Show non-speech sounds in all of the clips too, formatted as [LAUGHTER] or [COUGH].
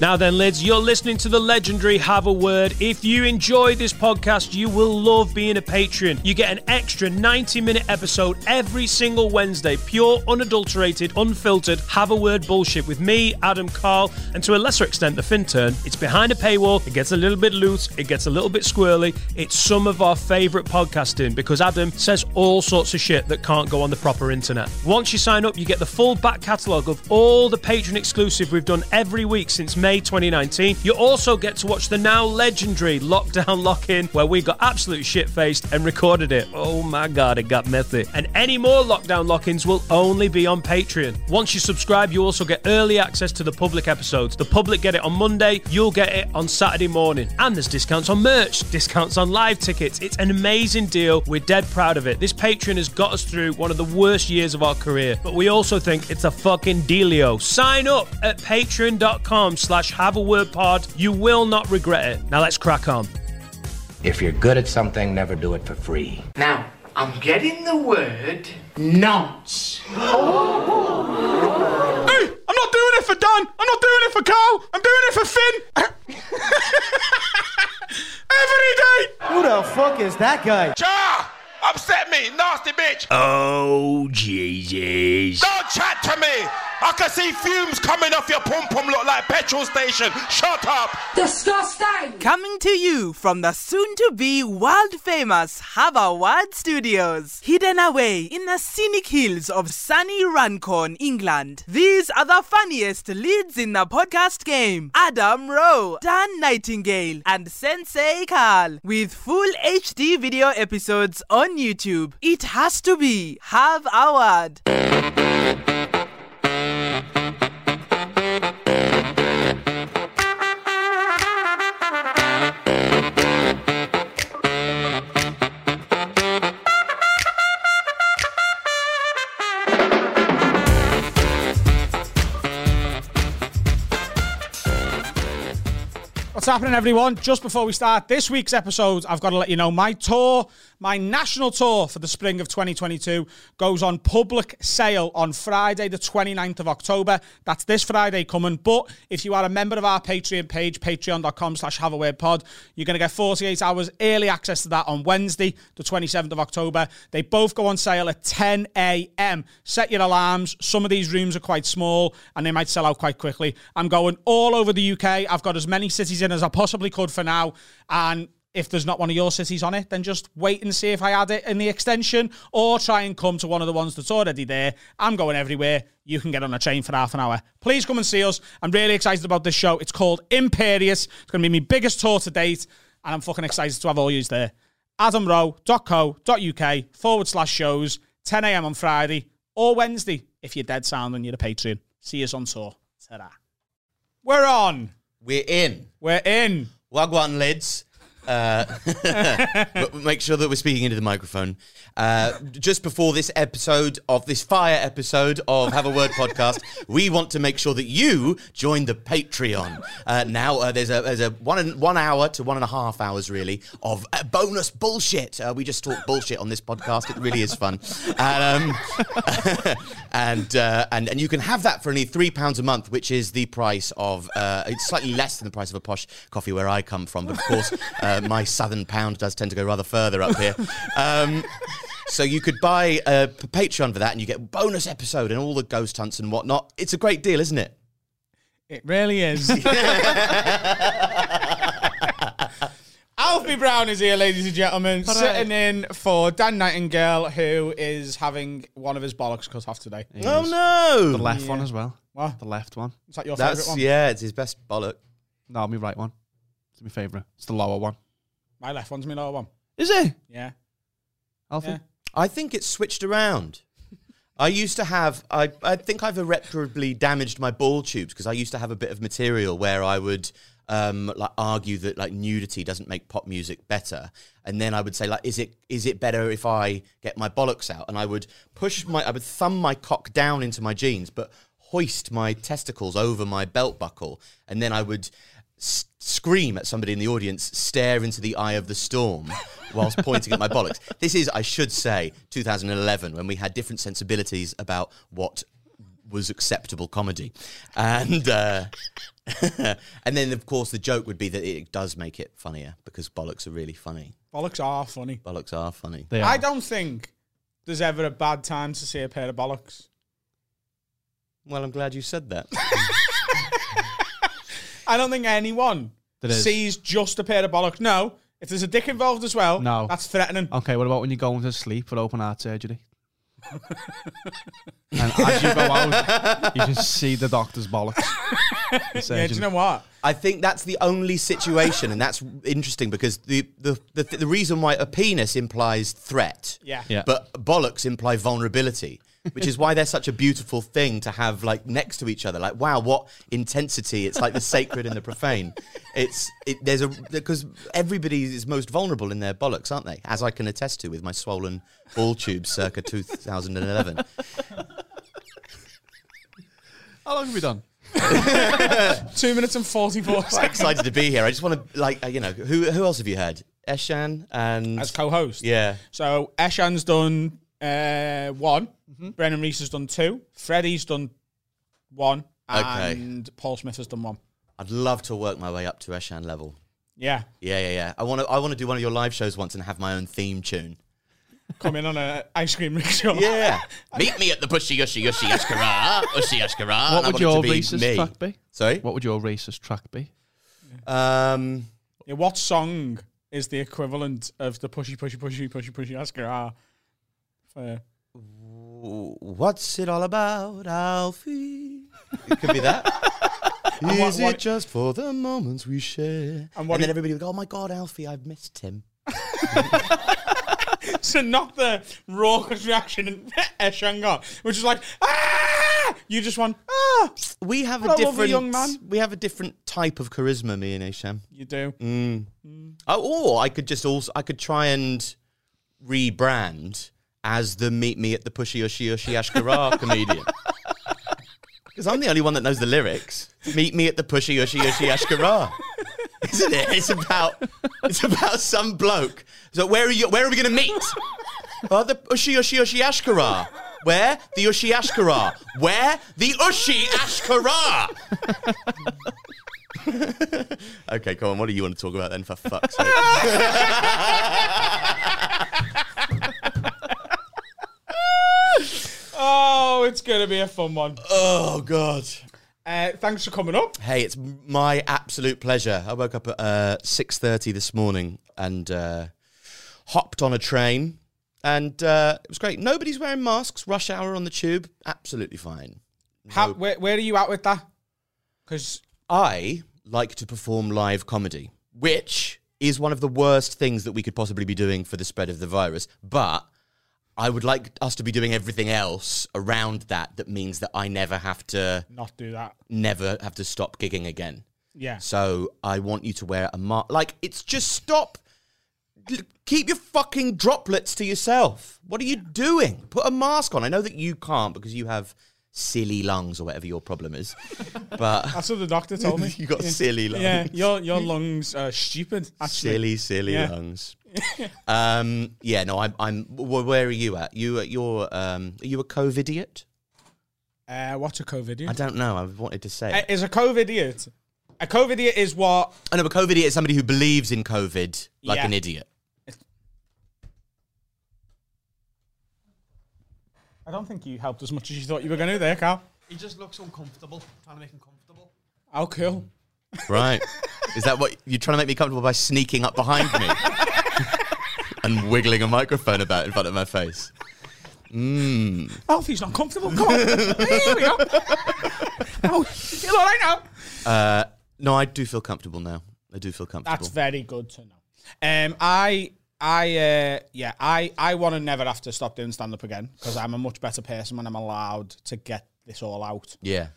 Now then, Lids, you're listening to the legendary Have a Word. If you enjoy this podcast, you will love being a patron. You get an extra 90 minute episode every single Wednesday, pure, unadulterated, unfiltered Have a Word bullshit with me, Adam Carl, and to a lesser extent, the Fintern. It's behind a paywall, it gets a little bit loose, it gets a little bit squirrely. It's some of our favourite podcasting because Adam says all sorts of shit that can't go on the proper internet. Once you sign up, you get the full back catalogue of all the patron exclusive we've done every week since May 2019. You also get to watch the now legendary Lockdown Lock In, where we got absolute shit faced and recorded it. Oh my god, it got messy. And any more Lockdown Lock Ins will only be on Patreon. Once you subscribe, you also get early access to the public episodes. The public get it on Monday, you'll get it on Saturday morning. And there's discounts on merch, discounts on live tickets. It's an amazing deal. We're dead proud of it. This Patreon has got us through one of the worst years of our career, but we also think it's a fucking dealio. Sign up at patreon.com slash have a word pod. You will not regret it. Now let's crack on. If you're good at something, never do it for free. Now, I'm getting the word nonce. Hey, I'm not doing it for Dan. I'm not doing it for Carl. I'm doing it for Finn. [LAUGHS] Every day. Who the fuck is that guy? Cha! Upset me, nasty bitch! Oh, Jesus. Don't chat to me! I can see fumes coming off your pum pum look like petrol station. Shut up! Disgusting! Coming to you from the soon to be world famous Harvard Studios, hidden away in the scenic hills of sunny Runcorn, England. These are the funniest leads in the podcast game Adam Rowe, Dan Nightingale, and Sensei Carl, with full HD video episodes on YouTube. It has to be Have a Word. What's happening, everyone? Just before we start this week's episode, I've got to let you know my tour, my national tour for the spring of 2022, goes on public sale on Friday, the 29th of October. That's this Friday coming. But if you are a member of our Patreon page, patreon.com slash have a word pod, you're going to get 48 hours early access to that on Wednesday, the 27th of October. They both go on sale at 10 a.m. Set your alarms. Some of these rooms are quite small and they might sell out quite quickly. I'm going all over the UK. I've got as many cities in as I possibly could for now. And if there's not one of your cities on it, then just wait and see if I add it in the extension or try and come to one of the ones that's already there. I'm going everywhere. You can get on a train for half an hour. Please come and see us. I'm really excited about this show. It's called Imperious. It's going to be my biggest tour to date, and I'm fucking excited to have all yous there. adamrowe.co.uk forward slash shows, 10 a.m. on Friday or Wednesday if you're dead sound and you're a Patreon. See us on tour. ta We're on. We're in. We're in. Wagwan lids. Uh, [LAUGHS] but make sure that we're speaking into the microphone. Uh, just before this episode of this fire episode of Have a Word podcast, [LAUGHS] we want to make sure that you join the Patreon. Uh, now uh, there's a there's a one one hour to one and a half hours really of uh, bonus bullshit. Uh, we just talk bullshit on this podcast. It really is fun, and um, [LAUGHS] and, and and you can have that for only three pounds a month, which is the price of it's slightly less than the price of a posh coffee where I come from, but of course. Uh, my southern pound does tend to go rather further up here. Um, so you could buy a Patreon for that, and you get bonus episode and all the ghost hunts and whatnot. It's a great deal, isn't it? It really is. [LAUGHS] Alfie Brown is here, ladies and gentlemen, sitting in for Dan Nightingale, who is having one of his bollocks cut off today. Oh no! The left one as well. What? The left one. Is that your favourite That's one? yeah, it's his best bollock. No, my right one. It's my favourite. It's the lower one. My left one's my lower one. Is it? Yeah. Alfie? Yeah. I think it's switched around. I used to have, I, I think I've irreparably damaged my ball tubes because I used to have a bit of material where I would um, like argue that like nudity doesn't make pop music better, and then I would say like, is it is it better if I get my bollocks out? And I would push my, I would thumb my cock down into my jeans, but hoist my testicles over my belt buckle, and then I would s- scream at somebody in the audience, stare into the eye of the storm [LAUGHS] whilst pointing at my bollocks. This is, I should say, 2011 when we had different sensibilities about what was acceptable comedy, and uh, [LAUGHS] and then, of course, the joke would be that it does make it funnier because bollocks are really funny. Bollocks are funny. Bollocks are funny. They I are. don't think there's ever a bad time to see a pair of bollocks. Well, I'm glad you said that. [LAUGHS] I don't think anyone There is. sees just a pair of bollocks. No, if there's a dick involved as well, No. that's threatening. Okay, what about when you go into sleep for open heart surgery? [LAUGHS] and as you go out, you just see the doctor's bollocks. [LAUGHS] The Yeah, do surgeon. you know what? I think that's the only situation, and that's interesting because the the the, the reason why a penis implies threat, Yeah. Yeah. but bollocks imply vulnerability, which is why they're such a beautiful thing to have like next to each other. Like, wow, what intensity! It's like the sacred and the profane. It's it, there's a because everybody is most vulnerable in their bollocks, aren't they? As I can attest to with my swollen ball tube circa 2011. How long have we done? [LAUGHS] Two minutes and 44 quite seconds excited to be here. I just want to like you know who who else have you heard? Eshaan and as co host. yeah. So Eshaan's done uh, one, Brennan Reece has done two, Freddie's done one, Okay. and Paul Smith has done one. I'd love to work my way up to Eshaan level. Yeah. Yeah, yeah, yeah. I want to. I want to do one of your live shows once and have my own theme tune. Come in on an ice cream rickshaw. Yeah. [LAUGHS] Meet me at the Bushy Ushy Ushy Ashkara. Ushy Ashkara. What and I would want it your to be racist me. track be? Sorry. What would your racist track be? Um. Yeah, What song is the equivalent of the pushy, pushy, pushy, pushy, pushy Oscar R? For What's it all about, Alfie? It could be that. [LAUGHS] Is And what- Is what- it just for the moments we share? And And, what then everybody would go, "Oh my God, Alfie, I've missed him." [LAUGHS] so not the raucous reaction in [LAUGHS] Eshaan which is like, ah! You just want, ah! We have a a different young man. We have a different type of charisma, me and Asham. You do. Mm. Oh, or I could just also I could try and rebrand as the meet me at the pushy ushy ushy ashkara [LAUGHS] comedian. Because I'm the only one that knows the lyrics. Meet me at the pushy ushy ushy ashkara. Isn't it? It's about it's about some bloke. So where are you where are we gonna meet? Oh, the Ushi Ushi Ushi Ashkara. Where? The Ushi Ashkara. Where? The Ushi Ashkara. [LAUGHS] okay, come on. What do you want to talk about then, for fuck's sake? [LAUGHS] Oh, it's going to be a fun one. oh, God. Uh, thanks for coming up. Hey, it's my absolute pleasure. I woke up at uh, 6.30 this morning and uh, hopped on a train. And uh, it was great. Nobody's wearing masks. Rush hour on the tube. Absolutely fine. How, where, where are you at with that? Because I like to perform live comedy, which is one of the worst things that we could possibly be doing for the spread of the virus. But I would like us to be doing everything else around that that means that I never have to not do that. never have to stop gigging again. Yeah. So I want you to wear a mask. Like it's just stop. Keep your fucking droplets to yourself. What are you doing? Put a mask on. I know that you can't because you have silly lungs or whatever your problem is. But That's what the doctor told me. [LAUGHS] you got Yeah. silly lungs. Yeah, your your lungs are stupid. Actually. Silly, silly Yeah. lungs. [LAUGHS] um, yeah, no, I'm. I'm. Where are you at? You, you're. Um, are you a COVID idiot? Uh, what's a COVID I don't know. I wanted to say. Uh, is a COVID idiot? A COVID idiot is what? I know, a COVID idiot is somebody who believes in COVID like Yeah. an idiot. I don't think you helped as much as you thought you were going to there, Carl. He just looks uncomfortable. Trying to make him comfortable. Oh, cool. Right. Is that what you're trying to make me comfortable by sneaking up behind me [LAUGHS] and wiggling a microphone about in front of my face? Mmm. Alfie's not comfortable. Come on. Here we go. Oh, you feel all right now? Uh, no, I do feel comfortable now. I do feel comfortable. That's very good to know. Um, I, I, uh, yeah, I, I want to never have to stop doing stand up again because I'm a much better person when I'm allowed to get this all out. yeah.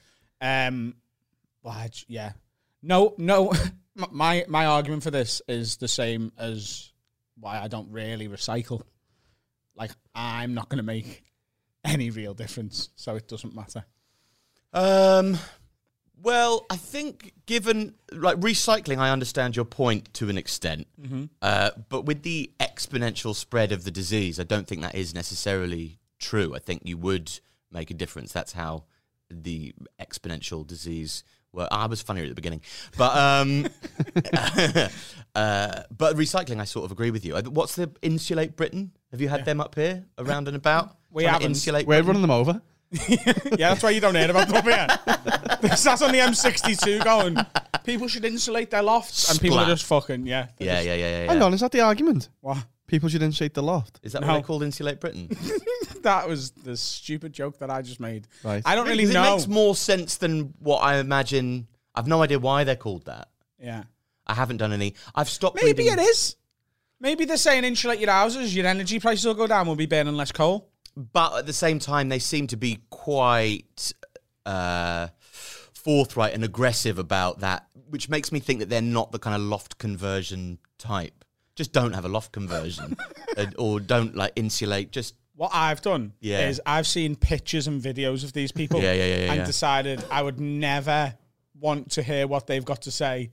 Um, but I j- yeah, no, no. [LAUGHS] My my argument for this is the same as why I don't really recycle. Like I'm not going to make [LAUGHS] any real difference, so it doesn't matter. Um, well, I think given like recycling, I understand your point to an extent. Uh, but with the exponential spread of the disease, I don't think that is necessarily true. I think you would make a difference. That's how the exponential disease Well, I was funnier at the beginning, but um, [LAUGHS] uh, but recycling, I sort of agree with you. Uh, What's the insulate Britain? Have you had them up here around and about? We haven't. insulate. We're Britain? running them over. [LAUGHS] Yeah, that's why you don't hear about them up here. They sat on the M62 going, people should insulate their lofts. And people are just fucking, yeah. they're Yeah, just- yeah, yeah, yeah. Hang yeah. on, is that the argument? What? People should insulate the loft. Is that No. what they called insulate Britain? [LAUGHS] That was the stupid joke that I just made. Right. I don't really Because know. It makes more sense than what I imagine. I've no idea why they're called that. yeah. I haven't done any. I've stopped. Maybe reading- it is. Maybe they're saying insulate your houses, your energy prices will go down, we'll be burning less coal. But at the same time, they seem to be quite uh, forthright and aggressive about that, which makes me think that they're not the kind of loft conversion type. Just don't have a loft conversion, [LAUGHS] and- or don't like insulate. Just What I've done Yeah. is I've seen pictures and videos of these people Yeah, yeah, yeah, yeah, and yeah. decided I would never want to hear what they've got to say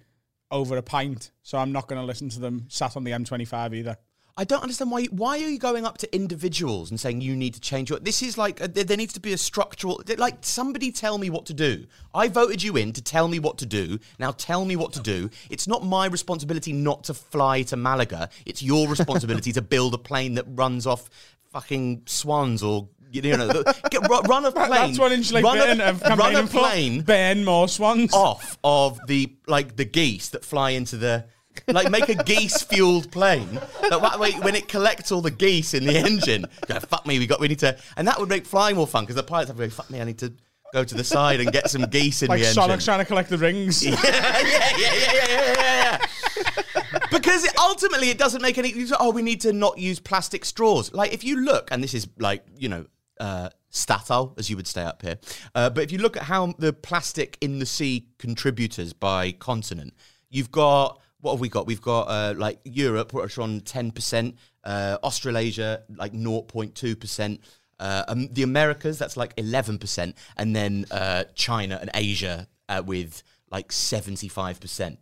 over a pint. So I'm not going to listen to them sat on the M25 either. I don't understand why. Why are you going up to individuals and saying you need to change your? This is like uh, there, there needs to be a structural. Like somebody tell me what to do. I voted you in to tell me what to do. Now tell me what to do. It's not my responsibility not to fly to Malaga. It's your responsibility to build a plane that runs off fucking swans or you know [LAUGHS] get, run a plane. That's Insulate run a, have run a plane Burn more swans. off of the like the geese that fly into the like make a geese fueled plane that wa- wait, when it collects all the geese in the engine go fuck me we got we need to and that would make flying more fun because the pilots have to go fuck me I need to go to the side and get some geese in like the engine trying to collect the rings. [LAUGHS] yeah, yeah, yeah, yeah, yeah, yeah, yeah, because it, ultimately it doesn't make any. Oh, we need to not use plastic straws. Like if you look, and this is like you know. Uh, Statoil, as you would say up here. Uh, but if you look at how the plastic in the sea contributors by continent, you've got what have we got? We've got uh, like Europe, which are on ten percent, uh, Australasia like 0.2 percent, uh, um, the Americas that's like eleven percent, and then uh, China and Asia uh, with like seventy five percent.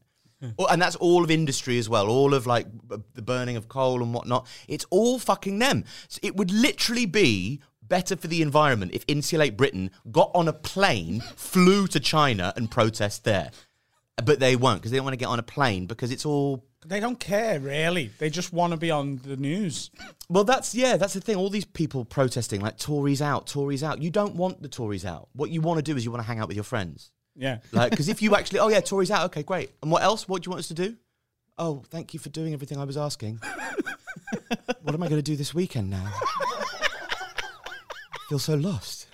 Oh, And that's all of industry as well, all of like b- the burning of coal and whatnot. It's all fucking them. So it would literally be better for the environment if Insulate Britain got on a plane, flew to China and protest there. But they won't because they don't want to get on a plane because it's all. they don't care, really. They just want to be on the news. Well, that's yeah, that's the thing. All these people protesting like Tories out, Tories out. You don't want the Tories out. What you want to do is you want to hang out with your friends. Yeah. Like, because if you [LAUGHS] actually, oh yeah, Tories out, okay, great. And what else? What do you want us to do? Oh, thank you for doing everything I was asking. [LAUGHS] what am I going to do this weekend now? I feel so lost.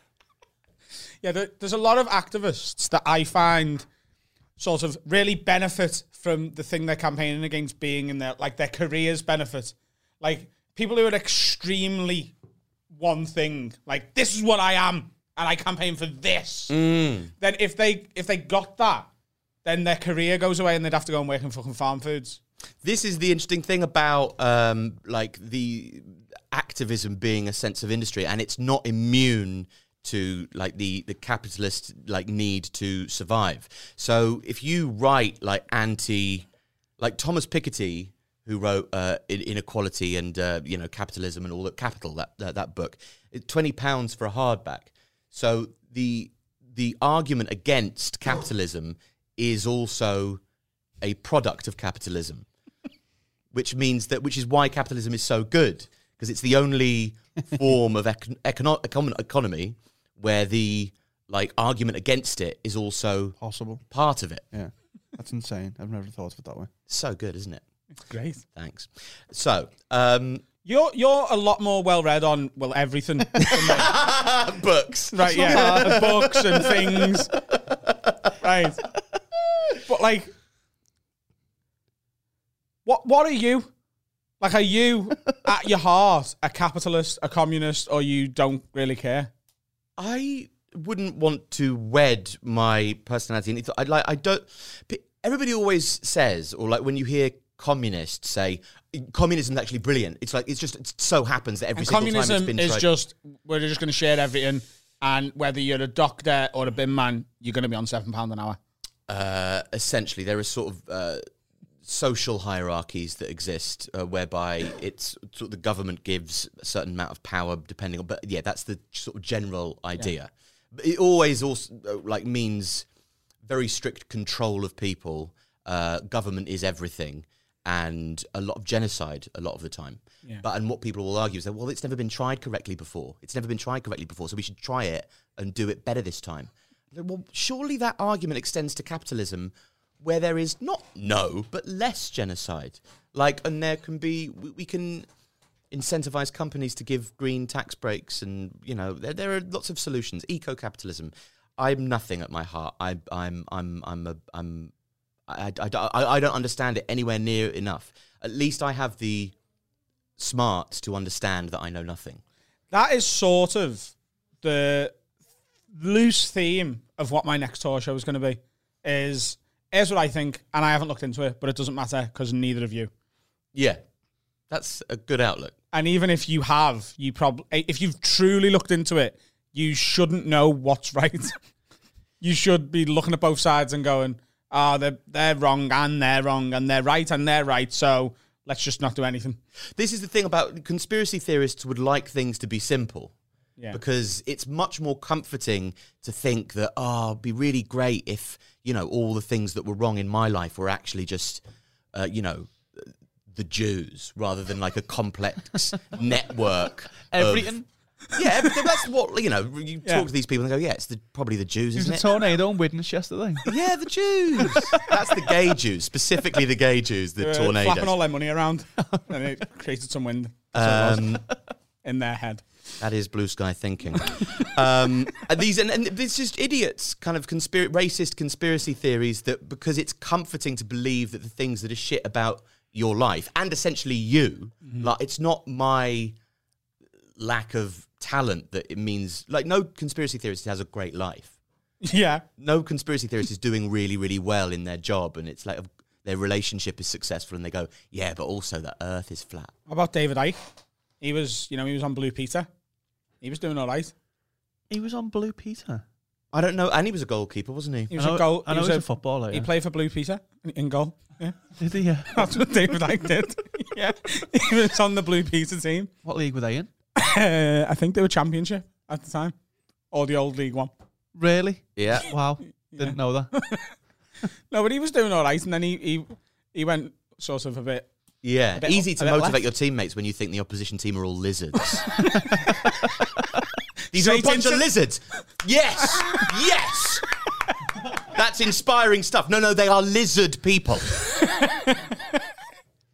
Yeah, there, there's a lot of activists that I find sort of really benefit from the thing they're campaigning against being in their like their careers benefit. Like people who are extremely one thing, like this is what I am, and I campaign for this. Then if they if they got that, then their career goes away and they'd have to go and work in fucking farm foods. This is the interesting thing about um, like the activism being a sense of industry, and it's not immune to like the the capitalist like need to survive. So if you write like anti, like Thomas Piketty, who wrote uh, Inequality and uh, you know Capitalism and all that Capital that that, that book, twenty pounds for a hardback. So the the argument against capitalism is also a product of capitalism, [LAUGHS] which means that which is why capitalism is so good because it's the only form of econ- econo- econ- economy where the like argument against it is also Possible. part of it. Yeah. That's insane. I've never thought of it that way. So good, isn't it? It's great. Thanks. So, um, You're you're a lot more well read on well everything. than me. [LAUGHS] books. right? Yeah, [LAUGHS] books and things. Right, but like, what what are you? Like, are you at your heart a capitalist, a communist, or you don't really care? I wouldn't want to wed my personality. And I like. I don't. Everybody always says, or like when you hear communists say, communism's actually brilliant. It's like it's just it so happens that every And single time communism it's been is tried- just we're just going to share everything, and whether you're a doctor or a bin man, you're going to be on seven pound an hour. uh, essentially there is sort of uh, social hierarchies that exist uh, whereby it's sort of the government gives a certain amount of power depending on but yeah that's the sort of general idea but it always also uh, like means very strict control of people, uh, government is everything, and a lot of genocide a lot of the time. Yeah. But and what people will argue is that well, it's never been tried correctly before. It's never been tried correctly before, so we should try it and do it better this time. Well, surely that argument extends to capitalism, where there is not no but less genocide. Like, and there can be we, we can incentivize companies to give green tax breaks, and you know there, there are lots of solutions. Eco capitalism. I'm nothing at my heart. I, I'm I'm I'm a I'm I, I, I, I don't understand it anywhere near enough. At least I have the smarts to understand that I know nothing. That is sort of the loose theme of what my next tour show is going to be. Is here's what I think, and I haven't looked into it, but it doesn't matter because neither of you. Yeah, that's a good outlook. And even if you have, you probably if you've truly looked into it, you shouldn't know what's [LAUGHS] right. you should be looking at both sides and going, "Ah, they're they're wrong and they're wrong and they're right and they're right." So let's just not do anything. This is the thing about conspiracy theorists would like things to be simple. Yeah. Because it's much more comforting to think that, oh, it'd be really great if, you know, all the things that were wrong in my life were actually just, uh, you know, the Jews rather than like a complex [LAUGHS] network. of- Everything. yeah, everything. That's what, you know, you Yeah. talk to these people and they go, yeah, it's the, probably the Jews, There's isn't a it? tornado in Widnes yesterday. yeah, the Jews. That's the gay Jews, specifically the gay Jews, the tornadoes. flapping all their money around, and it created some wind it was. Um, in their head. That is blue sky thinking. um, [LAUGHS] and these and, and it's just idiots, kind of conspira- racist conspiracy theories that because it's comforting to believe that the things that are shit about your life and essentially you, like it's not my lack of talent that it means. Like no conspiracy theorist has a great life. Yeah, No conspiracy theorist is doing really really well in their job, and it's like their relationship is successful, and they go, yeah, but also the Earth is flat. How about David Icke? He was, you know, he was on Blue Peter. He was doing all right. He was on Blue Peter. I don't know, and he was a goalkeeper, wasn't he? He was I know, a goal. I he know was he's a, footballer. He Yeah. played for Blue Peter in, in goal. Yeah, Did he? Yeah. [LAUGHS] that's what David Icke did. [LAUGHS] yeah, he was on the Blue Peter team. What league were they in? Uh, I think they were Championship at the time, or the old League One. Really? Yeah. Wow. [LAUGHS] Didn't know that. No, but he was doing all right, and then he he, he went sort of a bit. Yeah, bit- easy to motivate left. your teammates when you think the opposition team are all lizards. [LAUGHS] These are a Straight bunch of lizards. Yes, yes. That's inspiring stuff. No, no, they are lizard people. [LAUGHS]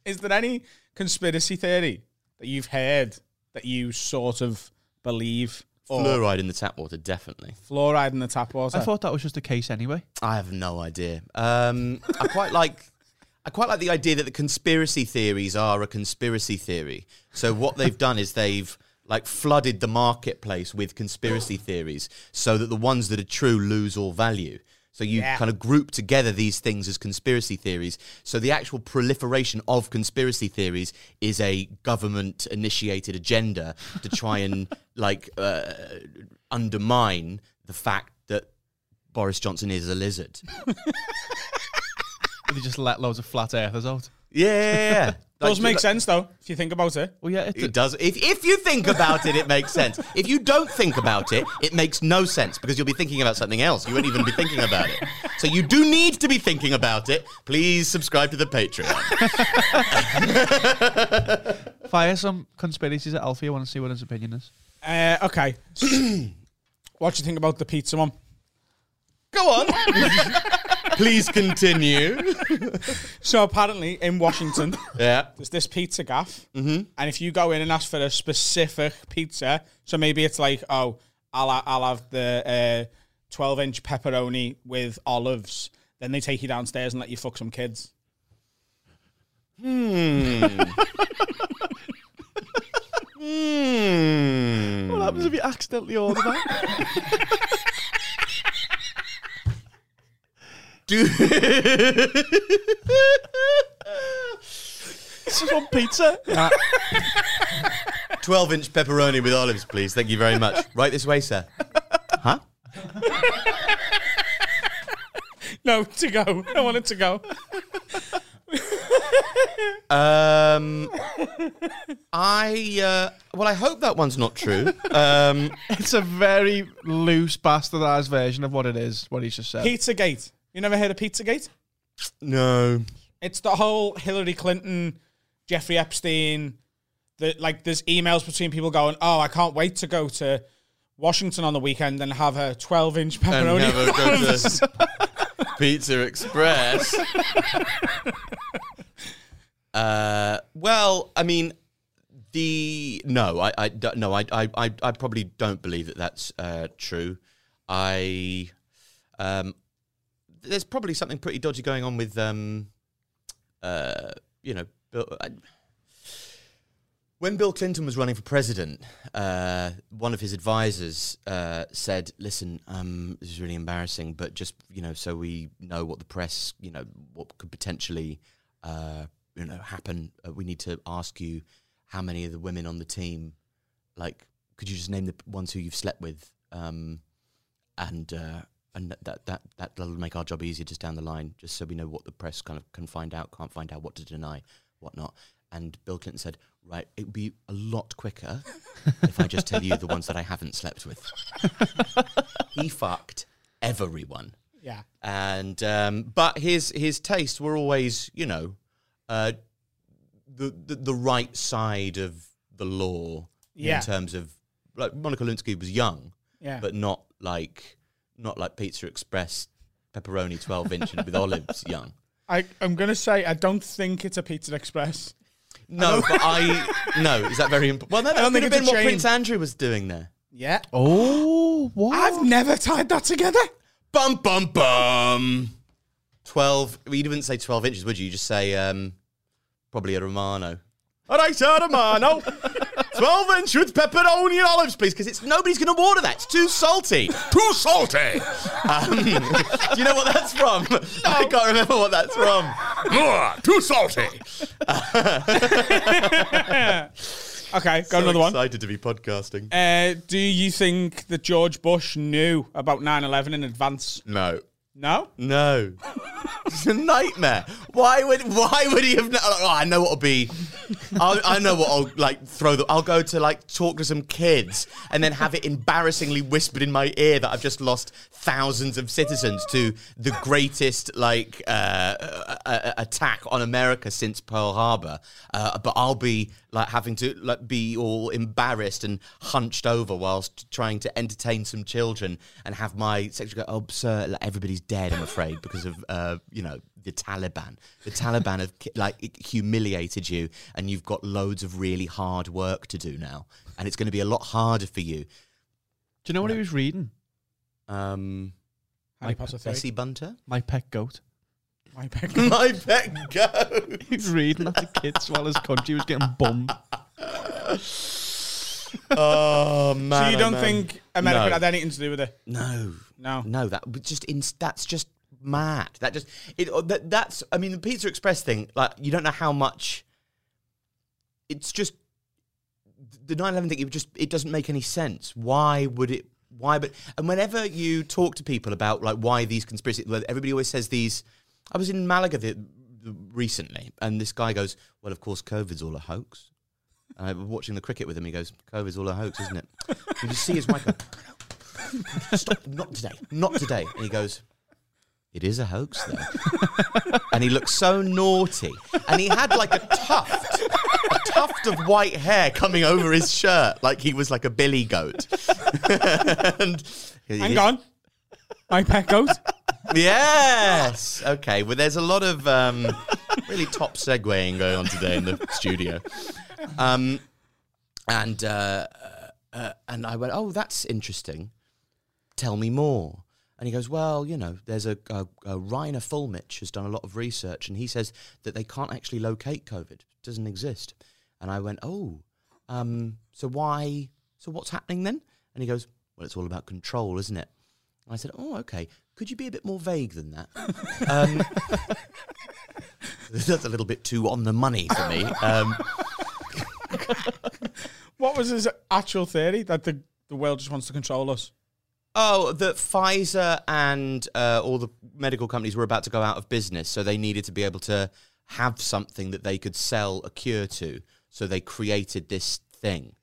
Is there any conspiracy theory that you've heard that you sort of believe? Fluoride in the tap water, definitely. fluoride in the tap water. I thought that was just a case anyway. I have no idea. Um, I quite like. I quite like the idea that the conspiracy theories are a conspiracy theory. So what they've done is they've like flooded the marketplace with conspiracy theories, so that the ones that are true lose all value. So you Yeah. kind of group together these things as conspiracy theories. So the actual proliferation of conspiracy theories is a government initiated agenda to try and [LAUGHS] like uh, undermine the fact that Boris Johnson is a lizard. [LAUGHS] They just let loads of flat earthers out. Yeah, yeah, yeah. [LAUGHS] Does Like, make like- sense though if you think about it. Well, yeah, it, It does. If, if you think about it, it makes sense. If you don't think about it, it makes no sense because you'll be thinking about something else. You won't even be thinking about it. So you do need to be thinking about it. Please subscribe to the Patreon. [LAUGHS] fire some conspiracies at Alfie. I want to see what his opinion is. Uh, okay. [CLEARS THROAT] what do you think about the pizza one? Go on. [LAUGHS] Please continue. [LAUGHS] So apparently in Washington, Yeah. there's this pizza gaff, mm-hmm. and if you go in and ask for a specific pizza, so maybe it's like, oh, I'll I'll have the uh, 12 inch pepperoni with olives. Then they take you downstairs and let you fuck some kids. Hmm. [LAUGHS] What happens if you accidentally order that? [LAUGHS] Do- this is on pizza. 12 inch pepperoni with olives, please. Thank you very much. Right this way, sir. Huh? No, to go. I want it to go. Um, I uh, well, I hope that one's not true. Um, It's a very loose, bastardized version of what it is. What he's just said. Pizzagate. You never heard of Pizzagate? No. It's the whole Hillary Clinton, Jeffrey Epstein. The, like, there's emails between people going, "Oh, I can't wait to go to Washington on the weekend and have a 12 inch And pepperoni." never go to [LAUGHS] Pizza Express. uh, well, I mean, the no, I, I no, I, I, I, I probably don't believe that that's uh, true. I, um, there's probably something pretty dodgy going on with, um, uh, you know, Bill, I, when Bill Clinton was running for president, uh, one of his advisors uh, said, "Listen, um, this is really embarrassing, but just you know, so we know what the press, you know, what could potentially, uh, you know, happen. Uh, we need to ask you how many of the women on the team, like, could you just name the ones who you've slept with, um, and uh, and that that that that'll make our job easier just down the line, just so we know what the press kind of can find out, can't find out, what to deny, whatnot." And Bill Clinton said, "Right, it would be a lot quicker [LAUGHS] if I just tell you the ones that I haven't slept with." he fucked everyone, yeah. and um, but his his tastes were always, you know, uh, the, the the right side of the law Yeah. in terms of like Monica Lewinsky was young, Yeah. but not like not like Pizza Express pepperoni twelve inch with olives young. I, I'm going to say, I don't think it's a Pizza Express. No, but I [LAUGHS] no. Is that very important? Well, no, that don't could think have it's been a bit what chain. Prince Andrew was doing there. Yeah. Oh, what? I've never tied that together. Bum bum bum. Twelve. Well, you wouldn't say twelve inches, would you? You just say um, probably a Romano. All right, a Romano. [LAUGHS] Twelve inch with pepperoni and olives, please, because it's nobody's going to order that. It's too salty. Too salty. Um, [LAUGHS] do you know what that's from? I can't remember what that's from. Ugh, too salty. [LAUGHS] Okay, got So another one. Excited to be podcasting. Uh, do you think that George Bush knew about 9 11 in advance? No. No? No, it's a nightmare. Why would Why would he have? kno- Oh, I know what'll be. I'll, I know what I'll like throw. The, I'll go to like talk to some kids and then have it embarrassingly whispered in my ear that I've just lost thousands of citizens to the greatest like uh, uh, attack on America since Pearl Harbor. Uh, but I'll be like having to like be all embarrassed and hunched over whilst trying to entertain some children and have my secretary go, "Oh, sir, like, everybody's dead. I'm afraid because of uh, you know the Taliban. The Taliban have like humiliated you, and you've got loads of really hard work to do now, and it's going to be a lot harder for you." Do you know what he was reading? Um, Harry Potter 3. Bessie Bunter, My pet goat. My pick. my pet goat. He was reading at the kids while his country was getting bummed. Oh man! So you oh, don't man. think America No. had anything to do with it? No, No. no. That but just in, that's just mad. That just it. uh, That, that's. I mean, the Pizza Express thing. Like, you don't know how much. It's just the 9/11 thing. It just it doesn't make any sense. Why would it? Why? But and whenever you talk to people about like why these conspiracy, well, everybody always says these. I was in Malaga the, the, recently, and this guy goes, "Well, of course, COVID's all a hoax." And I was watching the cricket with him. He goes, "COVID's all a hoax, isn't it?" You see his wife go, stop, not today, not today. And he goes, it is a hoax though. and he looked so naughty. And he had like a tuft, a tuft of white hair coming over his shirt, like he was like a billy goat. [LAUGHS] and Hang on. My pet goat. Yes. Okay. Well, there's a lot of um, really top segueing going on today in the studio. Um, and uh, uh, and I went, oh, that's interesting. Tell me more. And he goes, well, you know, there's a, a, a Reiner Fuellmich has done a lot of research, and he says that they can't actually locate COVID. It doesn't exist. And I went, oh, um, so why? So what's happening then? And he goes, well, it's all about control, isn't it? I said, oh, okay. Could you be a bit more vague than that? um, [LAUGHS] that's a little bit too on the money for me. Um, What was his actual theory? That the, the world just wants to control us? Oh, that Pfizer and uh, all the medical companies were about to go out of business, so they needed to be able to have something that they could sell a cure to. So they created this thing.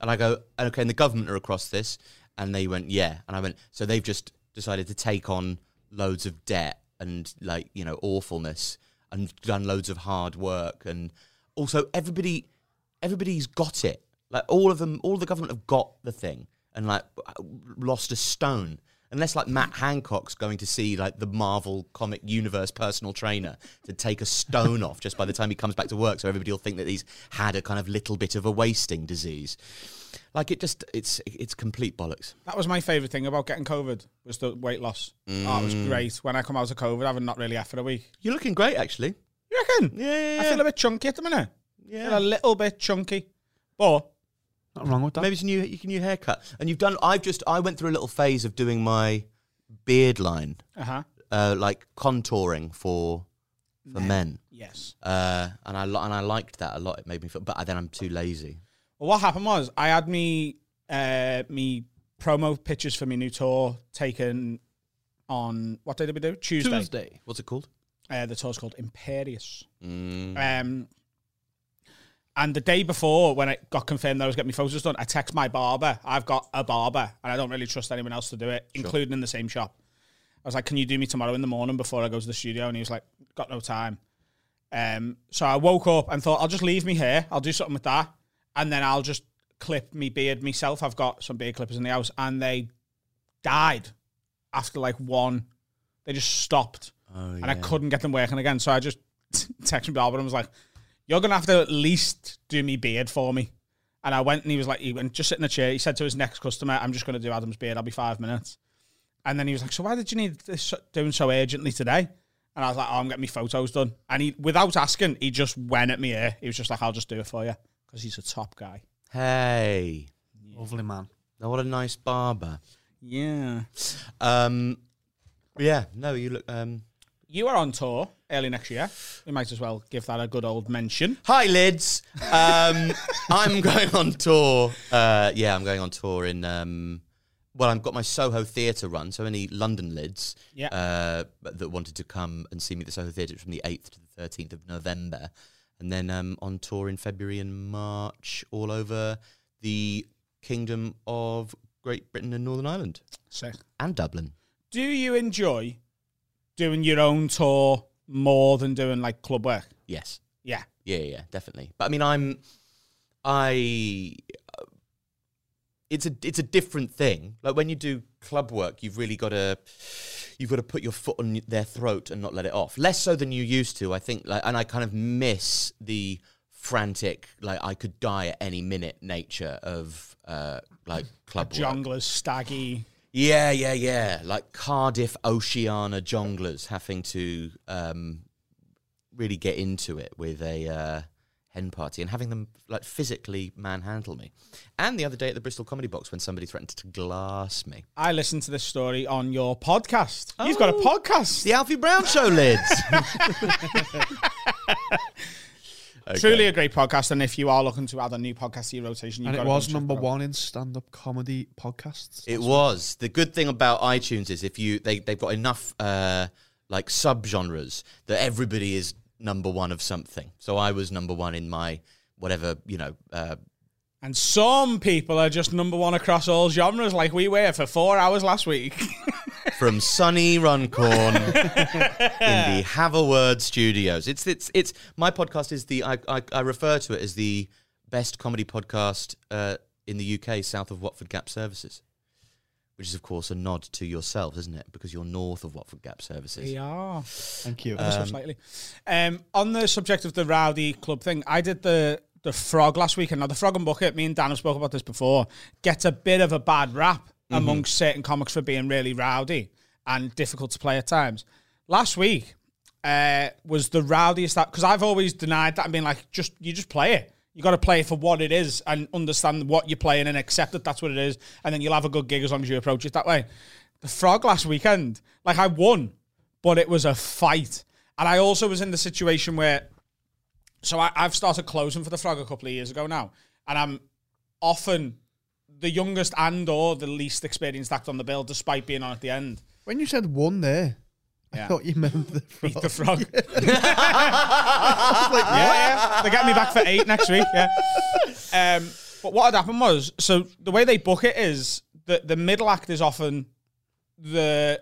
And I go, okay, and the government are across this. And they went, yeah. And I went, so they've just decided to take on loads of debt and like you know awfulness and done loads of hard work. And also everybody everybody's got it. Like all of them all the government have got the thing and like lost a stone. Unless like Matt Hancock's going to see like the Marvel comic universe personal trainer to take a stone off just by the time he comes back to work. So everybody will think that he's had a kind of little bit of a wasting disease like it just it's it's complete bollocks That was my favourite thing about getting COVID was the weight loss. Oh, it was Mm. great. When I come out of COVID, I've not really effed a week. you're looking great actually You reckon? yeah, yeah, I feel a bit chunky at the minute. yeah. Feel a little bit chunky. But Nothing wrong with that. Maybe it's a new, you can new haircut. And you've done. I've just. I went through a little phase of doing my beard line, uh-huh. uh, like contouring for for men. Yes. Uh, and I and I liked that a lot. It made me feel. But then I'm too lazy. Well, what happened was I had me uh me promo pictures for my new tour taken on what day did we do? Tuesday. Tuesday. What's it called? Uh, the tour's called Imperious. Mm. Um, and the day before, when it got confirmed that I was getting my photos done, I text my barber. I've got a barber, and I don't really trust anyone else to do it, including in the same shop. I was like, "Can you do me tomorrow in the morning before I go to the studio?" And he was like, "Got no time." Um, so I woke up and thought, "I'll just leave me here. I'll do something with that, and then I'll just clip me beard myself. I've got some beard clippers in the house, and they died after like one. They just stopped, Oh, and I couldn't get them working again. So I just [LAUGHS] texted barber and was like, "You're gonna have to at least do me beard for me." And I went and he was like, he went just sit in a chair. He said to his next customer, "I'm just gonna do Adam's beard. I'll be five minutes." And then he was like, "So why did you need this doing so urgently today?" And I was like, "Oh, I'm getting my photos done." And he, without asking, he just went at me here. He was just like, "I'll just do it for you," because he's a top guy. Hey, Lovely man. now what a nice barber. Yeah. Um, yeah. No, you look. Um, You are on tour early next year. We might as well give that a good old mention. Hi, lids. Um, [LAUGHS] I'm going on tour. Uh, yeah, I'm going on tour in. Um, well, I've got my Soho Theatre run, so any London lids Yeah. uh, that wanted to come and see me at the Soho Theatre from the 8th to the 13th of November. And then um, on tour in February and March all over the Kingdom of Great Britain and Northern Ireland Sick. and Dublin. Do you enjoy doing your own tour more than doing like club work? Yes. Yeah. Yeah, yeah, definitely. But I mean, I'm, I, uh, it's a it's a different thing. Like when you do club work, you've really got to, you've got to put your foot on their throat and not let it off. Less so than you used to, I think. Like, and I kind of miss the frantic, like I could die at any minute nature of uh like club work. Staggy. Yeah, yeah, yeah. Like Cardiff Oceana Jongleurs having to um, really get into it with a uh, hen party and having them like physically manhandle me. And the other day at the Bristol Comedy Box when somebody threatened to glass me. I listened to this story on your podcast. You've got a podcast. The Alfie Brown Show lids. [LAUGHS] Okay. Truly a great podcast. And if you are looking to add a new podcast to your rotation, you've And got it was number one in stand-up comedy podcasts. It was. The good thing about iTunes is if you they they've got enough uh like subgenres that everybody is number one of something. So I was number one in my whatever, you know, uh And some people are just number one across all genres, like we were for four hours last week. [LAUGHS] from sunny Runcorn in the Have a Word Studios. It's it's it's my podcast is the I I, I refer to it as the best comedy podcast uh, in the UK south of Watford Gap Services. Which is of course a nod to yourself, isn't it? Because you're north of Watford Gap Services. we are. Thank you. Ever so slightly. Um, on the subject of the rowdy club thing, I did the the frog last week, and now the frog and bucket. Me and Dan have spoke about this before. Gets a bit of a bad rap amongst certain comics for being really rowdy and difficult to play at times. Last week uh, was the rowdiest that because I've always denied that and been like, just you just play it. You got to play for what it is and understand what you're playing and accept that that's what it is, and then you'll have a good gig as long as you approach it that way. The frog last weekend, like I won, but it was a fight. And I also was in the situation where, so I, I've started closing for the frog a couple of years ago now, and I'm often the youngest and or the least experienced act on the bill, despite being on at the end. When you said one there, Yeah. I thought you meant the [LAUGHS] frog. Beat the frog. [LAUGHS] yeah, yeah. They get me back for eight next week. Yeah. Um, but what had happened was, so the way they book it is that the middle act is often the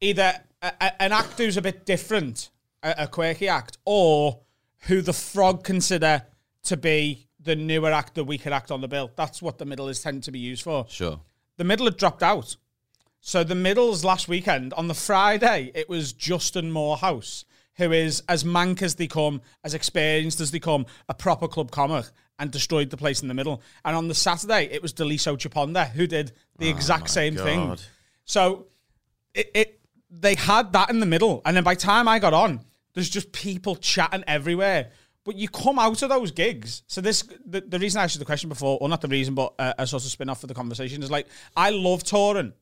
either a, a- an act who's a bit different, a, a quirky act, or who the frog consider to be the newer act, the weaker act on the bill. That's what the middle is tended to be used for. Sure. The middle had dropped out. So the middles last weekend, on the Friday, it was Justin Moorhouse, who is as mank as they come, as experienced as they come, a proper club comic, and destroyed the place in the middle. And on the Saturday, it was Daliso Chaponda, who did the exact same thing. So it, it they had that in the middle, and then by the time I got on, there's just people chatting everywhere. But you come out of those gigs. So this the, the reason I asked you the question before, or not the reason, but uh, a sort of spin off for the conversation is like I love touring,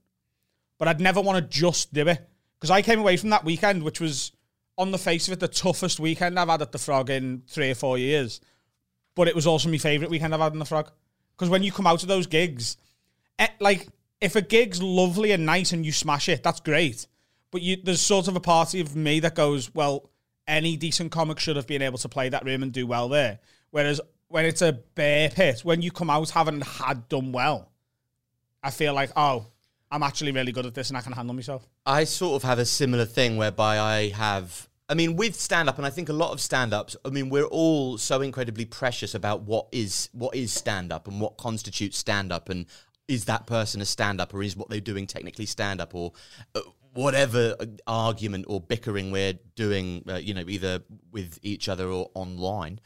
but I'd never want to just do it because I came away from that weekend, which was on the face of it the toughest weekend I've had at the Frog in three or four years. But it was also my favourite weekend I've had in the Frog because when you come out of those gigs, eh, like if a gig's lovely and nice and you smash it, that's great. But you, there's sort of a party of me that goes, well, any decent comic should have been able to play that room and do well there. Whereas when it's a bear pit, when you come out having had done well, I feel like, oh, I'm actually really good at this and I can handle myself. I sort of have a similar thing whereby I have. I mean, with stand up, and I think a lot of stand ups, I mean, we're all so incredibly precious about what is what is stand up and what constitutes stand up and is that person a stand up or is what they're doing technically stand up or uh, whatever argument or bickering we're doing, uh, you know, either with each other or online.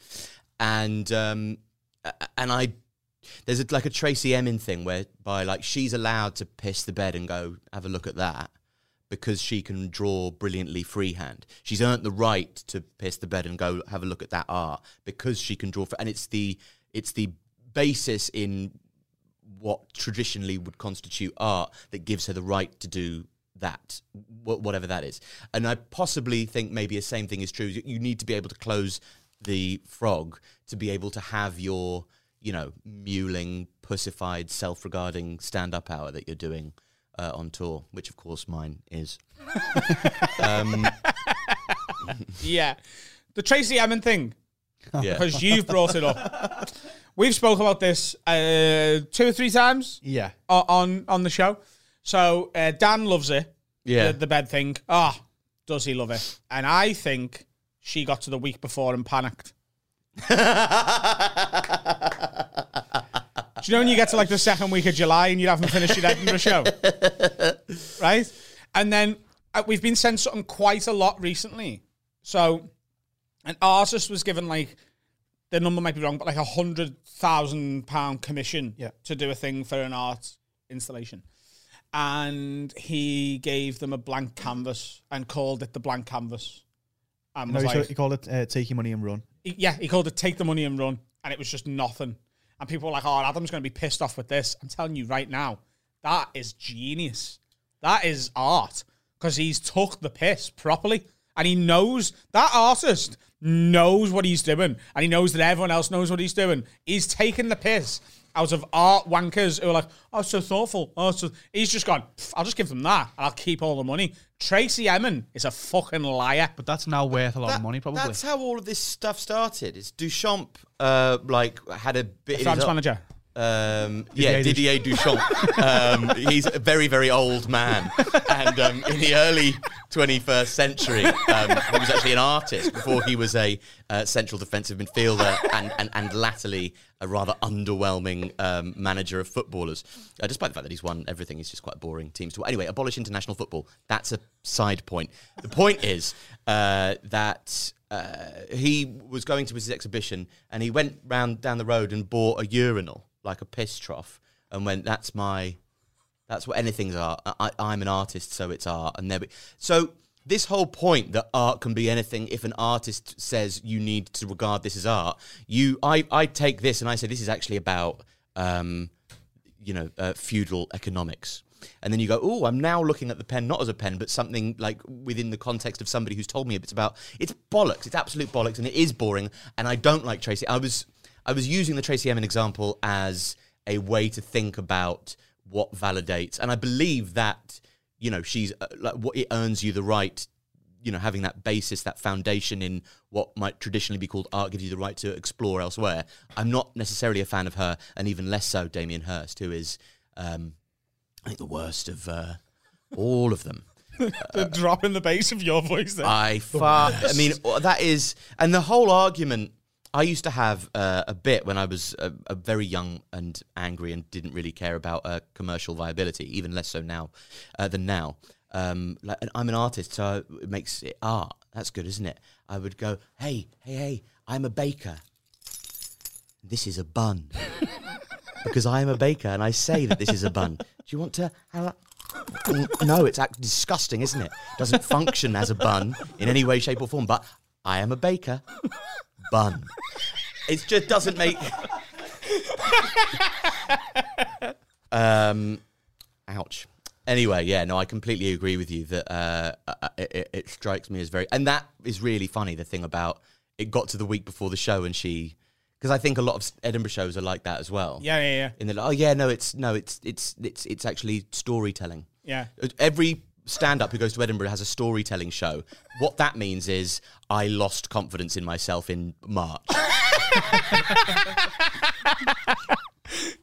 And um, and I there's a, like a Tracey Emin thing whereby like she's allowed to piss the bed and go have a look at that because she can draw brilliantly freehand. She's earned the right to piss the bed and go have a look at that art because she can draw. fr- And it's the it's the basis in what traditionally would constitute art that gives her the right to do that, whatever that is. And I possibly think maybe the same thing is true. You need to be able to close the frog to be able to have your, you know, mewling, pussified, self-regarding stand-up hour that you're doing uh, on tour, which of course mine is. [LAUGHS] um, Yeah. The Tracey Emin thing, yeah. [LAUGHS] because you've brought it up. We've spoke about this uh, two or three times Yeah. on on the show. So uh, Dan loves it. Yeah. The, the bed thing. Ah, does he love it? And I think she got to the week before and panicked. [LAUGHS] Do you know when you get to like the second week of July and you haven't finished your Edinburgh show? [LAUGHS] right? And then uh, we've been sent something quite a lot recently. So an artist was given like the number might be wrong, but like a hundred thousand pound commission Yeah. to do a thing for an art installation. And he gave them a blank canvas and called it the blank canvas. And No, he, like, he called it uh, "Take Your Money and Run." he- yeah, he called it "Take the money and run," and it was just nothing. And people were like, "Oh, Adam's going to be pissed off with this." I'm telling you right now, that is genius. That is art because he's took the piss properly, and he knows that artist knows what he's doing, and he knows that everyone else knows what he's doing. He's taking the piss out of art wankers who are like, "Oh, so thoughtful." Oh, so he's just gone. I'll just give them that, and I'll keep all the money. Tracey Emin is a fucking liar. But that's now worth a lot of money, probably. That's how all of this stuff started. Is Duchamp uh, like had a bit France his- manager. Um, yeah, Didier Duchamp. um, he's a very, very old man, and um, in the early 21st century, um, he was actually an artist before he was a uh, central defensive midfielder, and, and and latterly a rather underwhelming um, manager of footballers. Uh, despite the fact that he's won everything, he's just quite boring teams to. Anyway, abolish international football. That's a side point. The point is uh, that. Uh, he was going to his exhibition and he went round down the road and bought a urinal like a piss trough and went that's my that's what anything's art. I, i'm an artist so it's art. And there so this whole point that art can be anything if an artist says you need to regard this as art you i i take this and i say this is actually about um you know uh, feudal economics. And then you go oh i'm now looking at the pen not as a pen but something like within the context of somebody who's told me it's about it's bollocks it's absolute bollocks and it is boring and i don't like tracey. I was i was using the tracey emin example as a way to think about what validates and i believe that you know she's uh, like what it earns you the right you know having that basis that foundation in what might traditionally be called art gives you the right to explore elsewhere i'm not necessarily a fan of her and even less so damien hirst who is um i think the worst of uh, all of them [LAUGHS] the drop in the bass of your voice there. I far. I mean, that is, and the whole argument. I used to have uh, a bit when I was a, a very young and angry and didn't really care about uh, commercial viability, even less so now uh, than now. Um, like, I'm an artist, so it makes it art. That's good, isn't it? I would go, hey, hey, hey, I'm a baker. This is a bun. [LAUGHS] because I am a baker and I say that this is a bun. Do you want to have a... No, it's act- disgusting, isn't it? Doesn't function as a bun in any way, shape, or form. But I am a baker. Bun. It just doesn't make. um, ouch. Anyway, yeah, no, I completely agree with you that uh, uh, it, it- it strikes me as very, and that is really funny. The thing about it got to the week before the show, and she, because I think a lot of Edinburgh shows are like that as well. yeah, yeah, yeah. In the oh yeah, no, it's no, it's it's it's it's actually storytelling. Yeah. Every stand up who goes to Edinburgh has a storytelling show. What that means is I lost confidence in myself in March. [LAUGHS]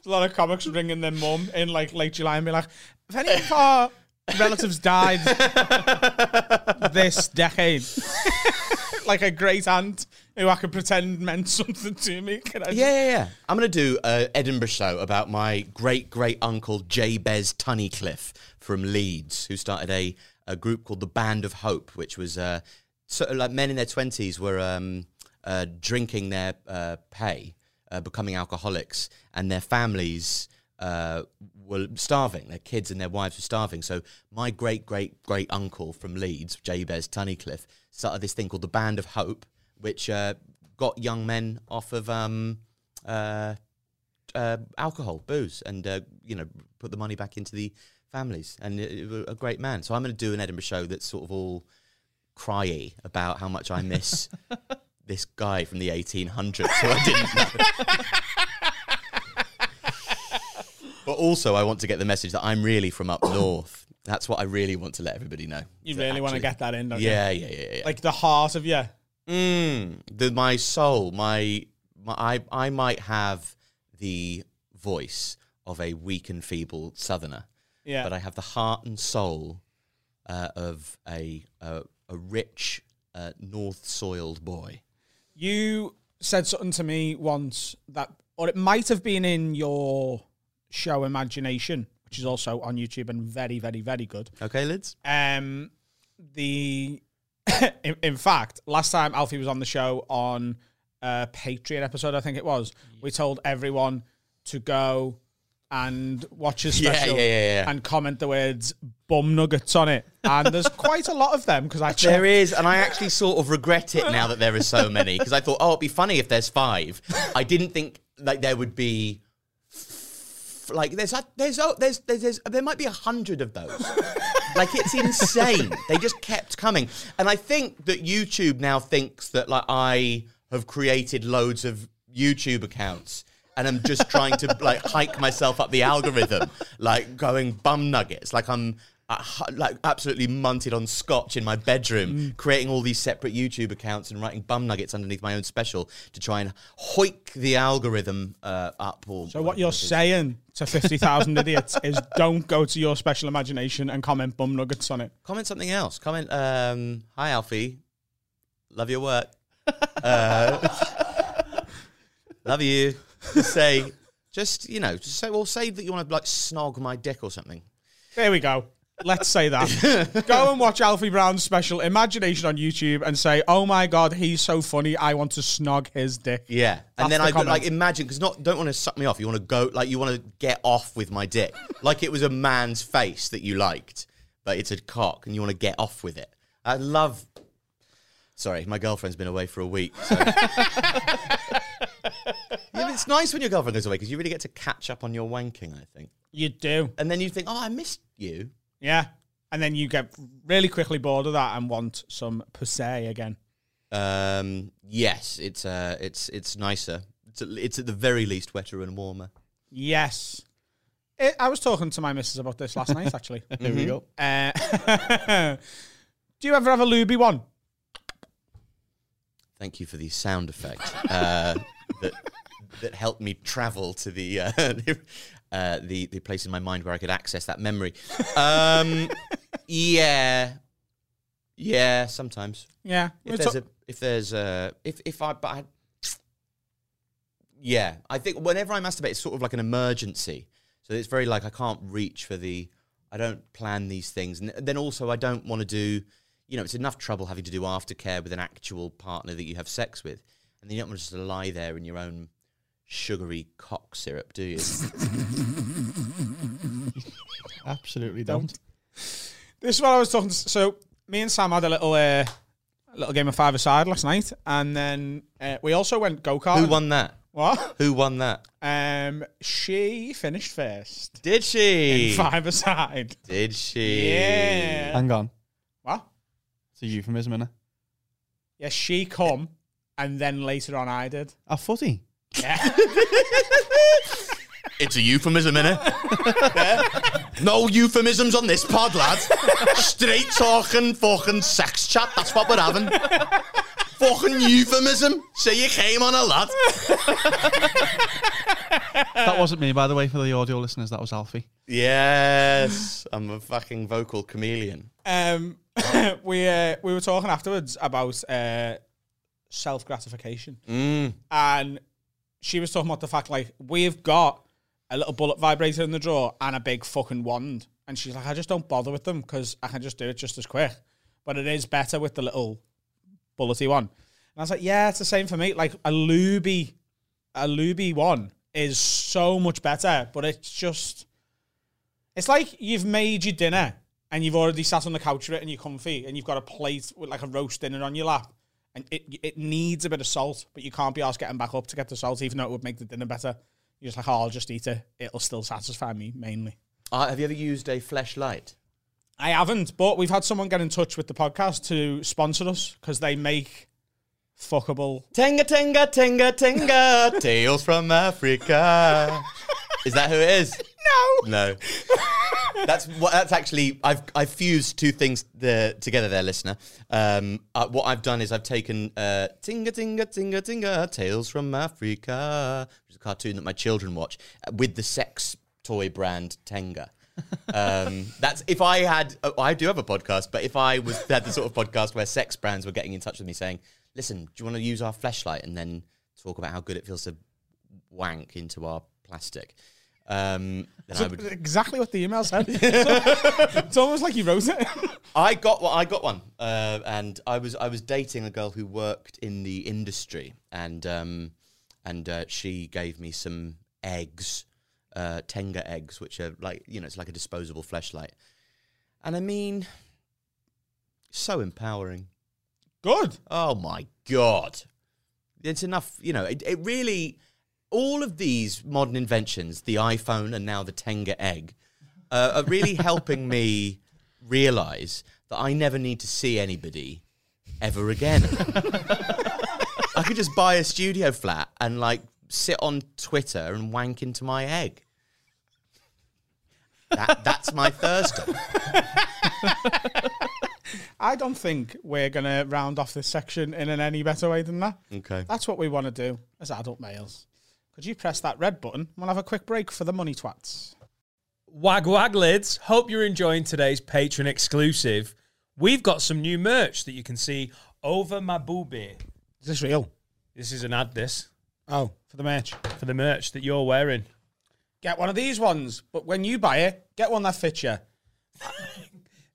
A lot of comics ringing their mum in like late July and be like, if any of our relatives died [LAUGHS] this decade, like a great aunt who I could pretend meant [LAUGHS] something to me, can I yeah, yeah, yeah. I'm going to do a Edinburgh show about my great great uncle Jabez Tunnicliffe from Leeds, who started a, a group called the Band of Hope, which was uh, sort of like men in their 20s were um, uh, drinking their uh, pay, uh, becoming alcoholics, and their families uh, were starving. Their kids and their wives were starving. So my great great great uncle from Leeds, Jabez Tunnicliffe, started this thing called the Band of Hope, which uh, got young men off of um, uh, uh, alcohol, booze, and uh, you know put the money back into the families. And it, it a great man. So I'm going to do an Edinburgh show that's sort of all cryy about how much I miss [LAUGHS] this guy from the 1800s who I didn't know. [LAUGHS] but also, I want to get the message that I'm really from up [COUGHS] north. That's what I really want to let everybody know. You So really want to get that in, don't Yeah, you? yeah, yeah, yeah. Like the heart of yeah. Mm, the, my soul, my, my, I, I might have the voice of a weak and feeble southerner, Yeah. but I have the heart and soul uh, of a, a, a rich, uh, north-soiled boy. You said something to me once that, or it might have been in your show Imagination, which is also on YouTube and very, very, very good. Okay, Lids? Um, the [COUGHS] in, in fact, last time Alfie was on the show on a Patreon episode, I think it was, we told everyone to go and watch his [LAUGHS] Yeah, special yeah, yeah, yeah. and comment the words "bum nuggets" on it. And there's [LAUGHS] quite a lot of them because I checked. There is, and I actually sort of regret it now that there are so many because I thought, oh, it'd be funny if there's five. I didn't think like there would be f- like there's a, there's oh, there's, there's there's there might be a hundred of those. [LAUGHS] like it's insane. They just kept coming, and I think that YouTube now thinks that like I have created loads of YouTube accounts. And I'm just trying to [LAUGHS] like hike myself up the algorithm, like going bum nuggets, like I'm uh, like absolutely munted on scotch in my bedroom, creating all these separate YouTube accounts and writing bum nuggets underneath my own special to try and hoik the algorithm uh, up. Or So what you're saying to fifty thousand idiots is don't go to your special imagination and comment "bum nuggets" on it. comment something else. Comment, um, hi Alfie, love your work. Uh, love you. Just say, just you know, just say, well, say that you want to like snog my dick or something. There we go. Let's say that. Go and watch Alfie Brown's special Imagination on YouTube and say, "Oh my god, he's so funny. I want to snog his dick." Yeah, That's and then the I comment. like imagine because not don't want to suck me off. You want to go like you want to get off with my dick, [LAUGHS] like it was a man's face that you liked, but it's a cock, and you want to get off with it. I love. Sorry, my girlfriend's been away for a week. So. [LAUGHS] yeah, but it's nice when your girlfriend goes away because you really get to catch up on your wanking. I think, You do. and then you think, "Oh, I missed you." Yeah. And then you get really quickly bored of that and want some pussy again. Um, yes, it's uh, it's it's nicer. It's, it's at the very least wetter and warmer. Yes. It, I was talking to my missus about this last night, actually. [LAUGHS] There we go. Uh, [LAUGHS] [LAUGHS] do you ever have a looby one? Thank you for the sound effect uh, that that helped me travel to the, uh, the, uh, the the place in my mind where I could access that memory. Um, [LAUGHS] Yeah, yeah. Sometimes Yeah. if there's a- if there's a if if I but I, yeah, I think whenever I masturbate, it's sort of like an emergency. So it's very like I can't reach for the. I don't plan these things, and then also I don't want to do. You know, it's enough trouble having to do aftercare with an actual partner that you have sex with, and then you don't want to just lie there in your own sugary cock syrup, do you? [LAUGHS] Absolutely don't. This is what I was talking. To, so me and Sam had a little uh, little game of five aside last night, and then uh, we also went go kart. Who won that? What? Who won that? Um, she finished first. Did she? Five aside. Did she? Yeah. Hang on. What? It's a euphemism, innit? Yeah, she come, and then later on I did. A footy. Yeah. [LAUGHS] It's a euphemism, innit? [LAUGHS] no euphemisms on this pod, lad. Straight talking fucking sex chat, that's what we're having. fucking euphemism. Say you came on a lad. That wasn't me, by the way, for the audio listeners. That was Alfie. Yes, I'm a fucking vocal chameleon. um, [COUGHS] we uh, we were talking afterwards about uh, self gratification, Mm. and she was talking about the fact like we've got a little bullet vibrator in the drawer and a big fucking wand, and she's like, I just don't bother with them because I can just do it just as quick, but it is better with the little bullety one. And I was like, yeah, it's the same for me. Like a luby, a luby one is so much better, but it's just, it's like you've made your dinner and you've already sat on the couch with it and you're comfy and you've got a plate with like a roast dinner on your lap. And it it needs a bit of salt, but you can't be asked getting back up to get the salt, even though it would make the dinner better. You're just like, oh, I'll just eat it. It'll still satisfy me mainly. Uh, have you ever used a fleshlight? I haven't, but we've had someone get in touch with the podcast to sponsor us because they make fuckable. Tenga, tenga, tenga, tenga. [LAUGHS] Tales from Africa. Is that who it is? No. No. That's what. That's actually. I've I've fused two things there, together, there, listener. Um, uh, what I've done is I've taken uh, Tinga Tinga Tinga Tinga Tales from Africa, which is a cartoon that my children watch, uh, with the sex toy brand Tenga. um, [LAUGHS] that's if I had. Uh, I do have a podcast, but if I was had the sort of podcast where sex brands were getting in touch with me saying, "Listen, do you want to use our fleshlight and then talk about how good it feels to wank into our plastic?" Um, then I would Exactly what the email said. [LAUGHS] it's almost like you wrote it. I got one. I got one, uh, and I was I was dating a girl who worked in the industry, and um, and uh, she gave me some eggs, uh, Tenga eggs, which are like you know it's like a disposable fleshlight, and I mean, so empowering. Good. Oh my god, it's enough. You know, it, it really. All of these modern inventions, the iPhone and now the Tenga egg, uh, are really helping me realize that I never need to see anybody ever again. I could just buy a studio flat and like sit on Twitter and wank into my egg. That, that's my Thursday. I don't think we're going to round off this section in an any better way than that. Okay. That's what we want to do as adult males. Could you press that red button? We'll have a quick break for the money twats. Wag wag lids. Hope you're enjoying today's Patreon exclusive. We've got some new merch that you can see over my boobie. Is this real? This is an ad. This Oh, for the merch. for the merch that you're wearing. Get one of these ones, but when you buy it, get one that fits you. [LAUGHS]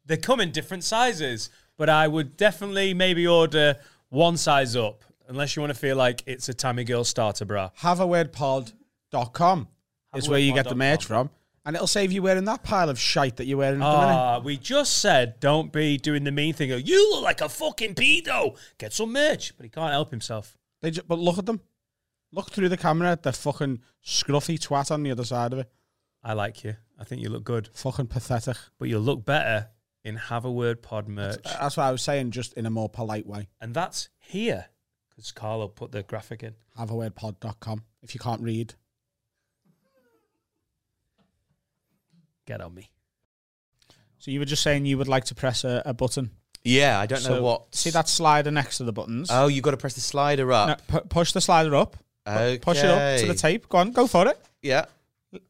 They come in different sizes, but I would definitely maybe order one size up, unless you want to feel like it's a Tammy Girl starter bra. haveawordpod.com is where you get the merch from. And it'll save you wearing that pile of shite that you're wearing at the minute. Ah, we just said don't be doing the mean thing. of, You look like a fucking pedo. Get some merch, but he can't help himself. They ju- but look at them. Look through the camera at the fucking scruffy twat on the other side of it. I like you. I think you look good, Fucking pathetic. but you'll look better in Have a Word Pod merch, That's what I was saying, just in a more polite way. and that's here because Carlo put the graphic in. Haveawordpod.com if you can't read. Get on me. So you were just saying you would like to press a, a button. Yeah, I don't So know what. See that slider next to the buttons? Oh, you got to press the slider No, up. pu- push the slider up. Pu- Push it up to the tape. Go on, go for it. Yeah.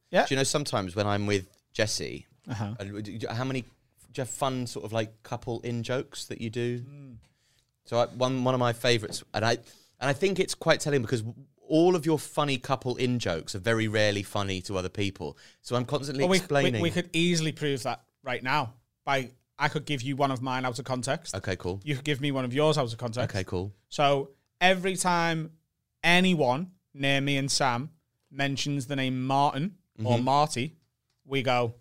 Yeah. Do you know sometimes when I'm with Jesse, Uh-huh. uh, how many do you have fun sort of like couple in jokes that you do? Hmm. So I, one one of my favourites, and I and I think it's quite telling because all of your funny couple in jokes are very rarely funny to other people. So I'm constantly Well, we, explaining. we, we could easily prove that right now by I could give you one of mine out of context. okay, cool. You could give me one of yours out of context. Okay, cool. So every time anyone near me and Sam mentions the name Martin or Mm-hmm. Marty, we go.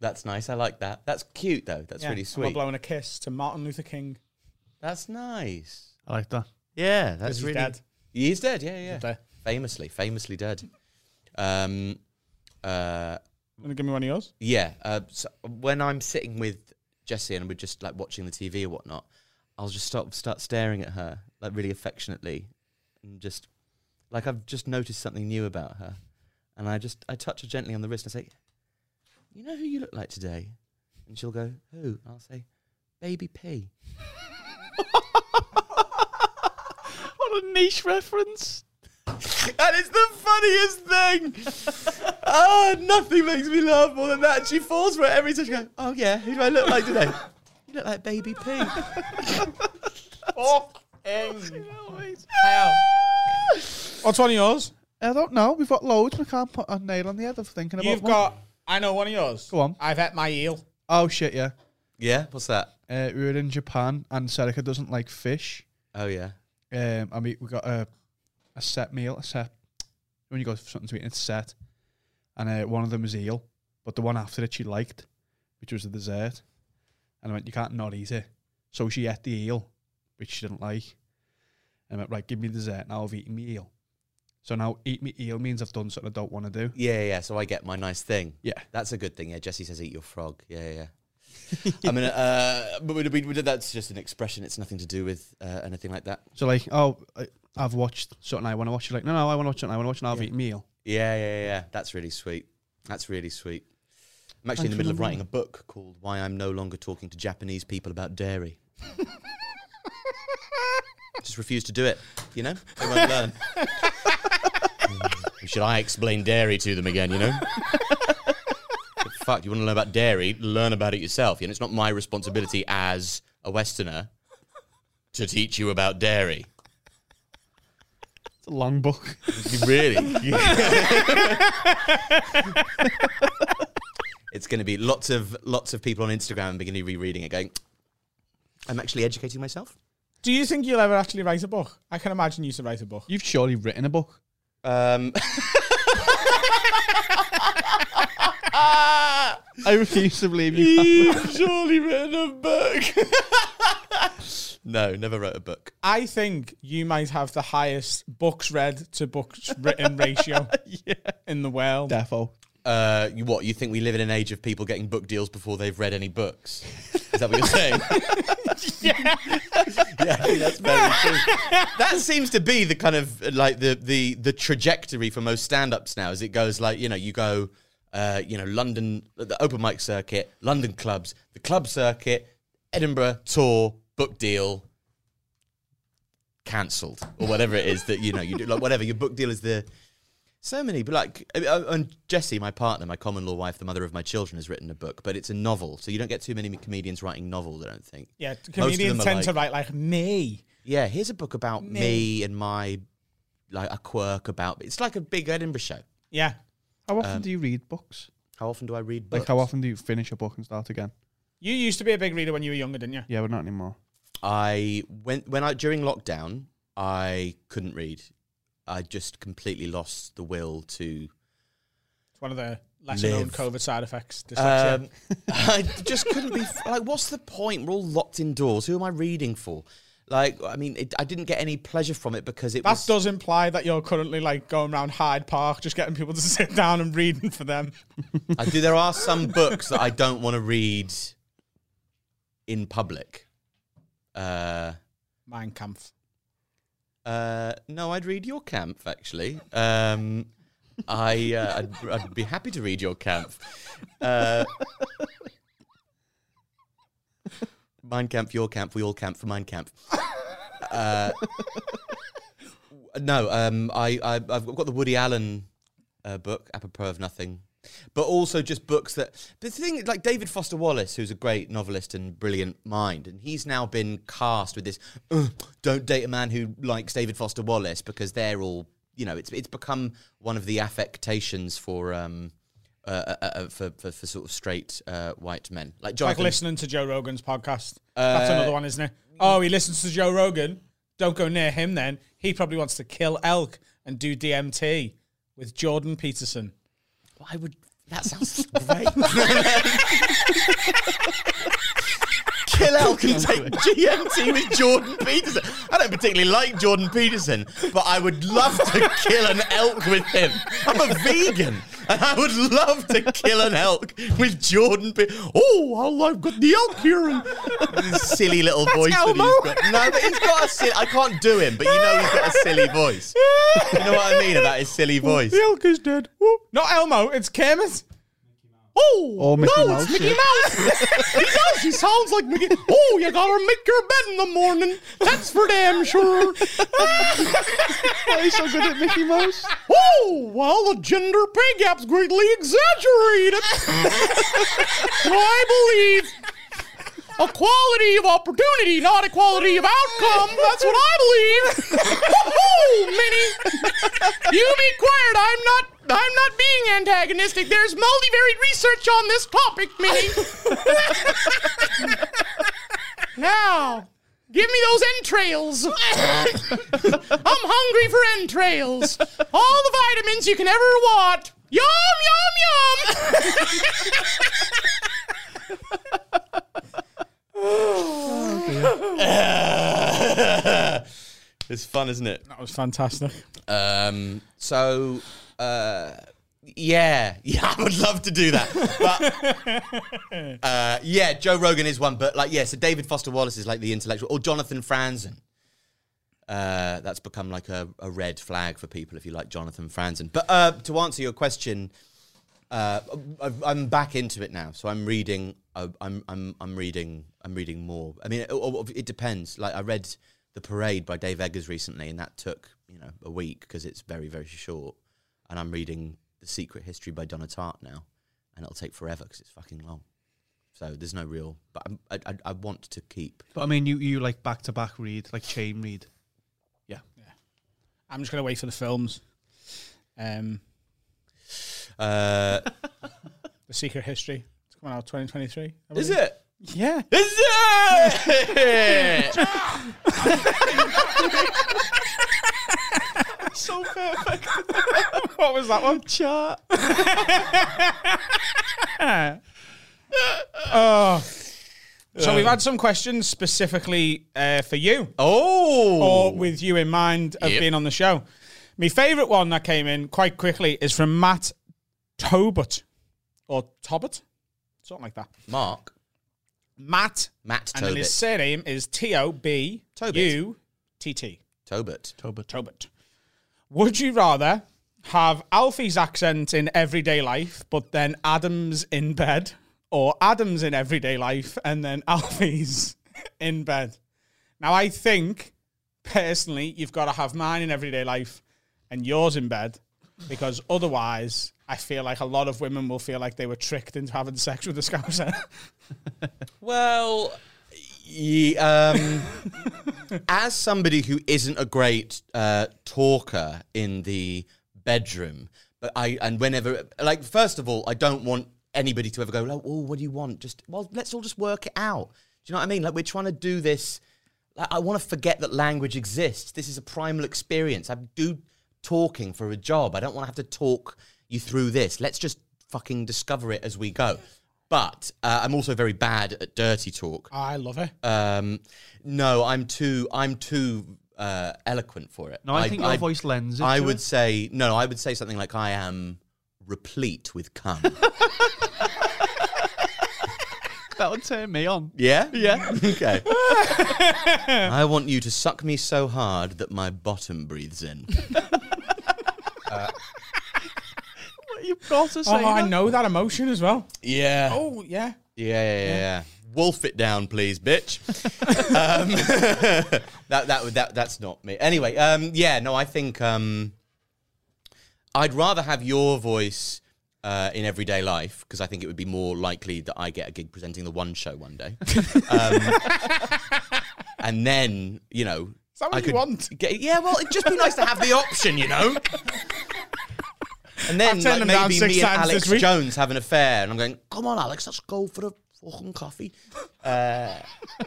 That's nice. I like that. That's cute though. That's yeah, really and We're sweet. blowing a kiss to Martin Luther King. That's nice. I like that. Yeah, that's he's really dead. He's dead. Yeah, yeah. dead. Famously, famously dead. Um, uh, Want to give me one of yours? yeah. Uh, so when I'm sitting with Jessie and we're just like watching the TV or whatnot, I'll just start start staring at her like really affectionately, and just like I've just noticed something new about her, and I just I touch her gently on the wrist and say, "You know who you look like today?" And she'll go, "Who?" And I'll say, "Baby P." [LAUGHS] What a niche reference. And it's the funniest thing. oh, nothing makes me laugh more than that. She falls for it every time. She goes, "Oh yeah, who do I look like today?" You look like Baby P. [LAUGHS] [LAUGHS] What's one of yours? I don't know. We've got loads, We can't put a nail on the head of thinking about You've one. got. I know one of yours. Go on. I've had my eel. Oh, shit, yeah. yeah, what's that? Uh, we were in Japan, and Serica doesn't like fish. Oh yeah. Um, and we, we got a, a set meal, a set. When you go for something to eat, it's set. And uh, one of them was eel, but the one after it she liked, which was a dessert. And I went, you can't not eat it. So she ate the eel, which she didn't like. And I went, right, give me the dessert. Now I've eaten me eel. So now eat me eel means I've done something I don't want to do. Yeah, yeah. So I get my nice thing. Yeah. That's a good thing. Yeah, Jesse says, "Eat your frog." Yeah, yeah. yeah. [LAUGHS] I mean, uh, but we, we, that's just an expression. It's nothing to do with uh, anything like that. So like, oh, I, I've watched something I want to watch. You're like, no, no, I want to watch something I want to watch, and I've eaten meal. Yeah, yeah, yeah, yeah. That's really sweet. That's really sweet. I'm actually in the middle of writing a book called "Why I'm No Longer Talking to Japanese People About Dairy." [LAUGHS] Just refuse to do it. You know, they won't learn. [LAUGHS] Should I explain dairy to them again? You know. [LAUGHS] Fuck, you want to learn about dairy? Learn about it yourself. You know, it's not my responsibility as a Westerner to teach you about dairy. It's a long book. Really? [LAUGHS] it's going to be lots of lots of people on Instagram beginning rereading it, going, "I'm actually educating myself." Do you think you'll ever actually write a book? I can imagine you to write a book. You've surely written a book. Um, [LAUGHS] I refuse to believe you. You've surely written a book. [LAUGHS] no, never wrote a book. I think you might have the highest books read to books written ratio [LAUGHS] in the world. Defo. Uh, you what? You think we live in an age of people getting book deals before they've read any books? Is that what you're saying? [LAUGHS] yeah, yeah, that's very true. That seems to be the kind of like the the the trajectory for most stand-ups now. As it goes, like you know, you go, uh, you know, London, the open mic circuit, London clubs, the club circuit, Edinburgh tour, book deal, cancelled or whatever it is that you know you do. Like whatever your book deal is the so many, but like, uh, and Jessie, my partner, my common law wife, the mother of my children, has written a book, but it's a novel, so you don't get too many comedians writing novels. I don't think. Yeah, comedians tend like- to write like me. Yeah, here's a book about me, Me. and my like a quirk about. It's like a big Edinburgh show. Yeah. How often do you read books? How often do I read books? Like, how often do you finish a book and start again? You used to be a big reader when you were younger, didn't you? Yeah, but not anymore. I went when I during lockdown. I couldn't read. I just completely lost the will to It's one of the lesser known COVID side effects. Um, [LAUGHS] I just couldn't be like, what's the point? We're all locked indoors. Who am I reading for? Like, I mean, it, I didn't get any pleasure from it because it that was. does imply that you're currently like going around Hyde Park, just getting people to [LAUGHS] sit down and reading for them. I do. There are some [LAUGHS] books that I don't want to read in public. Uh, Mein Kampf. Uh, no, I'd read your camp actually. Um, I uh, I'd, I'd be happy to read your camp. Uh, Mein Camp, your camp, we all camp for mine Camp. Uh, no, um, I, I I've got the Woody Allen uh, book, apropos of nothing. But also just books that. The thing, like David Foster Wallace, who's a great novelist and brilliant mind, and he's now been cast with this. Don't date a man who likes David Foster Wallace because they're all, you know, it's it's become one of the affectations for. um uh, uh, uh, for, for for sort of straight uh, white men, like Like listening to Joe Rogan's podcast. Uh, That's another one, isn't it? Oh, he listens to Joe Rogan. Don't go near him then. He probably wants to kill elk and do DMT with Jordan Peterson. I would. That sounds great. [LAUGHS] [LAUGHS] [LAUGHS] Kill elk and take GMT with Jordan Peterson. I don't particularly like Jordan Peterson, but I would love to kill an elk with him. I'm a vegan, and I would love to kill an elk with Jordan. Pe- oh, I've got the elk here, and this silly little voice that Elmo. he's got. No, but he's got a silly. I can't do him, but you know he's got a silly voice. You know what I mean about his silly [LAUGHS] voice. elk is dead. Not Elmo, it's Kermit. Oh, Or Mickey no, Mouse, it's Mickey. Mouse. [LAUGHS] he does. He sounds like Mickey. Oh, you gotta make your bed in the morning. That's for damn sure. [LAUGHS] Why are you so good at Mickey Mouse? Oh, well, the gender pay gap's greatly exaggerated. [LAUGHS] I believe equality of opportunity, not equality of outcome. That's what I believe. oh, Minnie, you be quiet. I'm not. I'm not being antagonistic. There's multivariate research on this topic, Minnie. [LAUGHS] now, give me those entrails. [LAUGHS] I'm hungry for entrails. All the vitamins you can ever want. Yum, yum, yum. [LAUGHS] it's fun, isn't it? That was fantastic. Um, so, uh, yeah, [LAUGHS] yeah, I would love to do that. But, [LAUGHS] uh, yeah, Joe Rogan is one, but like, yeah, so David Foster Wallace is like the intellectual, or Jonathan Franzen. Uh, that's become like a, a red flag for people if you like Jonathan Franzen. But uh, to answer your question, uh, I'm back into it now, so I'm reading. uh, I'm I'm I'm reading. I'm reading more. I mean, it, it depends. Like I read the Parade by Dave Eggers recently, and that took you know a week because it's very very short. And I'm reading The Secret History by Donna Tartt now, and it'll take forever because it's fucking long. So there's no real. But I'm, I, I I want to keep. But I mean, you you like back to back read, like chain read. Yeah. I'm just going to wait for the films. Um, Uh, [LAUGHS] the Secret History. It's coming out 2023. I is believe. it? Yeah. Is it? [LAUGHS] [LAUGHS] So perfect. [LAUGHS] What was that one? Chat. [LAUGHS] Oh. So we've had some questions specifically uh, for you, oh. or with you in mind of Yep. being on the show. My favourite one that came in quite quickly is from Matt Tobut, or Tobut, something like that. Mark. Matt, Matt and then his Tobit. surname is T O B U T T. Tobit. Tobit. Tobit. Would you rather have Alfie's accent in everyday life, but then Adam's in bed, or Adam's in everyday life and then Alfie's [LAUGHS] in bed? Now, I think personally, you've got to have mine in everyday life and yours in bed, because otherwise, I feel like a lot of women will feel like they were tricked into having sex with a scouser. [LAUGHS] Well, ye- um, [LAUGHS] as somebody who isn't a great uh, talker in the bedroom, but I and whenever like first of all, I don't want anybody to ever go, like, "Oh, what do you want?" Just well, let's all just work it out. Do you know what I mean? Like we're trying to do this. Like, I want to forget that language exists. This is a primal experience. I do talking for a job. I don't want to have to talk you through this. Let's just fucking discover it as we go. But uh, I'm also very bad at dirty talk. I love it. Um, no, I'm too. I'm too uh, eloquent for it. No, I, think your voice lends it. I to would it. say no. I would say something like I am replete with cum. [LAUGHS] that would turn me on. yeah. Yeah. [LAUGHS] okay. I want you to suck me so hard that my bottom breathes in. [LAUGHS] You've got to say Oh, I that. know that emotion as well. Yeah. Oh, yeah. Yeah, yeah, yeah. yeah. Wolf it down, please, bitch. [LAUGHS] um, [LAUGHS] that that that that's not me. Anyway, um, yeah, no, I think um, I'd rather have your voice uh, in everyday life because I think it would be more likely that I get a gig presenting the one show one day. [LAUGHS] um, and then, you know, Is that what I you could want? Get, yeah, well, it'd just be nice to have the option, you know. And then like, maybe me and Alex. Jones have an affair, and I'm going, "Come on, Alex, let's go for a fucking coffee." Uh,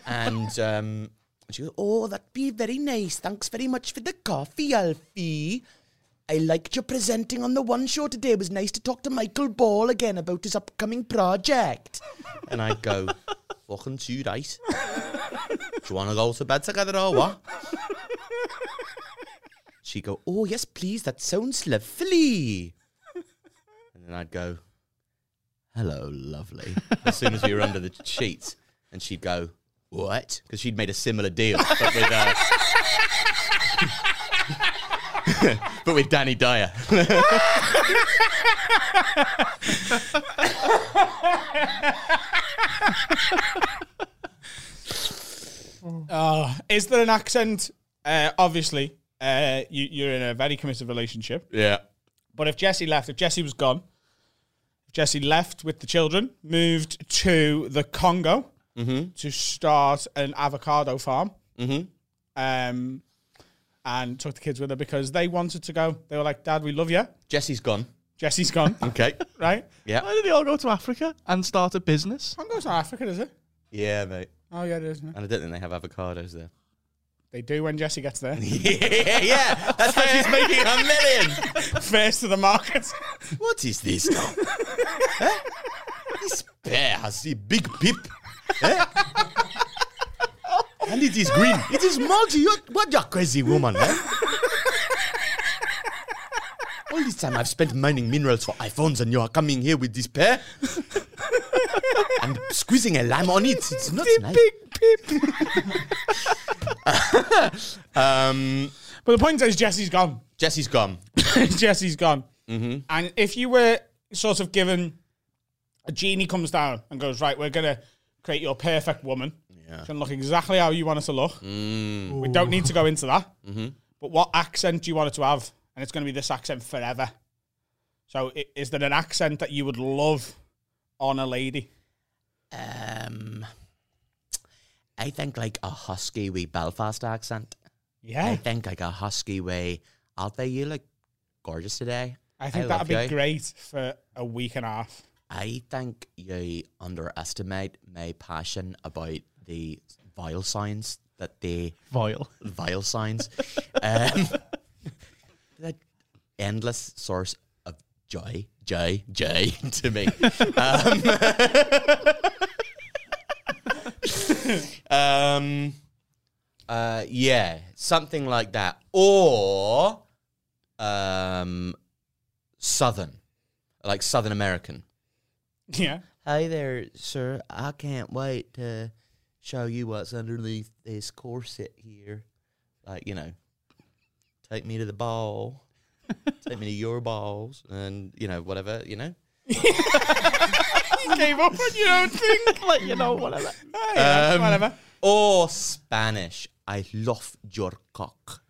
and um, she goes, "Oh, that'd be very nice. Thanks very much for the coffee, Alfie. I liked your presenting on the one show today. It was nice to talk to Michael Ball again about his upcoming project." And I go, "Fucking too right. Do you want to go to bed together or what?" She'd go, Oh, yes, please, that sounds lovely. And I'd go, Hello, lovely. As soon as we were under the sheets. And she'd go, What? Because she'd made a similar deal, but with, uh, [LAUGHS] but with Danny Dyer. [LAUGHS] Oh, is there an accent? Uh, obviously, uh, you, you're in a very committed relationship. yeah. But if Jesse left, if Jesse was gone, Jesse left with the children, moved to the Congo to start an avocado farm, um, and took the kids with her because they wanted to go. They were like, "Dad, we love you." Jesse's gone. Jesse's gone, [LAUGHS] Okay. right? Yeah. Why did they all go to Africa and start a business? Congo's not Africa, is it? Yeah, mate. Oh yeah, it is. yeah. And I don't think they have avocados there. They do when Jesse gets there. [LAUGHS] yeah, yeah. That's how she's making a million. [LAUGHS] First to the market. What is this [LAUGHS] now? Eh? This bear has a big pip. Eh? and it is green. It is multi. You, what you crazy woman, eh? All this time I've spent mining minerals for iPhones and you are coming here with this pear? and squeezing a lime on it. It's not nice. [LAUGHS] um, But the point is, Jesse's gone. Jesse's gone. [LAUGHS] Jesse's gone. And if you were sort of given a genie comes down and goes, right, we're going to create your perfect woman. Yeah. It's going look exactly how you want it to look. We don't need to go into that. But what accent do you want it to have? And it's going to be this accent forever. So is there an accent that you would love on a lady? Um, I think like a husky wee Belfast accent. Yeah. I think like a husky way. Alfie, you look gorgeous today. I think love that'd be you. great for a week and a half. I think you underestimate my passion about the vile signs that they Vile. vile signs. [LAUGHS] um, that endless source of joy, joy, joy [LAUGHS] to me. Um, [LAUGHS] [LAUGHS] um, uh, yeah, something like that, or um, Southern, like Southern American. Yeah. Hey there, sir. I can't wait to show you what's underneath this corset here. Like, you know, take me to the ball, [LAUGHS] take me to your balls, and, you know, whatever, you know? [LAUGHS] Gave up on your own thing. [LAUGHS] Like, you know, whatever. Oh, yeah, Um, whatever. Or Spanish. I love your cock.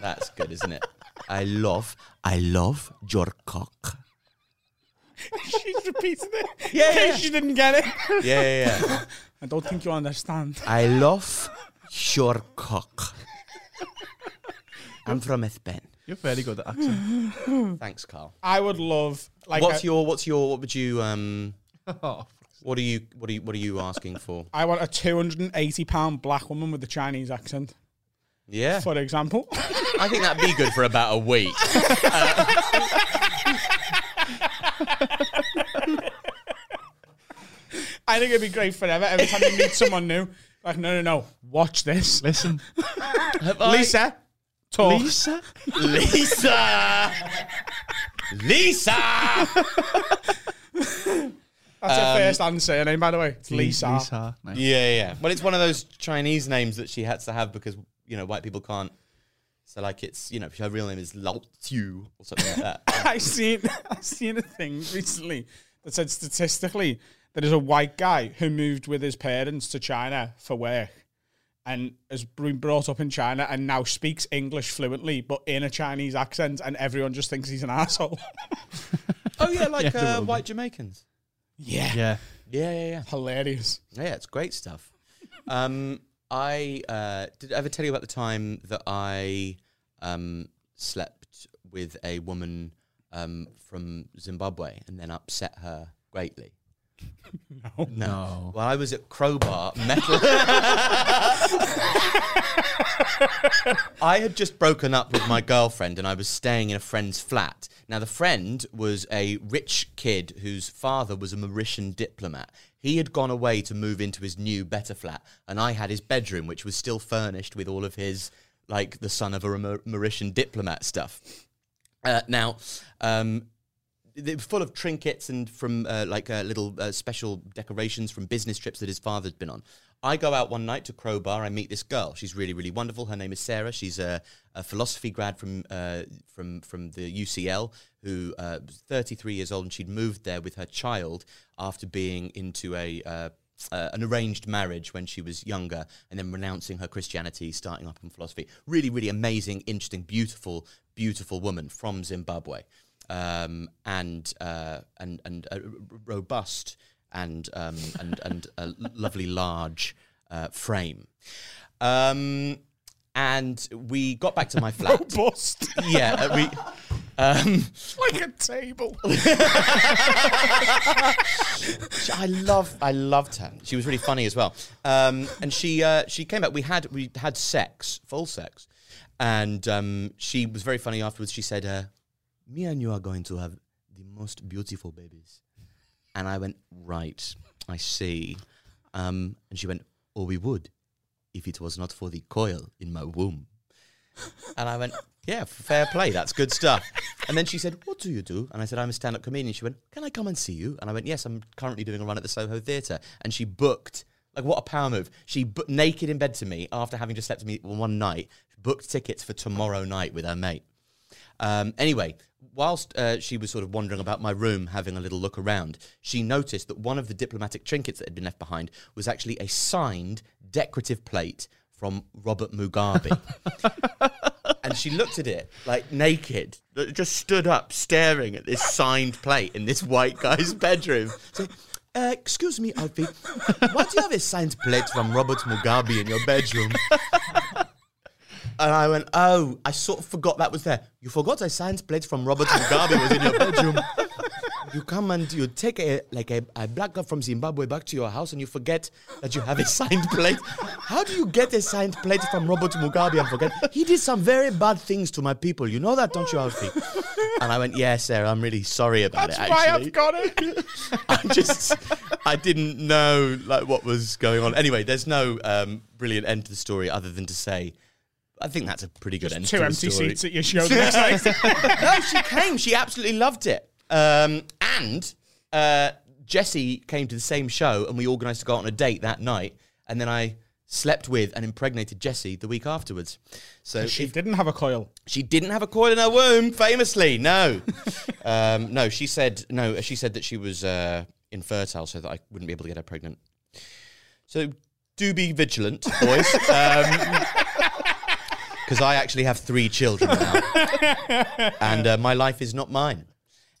That's good, isn't it? I love, I love your cock. [LAUGHS] She's repeating it. Yeah, in case yeah. she didn't get it. Yeah, yeah, yeah. [LAUGHS] I don't think you understand. I love your cock. I'm from Spain. You're fairly good at accent. Thanks, Carl. I would love like what's a- your what's your what would you um oh, [LAUGHS] what are you what are you what are you asking for? I want a 280 pound black woman with a Chinese accent, Yeah. for example. I think that'd be good for about a week. [LAUGHS] I think it'd be great forever. Every time you meet someone new, like no, no, no, watch this. listen. [LAUGHS] Lisa, talk. Lisa? Lisa Lisa That's her first and surname, by the way. It's Lisa. Lisa. Nice. Yeah, yeah. Well it's one of those Chinese names that she has to have because, you know, white people can't so like it's you know, her real name is Lao Tzu or something like that. [LAUGHS] I seen I seen a thing recently that said statistically there is a white guy who moved with his parents to China for work and has been brought up in China and now speaks English fluently but in a Chinese accent and everyone just thinks he's an [LAUGHS] asshole. Oh yeah, like [LAUGHS] Yeah, uh, white Jamaicans. Yeah. Yeah. Yeah, yeah, yeah. Hilarious. Yeah, it's great stuff. um, I uh, did I ever tell you about the time that I um, slept with a woman um, from Zimbabwe and then upset her greatly? No. No. Well, I was at Crowbar Metal. I had just broken up with my girlfriend and I was staying in a friend's flat. Now, the friend was a rich kid whose father was a Mauritian diplomat. He had gone away to move into his new, better flat, and I had his bedroom, which was still furnished with all of his, like, the son of a Mauritian diplomat stuff. Uh, now, um, they were full of trinkets and from uh, like uh, little uh, special decorations from business trips that his father'd been on. I go out one night to Crowbar. I meet this girl. She's really, really wonderful. Her name is Sarah. She's a, a philosophy grad from uh, from from the UCL, who uh, was 33 years old, and she'd moved there with her child after being into a uh, uh, an arranged marriage when she was younger, and then renouncing her Christianity, starting up in philosophy. Really, really amazing, interesting, beautiful, beautiful woman from Zimbabwe um, and uh, and and uh, r- r- robust and um, and and a lovely large uh, frame. Um, and we got back to my [LAUGHS] flat. Robust. Yeah, uh, we. Um, [LAUGHS] like a table. I love, I loved her. She was really funny as well. Um, and she, uh, she came back. We had, we had sex, full sex, and um, she was very funny afterwards. She said, uh, "Me and you are going to have the most beautiful babies." And I went, "Right, I see." Um, and she went, "Oh, we would, if it was not for the coil in my womb." And I went, yeah, fair play. That's good stuff. And then she said, what do you do? And I said, I'm a stand-up comedian. She went, can I come and see you? And I went, yes, I'm currently doing a run at the Soho Theatre. And she booked, like, what a power move. She naked in bed to me after having just slept with me one night, booked tickets for tomorrow night with her mate. Um, anyway, whilst uh, she was sort of wandering about my room having a little look around, she noticed that one of the diplomatic trinkets that had been left behind was actually a signed decorative plate from Robert Mugabe. [LAUGHS] and she looked at it like naked, just stood up staring at this signed plate in this white guy's bedroom. So, uh, excuse me, Alfie, why do you have a signed plate from Robert Mugabe in your bedroom? And I went, oh, I sort of forgot that was there. You forgot a signed plate from Robert Mugabe was in your bedroom. [LAUGHS] You come and you take a like a, a black girl from Zimbabwe back to your house and you forget that you have a signed plate. How do you get a signed plate from Robert Mugabe and forget? He did some very bad things to my people. You know that, don't you, Alfie? And I went, yeah, Sarah, I'm really sorry about That's it. That's why I've got it. [LAUGHS] I just I didn't know like what was going on. Anyway, there's no um, brilliant end to the story other than to say. I think that's a pretty good end Two empty story. seats at your show the next night. [LAUGHS] no, she came. She absolutely loved it. Um, and uh, Jessie came to the same show, and we organised to go out on a date that night. And then I slept with and impregnated Jessie the week afterwards. So She if- didn't have a coil. she didn't have a coil in her womb, famously. No, [LAUGHS] um, no. She said no. She said that she was uh, infertile, so that I wouldn't be able to get her pregnant. So do be vigilant, boys, [LAUGHS] because I actually have three children now, [LAUGHS] and uh, my life is not mine.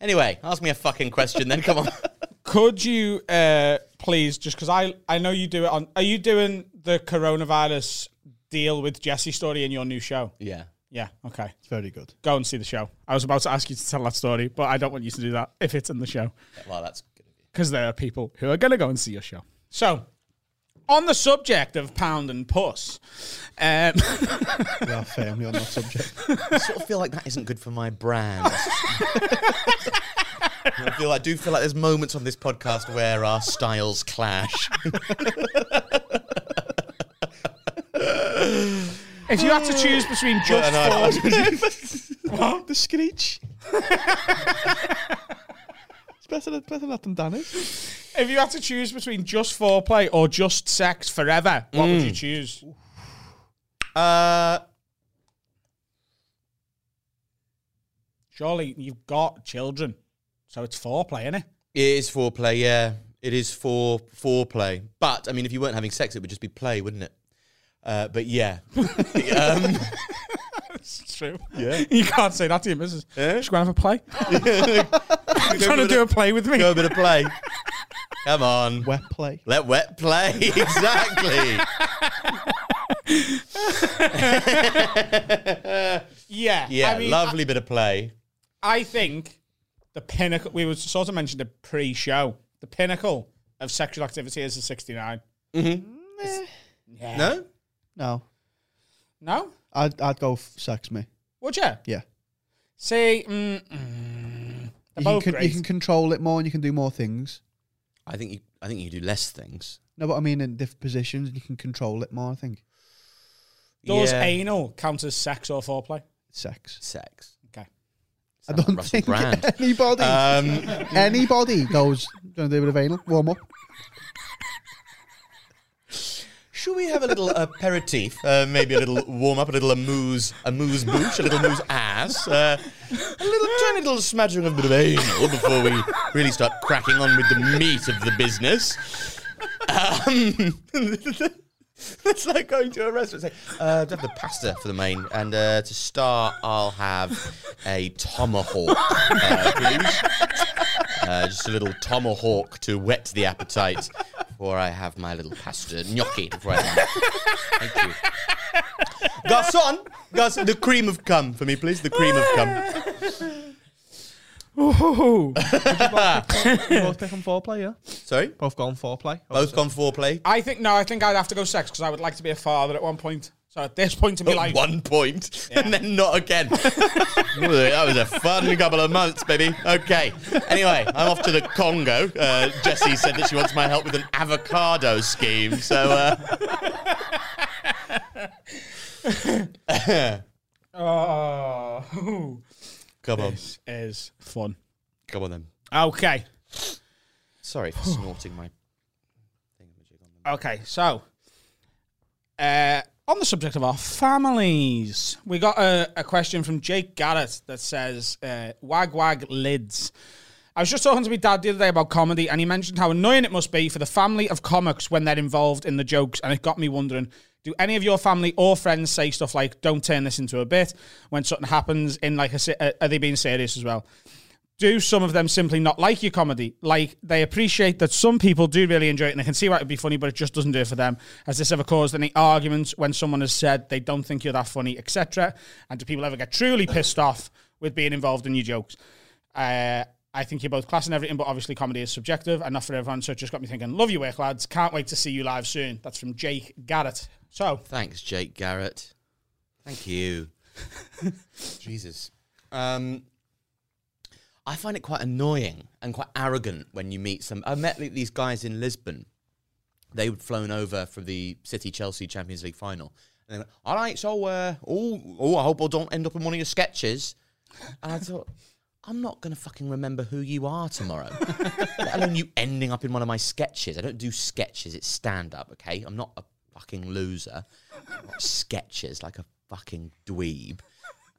Anyway, ask me a fucking question, then. Come on. [LAUGHS] Could you uh, please, just because I, I know you do it on, are you doing the coronavirus deal with Jessie story in your new show? Yeah. Yeah, okay. It's very good. Go and see the show. I was about to ask you to tell that story, but I don't want you to do that if it's in the show. Well, that's good. because there are people who are going to go and see your show. So, on the subject of pound and puss, um, We are firmly on that subject. I sort of feel like that isn't good for my brand. [LAUGHS] I feel I do feel like there's moments on this podcast where our styles clash. if you had to choose between just no, four, [LAUGHS] [LAUGHS] the screech. It's better, than- better that than Danny's. if you had to choose between just foreplay or just sex forever, what would you choose? Uh, Surely you've got children, so it's foreplay, isn't it? it is foreplay, yeah. It is for foreplay. But, I mean, if you weren't having sex, it would just be play, wouldn't it? Uh, but yeah. [LAUGHS] um, It's true. Yeah, [LAUGHS] you can't say that to your missus. She's going to have a play. [LAUGHS] [LAUGHS] trying to do a play with me. Go a bit of play. Come on. Wet play. Let wet play. exactly. Yeah, Yeah, I mean, lovely bit of play. I think the pinnacle. We were sort of mentioned it pre-show. The pinnacle of sexual activity is a sixty-nine. Mm-hmm. Yeah. No? No. No? I'd, I'd go f- sex me. Would you? Yeah. See, mm, mm, they're You can, both con- great. you can control it more and you can do more things. I think you I think you do less things. No, but I mean in different positions, you can control it more, I think. Does Yeah. anal count as sex or foreplay? Sex. sex. Okay. I Sound like don't Russell think Brand. [LAUGHS] anybody Um, anybody goes, going to do a bit of anal, warm up. Should we have a little aperitif? Uh, maybe a little warm up, a little amuse, amuse bouche, a little amuse ass, uh, a little tiny little smattering of a bit of anal before we really start cracking on with the meat of the business. Um, [LAUGHS] it's like going to a restaurant. and Say, uh, do have the pasta for the main, and uh, to start, I'll have a tomahawk, uh, please. Uh, just a little tomahawk to whet the appetite before I have my little pasta gnocchi. Before I Thank you. Garçon, garçon, the cream of cum for me, please. The cream of cum. Ooh. You both pick on foreplay, yeah? Sorry, Both go on foreplay. both gone foreplay. I think no. I think I'd have to go sex because I would like to be a father at one point. So at this point in my At life, one point, and then not again. [LAUGHS] That was a fun couple of months, baby. Okay. Anyway, I'm off to the Congo. Uh, Jessie said that she wants my help with an avocado scheme. So, uh, [LAUGHS] oh, come on, this is fun. come on then. Okay, Sorry for snorting my. them. okay. So, uh, on the subject of our families, we got a, a question from Jake Garrett that says, uh, "Wag wag lids." I was just talking to my dad the other day about comedy, and he mentioned how annoying it must be for the family of comics when they're involved in the jokes, and it got me wondering. Do any of your family or friends say stuff like "Don't turn this into a bit" when something happens in like a? uh, Are they being serious as well? Do some of them simply not like your comedy? Like they appreciate that some people do really enjoy it and they can see why it'd be funny, but it just doesn't do it for them. Has this ever caused any arguments when someone has said they don't think you're that funny, etc.? And do people ever get truly pissed off with being involved in your jokes? Uh, I think you're both class and everything, but obviously comedy is subjective and not for everyone. So it just got me thinking, love your work, lads. Can't wait to see you live soon. That's from Jake Garrett. So Thanks, Jake Garrett. Thank you. [LAUGHS] Jesus. Um, I find it quite annoying and quite arrogant when you meet some. I met these guys in Lisbon. They would flown over for the City Chelsea Champions League final. And they went, all right, so, uh, oh, oh, I hope I don't end up in one of your sketches. And I thought, I'm not going to fucking remember who you are tomorrow. [LAUGHS] Let alone you ending up in one of my sketches. I don't do sketches, it's stand up, okay? I'm not a fucking loser. Sketches like a fucking dweeb.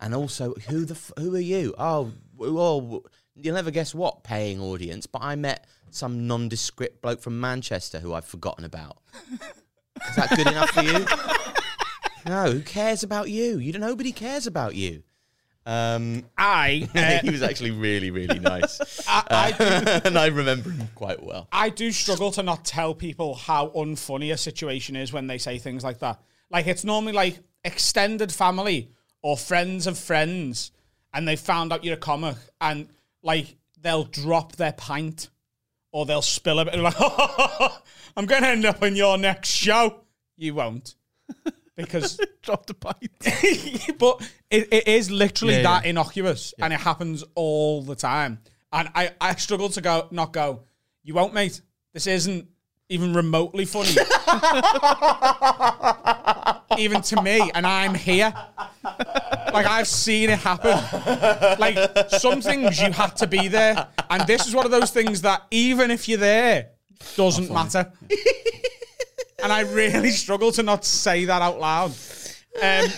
And also, who the f- who are you? Oh, oh, you'll never guess what paying audience. But I met some nondescript bloke from Manchester who I've forgotten about. [LAUGHS] Is that good enough for you? No, who cares about you? You don't. Nobody cares about you. Um, I, [LAUGHS] uh, he was actually really, really nice, [LAUGHS] I, I do and I remember him quite well. I do struggle to not tell people how unfunny a situation is when they say things like that. Like it's normally like extended family or friends of friends, and they found out you're a comic, and like they'll drop their pint or they'll spill a bit. Like, [LAUGHS] I'm going to end up in your next show. You won't. [LAUGHS] Because [LAUGHS] Drop the pint. but it, it is literally Yeah, that yeah. innocuous and it happens all the time. And I, I struggle to go, not go, you won't, mate. This isn't even remotely funny. even to me, and I'm here. Like I've seen it happen. Like some things you had to be there. And this is one of those things that even if you're there, doesn't matter. and I really struggle to not say that out loud. Um,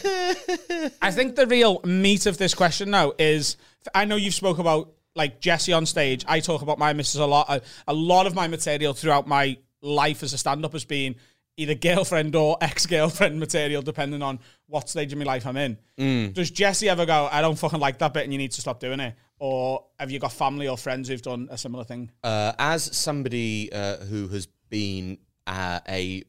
I think the real meat of this question now is I know you've spoke about like Jessie on stage. I talk about my missus a lot. A, a lot of my material throughout my life as a stand-up has been either girlfriend or [LAUGHS] ex-girlfriend material, depending on what stage of my life I'm in. Does Jessie ever go, I don't fucking like that bit and you need to stop doing it? or have you got family or friends who've done a similar thing? Uh, as somebody uh, who has been uh, a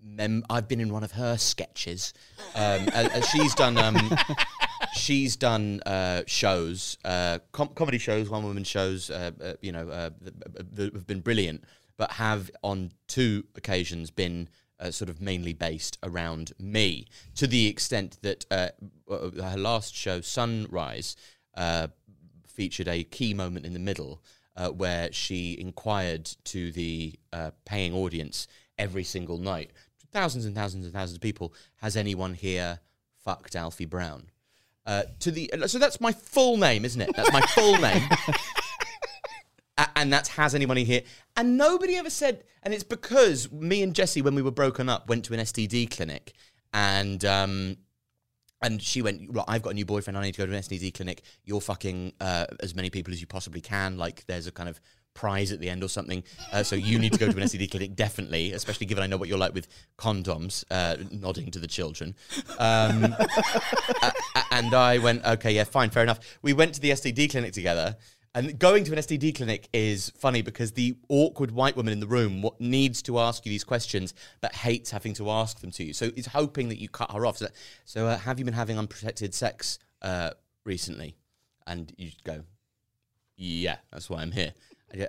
mem- I've been in one of her sketches. Um, she's done. Um, [LAUGHS] she's done uh, shows, uh, com- comedy shows, one woman shows. Uh, uh, you know, uh, that that have been brilliant, but have on two occasions been. Uh, sort of mainly based around me, to the extent that uh, her last show, Sunrise, uh, featured a key moment in the middle uh, where she inquired to the uh, paying audience every single night, thousands and thousands and thousands of people, has anyone here fucked Alfie Brown? Uh, to the so that's my full name, isn't it? That's my full name. [LAUGHS] And that's has anybody here. And nobody ever said and it's because me and jessie when we were broken up went to an std clinic. And um and she went right i've got a new boyfriend. I need to go to an std clinic. You're fucking uh, as many people as you possibly can. Like there's a kind of prize at the end or something. Uh, so you need to go to an std [LAUGHS] clinic definitely especially given i know what you're like with condoms uh, nodding to the children. Um, [LAUGHS] and i went okay yeah fine fair enough. We went to the std clinic together and going to an STD clinic is funny because the awkward white woman in the room what needs to ask you these questions but hates having to ask them to you. So is hoping that you cut her off. So, so uh, have you been having unprotected sex uh, recently? And you go, yeah, that's why I'm here.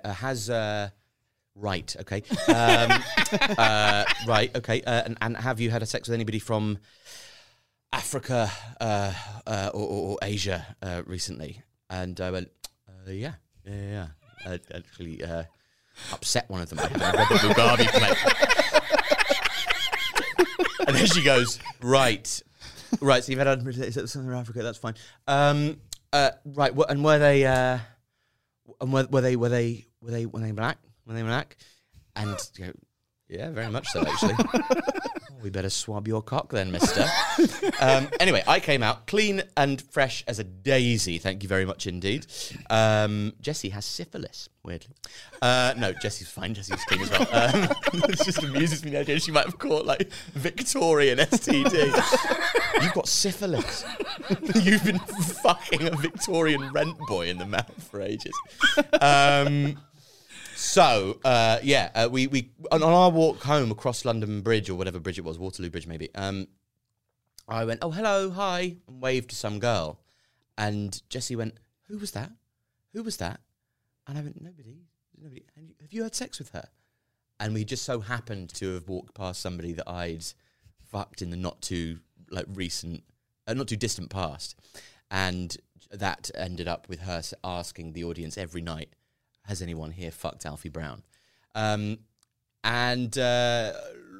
Uh, has uh, right, okay, um, [LAUGHS] uh, right, okay, uh, and, and have you had a sex with anybody from Africa or, or, or Asia recently? And I went, yeah, yeah, yeah. yeah. [LAUGHS] I actually uh, upset one of them. I had Mugabe plate. [LAUGHS] and then she goes, right, right. So you've had Southern Africa. That's fine. Um, uh, right. And were they? Uh, and were, were they? Were they? Were they? Were they black? Were they black? And you go, yeah, very much so. Actually, [LAUGHS] we better swab your cock then, Mister. [LAUGHS] um, anyway, I came out clean and fresh as a daisy. Thank you very much indeed. Um, Jessie has syphilis. Weirdly, uh, no, Jessie's fine. Jessie's clean as well. Um, [LAUGHS] it just amuses me the idea she might have caught like Victorian STD. You've got syphilis. [LAUGHS] You've been fucking a Victorian rent boy in the mouth for ages. Um, so uh, yeah, uh, we we on, our walk home across London Bridge or whatever bridge it was, Waterloo Bridge maybe. Um, I went, oh hello, hi, and waved to some girl, and Jessie went, who was that? Who was that? And I went, nobody, nobody. Have you had sex with her? And we just so happened to have walked past somebody that I'd fucked in the not too like recent, uh, not too distant past, and that ended up with her asking the audience every night, "Has anyone here fucked Alfie Brown?" Um, and uh,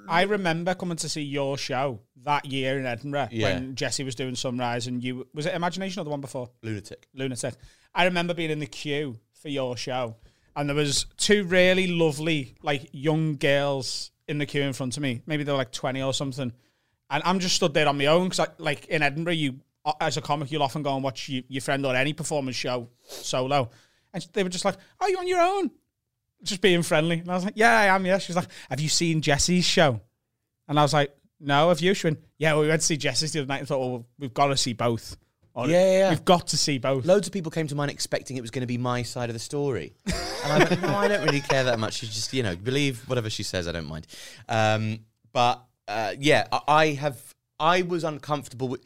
I remember coming to see your show that year in Edinburgh Yeah. when Jessie was doing Sunrise and you was it Imagination or the one before? lunatic. Lunatic. I remember being in the queue for your show, and there was two really lovely, like young girls in the queue in front of me. Maybe they were like twenty or something, and I'm just stood there on my own because, like in Edinburgh, you as a comic, you'll often go and watch you, your friend or any performance show solo, and they were just like, "Are you on your own?" Just being friendly, and I was like, "Yeah, I am." Yeah, she was like, "Have you seen Jessie's show?" And I was like, "No, have you?" She went, "Yeah, we went to see Jessie's the other night and thought, well, we've got to see both." Yeah, yeah, yeah. We've got to see both. Loads of people came to mine expecting it was going to be my side of the story. And I went, no, I don't really care that much. You just, you know, believe whatever she says. I don't mind. Um, but uh, yeah, I, I have. I was uncomfortable with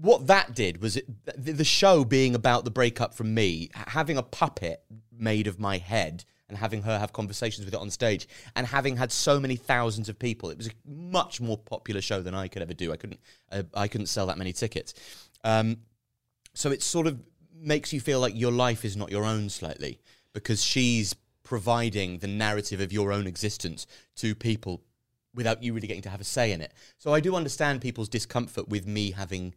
what that did. Was it the, show being about the breakup from me, having a puppet made of my head. And having her have conversations with it on stage, and having had so many thousands of people, it was a much more popular show than I could ever do. I couldn't, uh, I couldn't sell that many tickets. Um, so it sort of makes you feel like your life is not your own slightly because she's providing the narrative of your own existence to people without you really getting to have a say in it. So I do understand people's discomfort with me having,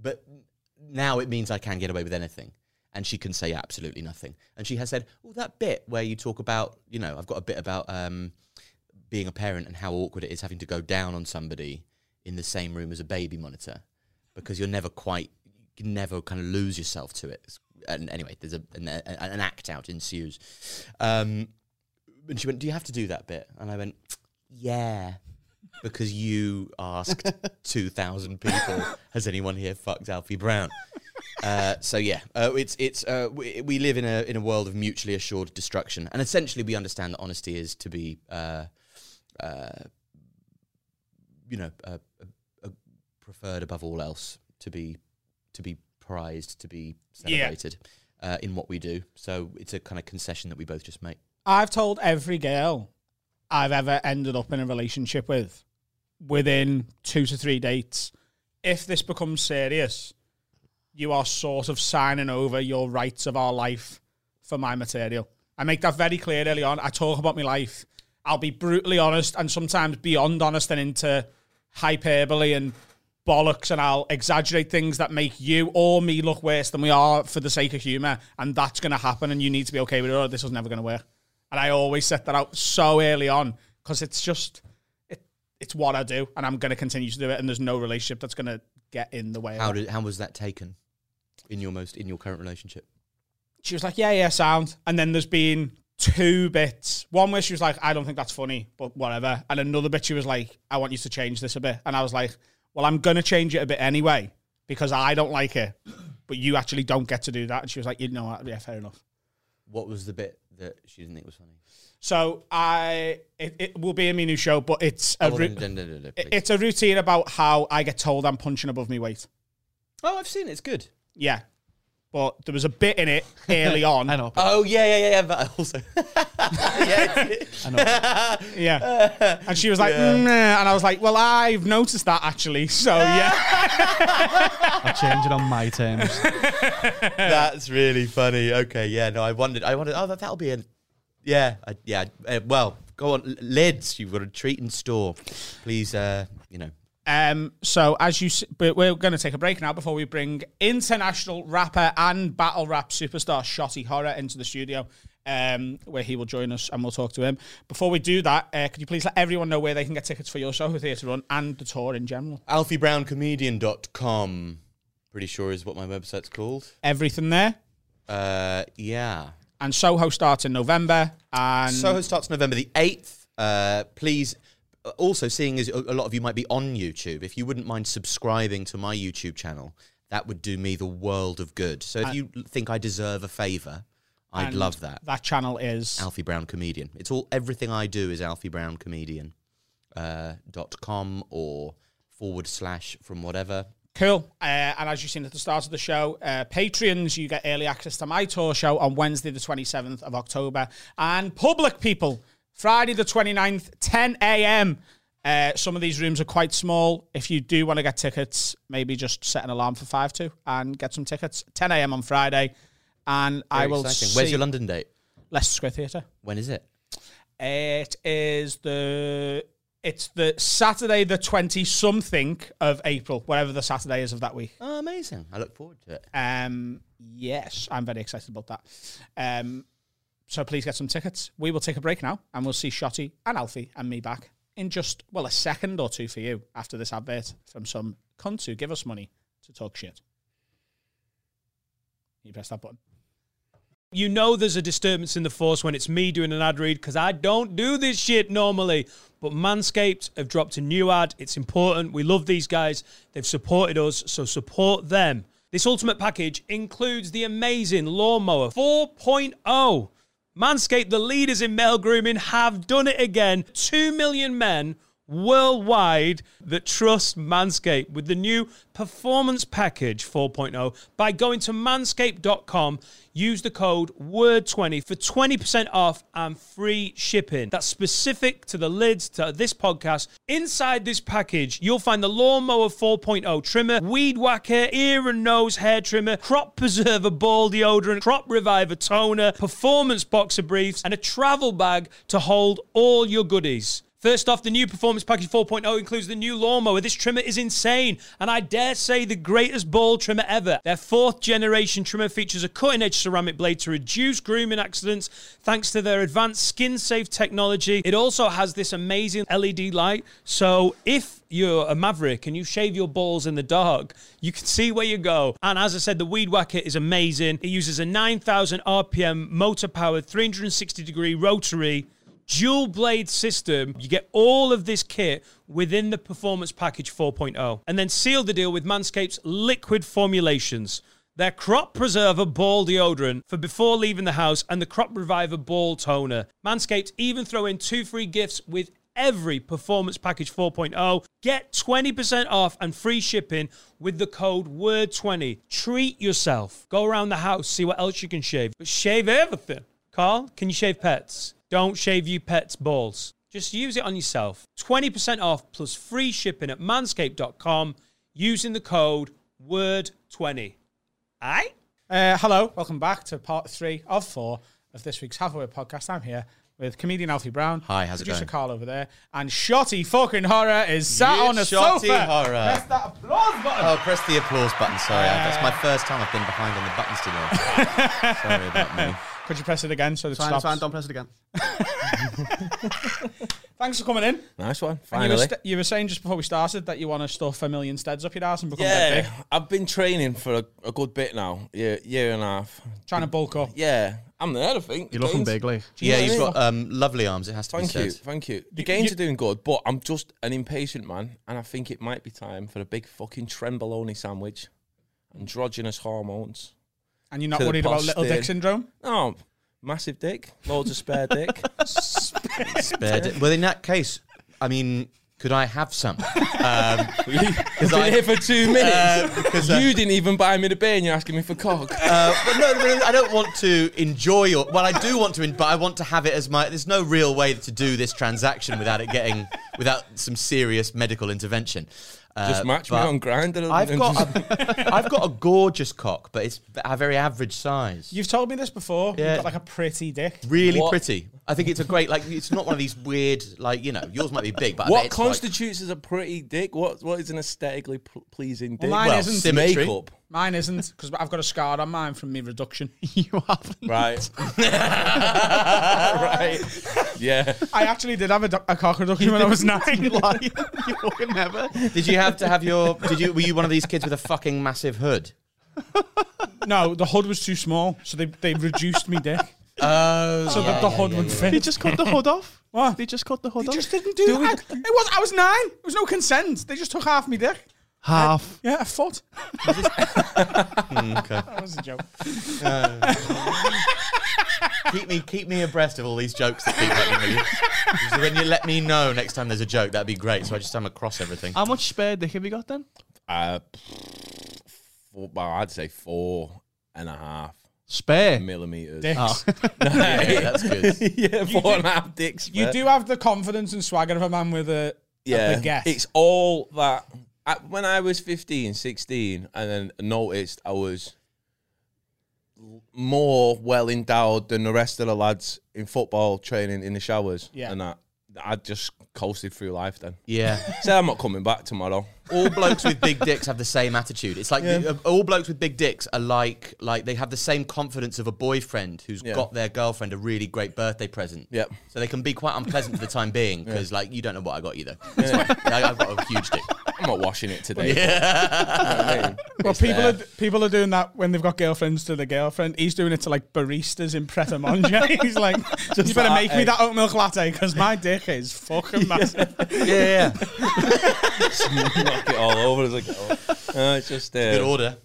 but now it means I can get away with anything. And she can say absolutely nothing. And she has said, "Oh, that bit where you talk about, you know, I've got a bit about um, being a parent and how awkward it is having to go down on somebody in the same room as a baby monitor because you're never quite you never kind of lose yourself to it and anyway there's a an, an act out ensues um and she went do you have to do that bit and i went yeah because you asked [LAUGHS] 2000 people has anyone here fucked alfie brown Uh, so yeah, uh, it's it's uh, we, we live in a in a world of mutually assured destruction, and essentially we understand that honesty is to be, uh, uh, you know, uh, uh, uh, preferred above all else, to be to be prized, to be Yeah. celebrated uh, in what we do. So it's a kind of concession that we both just make. I've told every girl I've ever ended up in a relationship with within two to three dates. If this becomes serious, you are sort of signing over your rights of our life for my material. I make that very clear early on. I talk about my life. I'll be brutally honest and sometimes beyond honest and into hyperbole and bollocks and I'll exaggerate things that make you or me look worse than we are for the sake of humour. And that's going to happen and you need to be okay with it or this is never going to work. And I always set that out so early on because it's just, it's what I do and I'm going to continue to do it. And there's no relationship that's going to get in the way How it. did how was that taken in your most in your current relationship? she was like, yeah, yeah, sound. And then there's been two bits. One where she was like, I don't think that's funny, but whatever. And another bit she was like, I want you to change this a bit. And I was like, well, I'm going to change it a bit anyway because I don't like it, but you actually don't get to do that. And she was like, you know what? Yeah, fair enough. What was the bit that she didn't think was funny? So I, it, it will be a me new show, but it's a, ru- it's a routine about how I get told I'm punching above my weight. Oh, I've seen it. It's good. Yeah. But there was a bit in it [LAUGHS] early on. I know. Oh yeah, yeah, yeah. yeah but also, [LAUGHS] yeah, I know. Yeah. And she was like, "Mm, nah." and I was like, well, I've noticed that actually. So yeah. [LAUGHS] I'll change it on my terms. that's really funny. Okay, yeah. No, I wondered. I wondered. Oh, that, that'll be a. Yeah, I, yeah. Uh, well, go on, lids. You've got a treat in store. Please, uh, you know. Um, so as you, s- but we're going to take a break now before we bring international rapper and battle rap superstar Shotty Horroh into the studio, um, where he will join us and we'll talk to him. Before we do that, uh, could you please let everyone know where they can get tickets for your show, the theatre run, and the tour in general? AlfieBrownComedian.com. Pretty sure is what my website's called. Everything there. Uh, yeah. And Soho starts in November. And Soho starts November the 8th. Uh, please, uh, also seeing as a lot of you might be on YouTube, if you wouldn't mind subscribing to my YouTube channel, that would do me the world of good. So if you think I deserve a favour, I'd love that. That channel is Alfie Brown Comedian. It's all everything I do is Alfie Brown Comedian uh, dot com or forward slash from whatever. Cool. Uh, and as you've seen at the start of the show, uh, Patreons, you get early access to my tour show on Wednesday, the 27th of October. And public people, Friday, the 29th, 10 a.m. Uh, some of these rooms are quite small. If you do want to get tickets, maybe just set an alarm for 5 to and get some tickets. 10 a.m. on Friday. And I will exciting. see Where's your London date? Leicester Square Theatre. When is it? It is the it's the Saturday the twenty something of April, whatever the Saturday is of that week. Oh, amazing. I look forward to it. Um, yes, I'm very excited about that. Um, so please get some tickets. We will take a break now, and we'll see Shotty and Alfie and me back in just well a second or two for you after this advert from some cunt who give us money to talk shit. You press that button. You know there's a disturbance in the force when it's me doing an ad read because I don't do this shit normally. But Manscaped have dropped a new ad. It's important. We love these guys. They've supported us, so support them. This ultimate package includes the amazing Lawnmower 4.0. Manscaped, the leaders in male grooming, have done it again. Two million men worldwide that trust Manscaped with the new Performance Package 4.0 by going to manscaped.com. Use the code WORD20 for 20% off and free shipping. That's specific to the lids to this podcast. Inside this package, you'll find the Lawnmower 4.0 trimmer, Weed Whacker, ear and nose hair trimmer, Crop Preserver ball deodorant, Crop Reviver toner, Performance boxer briefs, and a travel bag to hold all your goodies. First off, the new Performance Package 4.0 includes the new lawnmower. This trimmer is insane, and I dare say the greatest ball trimmer ever. Their fourth generation trimmer features a cutting edge ceramic blade to reduce grooming accidents thanks to their advanced skin safe technology. It also has this amazing LED light, so if you're a maverick and you shave your balls in the dark, you can see where you go. And as I said, the Weed Whacker is amazing. It uses a 9,000 RPM motor powered 360 degree rotary dual blade system. You get all of this kit within the Performance Package 4.0 and then seal the deal with Manscaped's liquid formulations. their Crop Preserver Ball Deodorant for before leaving the house and the Crop Reviver Ball Toner. Manscaped even throw in two free gifts with every Performance Package 4.0. Get 20% off and free shipping with the code WORD20. Treat yourself. Go around the house, see what else you can shave, but shave everything. Carl, can you shave pets? Don't shave you pets' balls. Just use it on yourself. 20% off plus free shipping at manscaped.com using the code WORD20. Aye? Uh, hello, welcome back to part three of four of this week's Have a Word podcast. I'm here with comedian Alfie Brown. Hi, how's it producer going? Carl over there, and Shotty fucking Horroh is sat You on a shotty sofa. Horroh. Press that applause button. Oh, press the applause button. Sorry, that's my first time I've been behind on the buttons today. [LAUGHS] Sorry about me. Could you press it again so it Fine, stops? fine, don't press it again. [LAUGHS] Thanks for coming in. Nice one. And you, Finally. were st- you were saying just before we started that you want to stuff a million steads up your ass and become dead yeah, big, I've been training for a, a good bit now. Yeah, year and a half. trying to bulk up. Yeah, I'm there. I think You're looking Gains- big, like. Yeah, know you've got um, lovely arms. It has to Thank be you, said. thank you. The You- gains you- are doing good, but I'm just an impatient man, and I think it might be time for a big fucking trenbolone sandwich, androgynous hormones. And you're not To the worried about little dick posterior. syndrome? Oh, massive dick, loads of spare dick. [LAUGHS] Spare di- well, in that case, I mean, could I have some? Um, We've been here for two minutes. Uh, because, uh, you didn't even buy me the beer, and you're asking me for cock. Uh, but no, no, I don't want to enjoy your. Well, I do want to, but I want to have it as my. There's no real way to do this transaction without it getting, without some serious medical intervention. Uh, Just match me but on Grindr. I've got, a, [LAUGHS] I've got a gorgeous cock, but it's a very average size. You've told me this before. Yeah. You've got like a pretty dick. Really What- pretty. I think it's a great. Like, it's not one of these weird. Like, you know, yours might be big, but I bet What it's like- constitutes as a pretty dick? What what is an aesthetically p- pleasing dick? mine well, isn't. symmetry. Makeup, Mine isn't because I've got a scar on mine from me reduction. [LAUGHS] you haven't. right? [LAUGHS] right. Yeah. I actually did have a, do- a cock reduction when I was [LAUGHS] nine. you fucking never. Did you have to have your? Did you? Were you one of these kids with a fucking massive hood? no, the hood was too small, so they, they reduced me dick Oh, so that the hood would fit. They just cut the hood off. What? They just cut the hood They off. just didn't do, that. It was. I was nine. There was no consent. They just took half me dick. Half. Yeah, a foot. Hmm, okay. [LAUGHS] That was a joke. keep me keep me abreast of all these jokes that keep happening. will you? So when you let me know next time there's a joke, that'd be great. So I just come across everything. How much spare dick have you got then? Uh, four, well, I'd say four and a half Spare. millimeters. Dicks. Oh. [LAUGHS] [LAUGHS] yeah, that's good. yeah, four and a half dicks. You but- do have the confidence and swagger of a man with a, yeah, a baguette. it's all that. I, when I was 15, 16, and then noticed I was more well endowed than the rest of the lads in football training in the showers. Yeah. And that, I just coasted through life then. Yeah. [LAUGHS] Say I'm not coming back tomorrow. all blokes with big dicks have the same attitude. It's like uh, all blokes with big dicks are like like they have the same confidence of a boyfriend who's Yeah. got their girlfriend a really great birthday present. Yep. So they can be quite unpleasant for the time being [LAUGHS] because like you don't know what I got either. though. It's. I- I've got a huge dick. I'm not washing it today. but- You know I mean? [LAUGHS] Well, It's people there. are people are doing that when they've got girlfriends to the girlfriend. He's doing it to like baristas in Pret a Manger. [LAUGHS] He's like, you better that make me that oat milk latte because my dick is fucking [LAUGHS] massive. Yeah, yeah. knock it all over. It's like, oh, uh, it's just uh, Good order.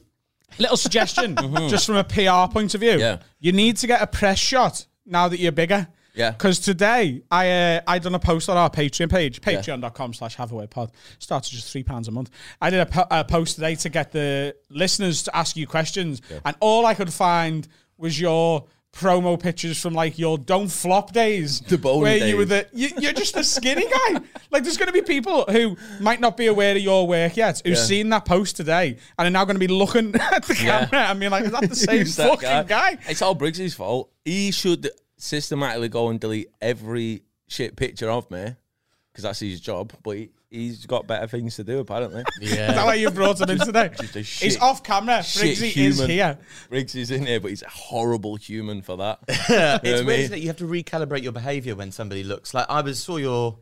Little suggestion, just from a PR point of view. Yeah. You need to get a press shot now that you're bigger. Yeah. Because today I uh, I done a post on our Patreon page, patreon.com slash have a word pod. Starts at just three pounds a month. I did a, po- a post today to get the listeners to ask you questions, and all I could find was your promo pictures from like your don't flop days, [LAUGHS] The where you were days. the you, you're just a skinny guy. like there's going to be people who might not be aware of your work yet, who've Yeah. seen that post today and are now going to be looking [LAUGHS] at the Yeah. camera and being like, "Is that the [LAUGHS] same fucking guy?" It's all Briggs's fault. He should systematically go and delete every shit picture of me because that's his job. But he, he's got better things to do apparently. [LAUGHS] Is that why you brought him in today? Just a He's off camera. shit Briggsy is human. here. Briggs is in here, but he's a horrible human for that. It's [LAUGHS] You know what weird, mean? isn't it? You have to recalibrate your behaviour when somebody looks like I was saw your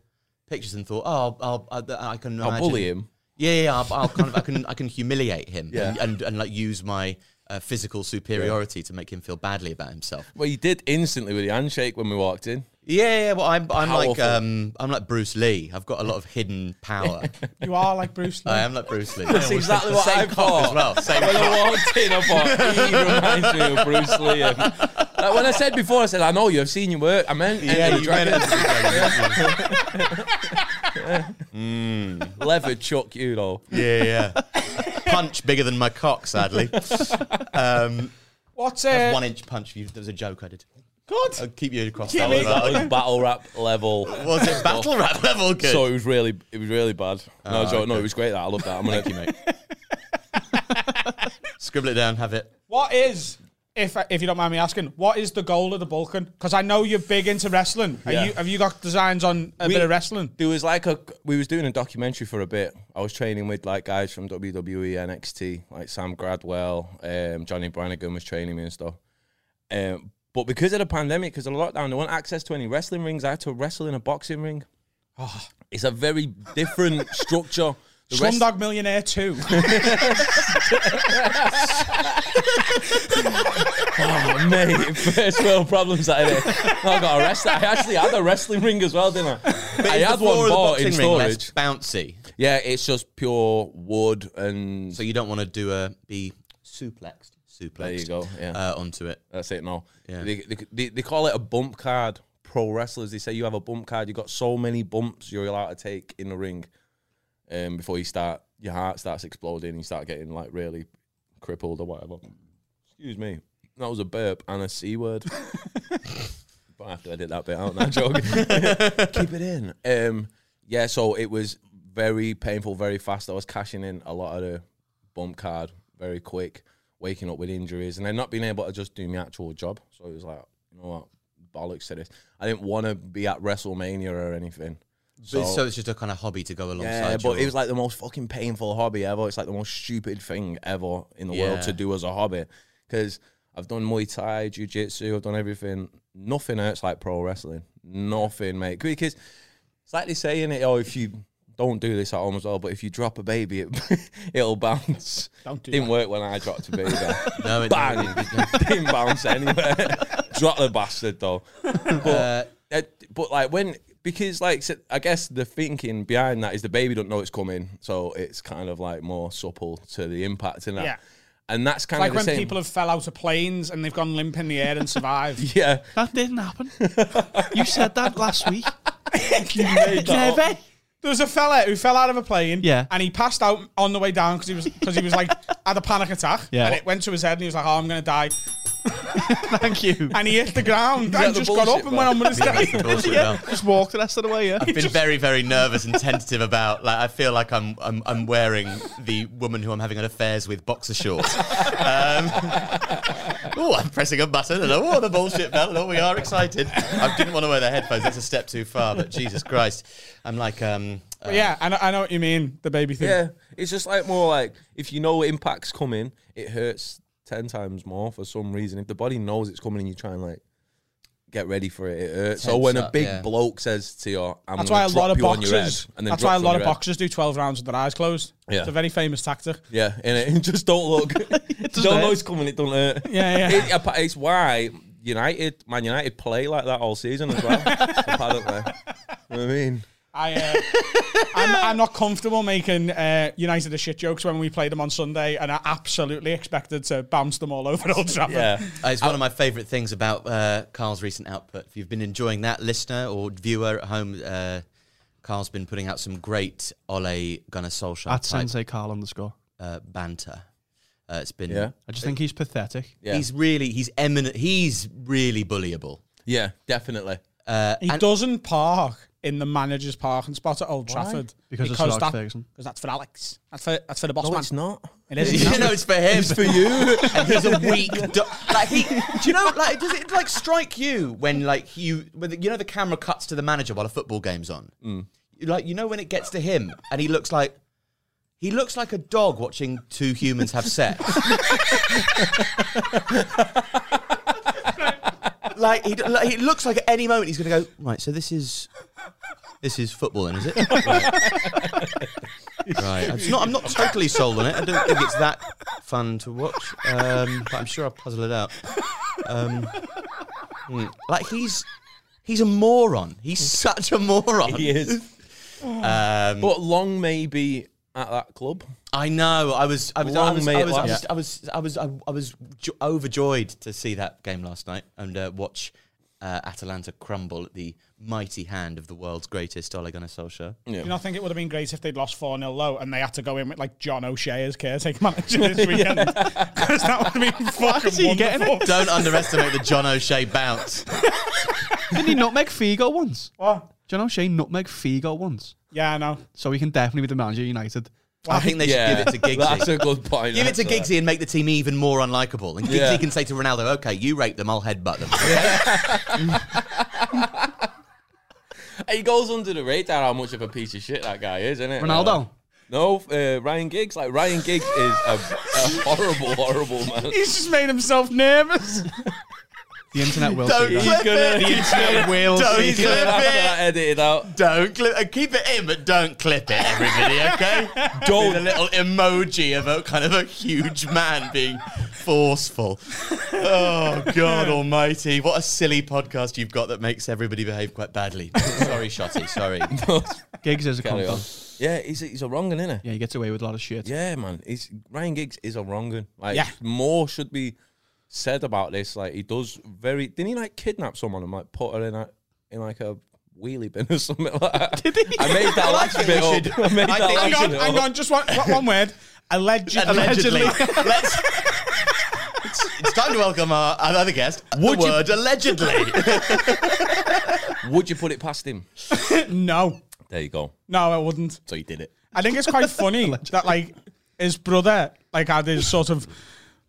pictures and thought, oh, I'll, I, I can. I'll bully him. Yeah, yeah, I'll, I'll kind of, I can, I can [LAUGHS] humiliate him, Yeah. and, and and like use my uh, physical superiority to make him feel badly about himself. Well, you did instantly with the handshake when we walked in. Yeah, yeah. Well, I'm I'm like um I'm like Bruce Lee. I've got a lot of hidden power. [LAUGHS] You are like Bruce Lee. I am like Bruce Lee. [LAUGHS] That's exactly what Same I thought as well. Same when cock. I walked in, I thought he [LAUGHS] reminds me of Bruce Lee. And, like, when I said before, I said I know you. I've seen your work. I meant Yeah, Enter the you meant Dragon. Leather chuck you though. Yeah, yeah. Punch bigger than my cock, sadly. [LAUGHS] Um, What's that's uh, one inch punch. You, there was a joke I did. God, I'll keep you across Keep that. me- one. That was [LAUGHS] battle rap level. Was it battle rap level good? So it was really, it was really bad. No, Oh, joke, no, okay. it was great. That I love that. I'm gonna Thank you, mate. [LAUGHS] Scribble it down. Have it. What is, if if you don't mind me asking, what is the goal of the Balkan? Because I know you're big into wrestling. Yeah. you have you got designs on a We- bit of wrestling? There was like a we was doing a documentary for a bit. I was training with like guys from WWE, NXT, like Sam Gradwell, um, Johnny Brannigan was training me and stuff. Um, but because of the pandemic, because of the lockdown, there wasn't access to any wrestling rings. I had to wrestle in a boxing ring. It's a very different [LAUGHS] structure. The Slumdog Millionaire 2. [LAUGHS] [LAUGHS] Oh, mate, first world problems that is. I got arrested. I actually had a wrestling ring as well, didn't I? I had one bought in boxing ring less storage. bouncy. Yeah, it's just pure wood and So you don't want to do a be suplexed. Suplexed. there you go. Yeah, Uh, onto it. that's it. No, Yeah. they, they, they, they call it a bump card. Pro wrestlers, they say you have a bump card. You got so many bumps you're allowed to take in the ring, um, before you start your heart starts exploding. You start getting like really crippled or whatever. Excuse me. That was a burp and a c word. [LAUGHS] but I did that bit out, now joke. [LAUGHS] Keep it in. Um, yeah. So it was very painful, very fast. I was cashing in a lot of the bump card very quick, waking up with injuries, and then not being able to just do my actual job. So it was like, you know what, bollocks to this. I didn't want to be at WrestleMania or anything. So, so it's just a kind of hobby to go alongside. Yeah, but your- it was like the most fucking painful hobby ever. It's like the most stupid thing ever in the Yeah. world to do as a hobby. Because I've done Muay Thai, Jiu Jitsu, I've done everything. Nothing hurts like pro wrestling. Nothing, mate. Because it's like they saying it, oh, if you don't do this at home as well, but if you drop a baby, it, [LAUGHS] it'll bounce. Don't do Didn't work when I dropped a baby. [LAUGHS] no, it, Bang! [LAUGHS] Didn't bounce anywhere. Drop the bastard though. But, Uh, uh, but like when because like so- I guess the thinking behind that is the baby don't know it's coming, so it's kind of like more supple to the impact and that. Yeah. And that's kind like of the when same. people have fell out of planes and they've gone limp in the air and survived. [LAUGHS] yeah, That didn't happen. you said that last week. [LAUGHS] Never. There was a fella who fell out of a plane, Yeah. and he passed out on the way down because he was because he was like [LAUGHS] had a panic attack, Yeah. and it went to his head, and he was like, "Oh, I'm gonna die," [LAUGHS] Thank you. and he hit the ground that and just got up and went on with his day. [LAUGHS] Bullshit, [LAUGHS] yeah, just walked the rest of the way. Yeah. I've been very, very nervous and tentative about. Like, I feel like I'm, I'm, I'm wearing the woman who I'm having an affairs with boxer shorts. Um, oh, I'm pressing a button, and oh, the bullshit bell. Oh, we are excited. I didn't want to wear the headphones. That's a step too far. But Jesus Christ, I'm like, um, uh, yeah, I know, I know what you mean. The baby thing. yeah. It's just like more like if you know impact's coming, it hurts ten times more for some reason. If the body knows it's coming and you try and like get ready for it, it hurts. so Tense when a up, big yeah. bloke says to you, "I'm That's why a lot of you head," boxers. and That's why a lot of boxers do 12 rounds with their eyes closed. Yeah. It's a very famous tactic. Yeah, and it [LAUGHS] just don't look. [LAUGHS] doesn't don't know it's coming. It don't hurt. Yeah, yeah. [LAUGHS] It- appa- it's why United, Man United, play like that all season as well. apparently, you know what I mean. I, uh, [LAUGHS] I'm, I'm not comfortable making uh, United a shit jokes when we play them on Sunday, and I absolutely expected to bounce them all over Old Trafford. Yeah, Uh, [LAUGHS] It's one of my favourite things about uh, Carl's recent output. If you've been enjoying that, listener or viewer at home, uh, Carl's been putting out some great Ole Gunnar Solskjaer At type, Sensei Carl underscore. uh, banter. Uh, it's been. yeah, I just think he's pathetic. yeah, He's really, he's eminent. He's really bullyable. yeah, definitely. Uh, He doesn't park in the manager's parking spot at Old Trafford Because of Sir that, Ferguson. because that's for Alex. That's for that's for the boss No, man. it's not. It is. [LAUGHS] you know, it's for him. It's for you. [LAUGHS] and he's a weak. Do- like he, do you know? Like, does it like strike you when like you, when the, you know, the camera cuts to the manager while a football game's on? Mm. Like, you know, when it gets to him and he looks like. He looks like a dog watching two humans have sex. [LAUGHS] like he, like he looks like at any moment he's going to go right. So this is this is football, then, is it? [LAUGHS] Right. right. It's not. I'm not totally sold on it. I don't think it's that fun to watch, um, but I'm sure I'll puzzle it out. Um, hmm, like he's he's a moron. He's [LAUGHS] such a moron. He is. Um, But Long may be at that club. I know. I was. I was. I Long was. I was. I was. I was. I was. I was, I was jo- overjoyed to see that game last night and uh, watch uh, Atalanta crumble at the mighty hand of the world's greatest Ole Gunnar Solskjaer. Do you not think it would have been great if they'd lost 4 0 low and they had to go in with like John O'Shea as caretaker manager this [LAUGHS] weekend? Because that would have been [LAUGHS] fucking is he wonderful. Don't underestimate the John O'Shea bounce. [LAUGHS] Didn't he nutmeg Figo once? What? Do you know Shane nutmeg Figo once? Yeah, I know. So he can definitely be the manager of United. I think they Yeah, should give it to Giggsy. That's a good point. Give it to that's, Giggsy and make the team even more unlikable. And Giggsy Yeah. can say to Ronaldo, "Okay, you rape them, I'll headbutt them." He goes under the radar how much of a piece of shit that guy is, isn't it? Ronaldo? No, uh, Ryan Giggs. Like Ryan Giggs is a, a horrible, horrible man. He's just made himself nervous. [LAUGHS] The internet will Don't see that. clip it. The internet will Don't see clip that. Have it. that edited out. Don't clip. Uh, keep it in, but don't clip it, everybody. Okay? [LAUGHS] don't. a little emoji of a kind of a huge man being forceful. Oh God Almighty! What a silly podcast you've got that makes everybody behave quite badly. sorry, Shotty. Sorry. [LAUGHS] Giggs is a Carry on. cunt. Yeah, he's a, he's a wrong one, isn't he? Yeah, he gets away with a lot of shit. Yeah, man. He's Ryan Giggs is a wrong. Like Yeah. more should be said about this. Like he does very. Didn't he like kidnap someone and like put her in a in like a wheelie bin or [LAUGHS] something like that? Did he? I made that [LAUGHS] last think bit up. should- I made I that think hang on, hang up. on, just one, one word. Alleged, Allegedly. [LAUGHS] Let's. It's, it's time to welcome our, our other guest. Would the you- word allegedly. Would you put it past him? No, There you go. no, I wouldn't. So you did it. I think it's quite funny that like his brother like had his sort of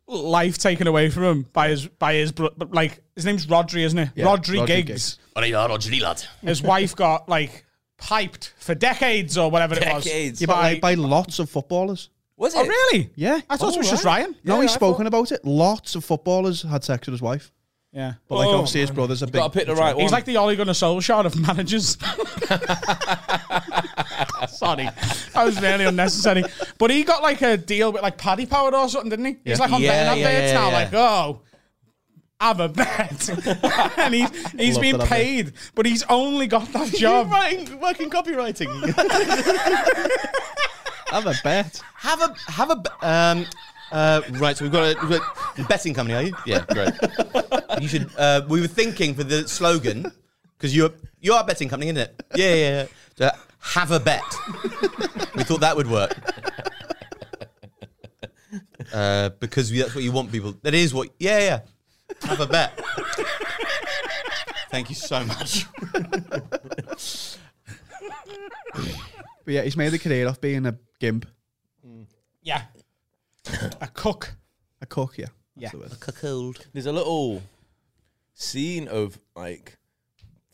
life taken away from him by his by his bro- like his name's Rhodri, isn't it? Rhodri, Rhodri Giggs. Giggs. His [LAUGHS] wife got like piped for decades or whatever it was. Decades. Yeah, by- like by lots of footballers. Was it? oh really? Yeah. I thought it was Oh, just right. Ryan. No, Yeah, he's I spoken about it. Lots of footballers had sex with his wife. Yeah. But like Oh, obviously his brother's a big Gotta pick the right one. He's like the Ole Gunnar Solskjaer of managers. [LAUGHS] [LAUGHS] Sorry, [LAUGHS] that was really unnecessary. But he got like a deal with like Paddy Power or something, didn't he? He's like on Yeah, betting yeah, adverts yeah, now, yeah. like oh, have a bet, [LAUGHS] and he's he's Love been that advert. paid, but he's only got that [LAUGHS] job. writing, working copywriting. Have a bet. have a have a b- um uh right so we've got a, we've got a betting company are you yeah great you should uh we were thinking for the slogan because you're you are a betting company isn't it yeah yeah, yeah. So, have a bet we thought that would work [LAUGHS] uh because we, that's what you want people that is what yeah yeah have a bet thank you so much But yeah, he's made a career off being a gimp, Yeah, a cook. a cook. Yeah. Yeah. That's the word. There's a little scene of like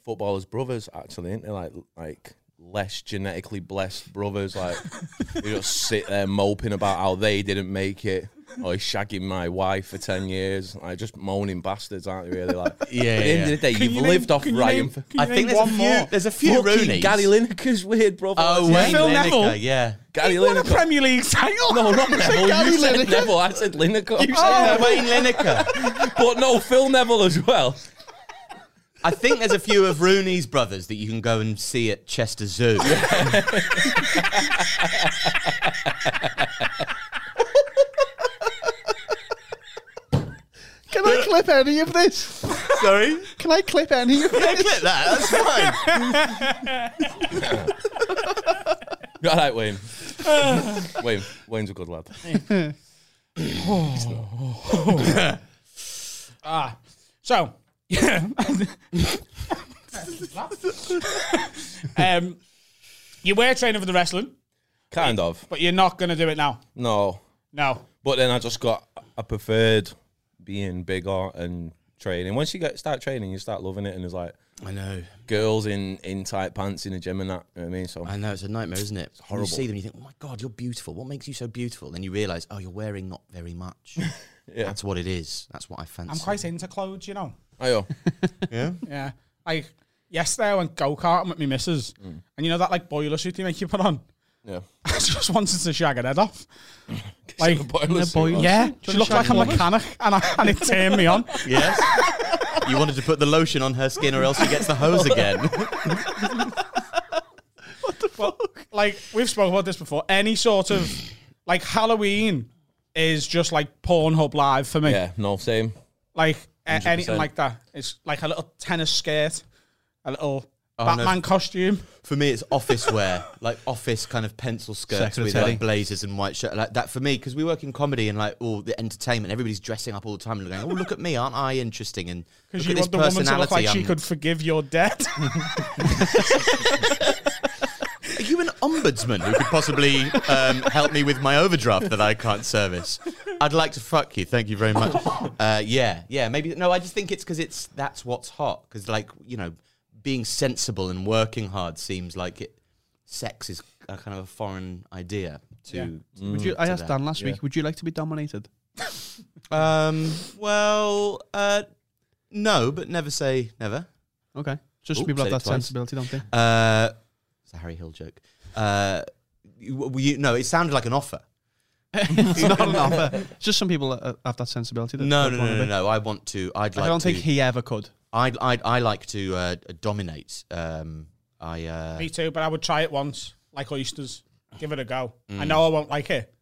footballers' brothers actually, isn't there? Like like less genetically blessed brothers, like who just sit there moping about how they didn't make it. Or he's shagging my wife for ten years. Like just moaning bastards, aren't they? Really? Like Yeah, At the yeah, end of the day, Can you've you name- lived off can Ryan. name- for, I think name there's a one few more? there's a few Fucking Rooney's Gary Lineker's weird brother. oh That's Wayne it. Phil Lineker, Neville? yeah Gary He won a Lineker. Premier League title. No, not [LAUGHS] Neville. You said Lineker? Neville. I said Lineker. You said oh, Wayne Lineker. but no, Phil Neville as well. I think there's a few of Rooney's brothers that you can go and see at Chester Zoo. [LAUGHS] Can I clip any of this? Sorry? Can I clip any of Yeah, this? clip that. That's fine. [LAUGHS] All right, Wayne. Wayne. Wayne's a good lad. [LAUGHS] Ah, so [LAUGHS] um, you were training for the wrestling, Kind of. but you're not going to do it now. No. No. But then I just got, I preferred being bigger and training. Once you get start training, you start loving it. And it's like I know. girls in, in tight pants in the gym and that. You know what I mean? So I know, it's a nightmare, isn't it? horrible. You see them you think, oh my God, you're beautiful. What makes you so beautiful? Then you realise, oh, you're wearing not very much. [LAUGHS] Yeah. That's what it is. That's what I fancy. I'm quite into clothes, you know. Ayo. Oh. [LAUGHS] Yeah? Yeah. Like yesterday I went go karting with my missus, mm. and you know that like boiler suit you make you put on. Yeah. [LAUGHS] I just wanted to shag her head off. [LAUGHS] Like, boiler suit on. yeah, she wanna looked shag like a a woman? mechanic, and, I, and it turned me on. Yes. you wanted to put the lotion on her skin, or else she gets the hose again. What the fuck? Well, like we've spoken about this before. Any sort of like Halloween is just like Pornhub Live for me. Yeah, no, same. Like a- anything 100%. like that. It's like a little tennis skirt, a little Oh, no. Batman costume. For me, it's office wear, [LAUGHS] like office kind of pencil skirts with like blazers and white shirt, like that. For me, because we work in comedy and like all the entertainment, everybody's dressing up all the time and going, "Oh, look at me, aren't I interesting?" And [LAUGHS] Because you at want this the woman to look like she I'm- could forgive your debt. [LAUGHS] Are you an ombudsman who could possibly um, help me with my overdraft that I can't service? I'd like to fuck you. Thank you very much. [LAUGHS] Uh, yeah, yeah, maybe. No, I just think it's because it's that's what's hot. Because like you know, being sensible and working hard seems like it. Sex is a kind of a foreign idea to. Yeah. to- Would you? I to asked that. Dan last Yeah. week. Would you like to be dominated? Um. Well. Uh. No, but never say never. Okay. Just Ooh, people have that twice. sensibility, don't they? Uh. It's a Harry Hill joke. Uh. You, you, no, it sounded like an offer. [LAUGHS] it's not an offer. [LAUGHS] It's just some people uh, have that sensibility. That No, don't no, no, no, no. I want to. I'd like. I don't to, think he ever could. I'd, I'd, I like to uh, dominate. Um, I. Uh, me too, but I would try it once, like oysters. Give it a go. Mm. I know I won't like it,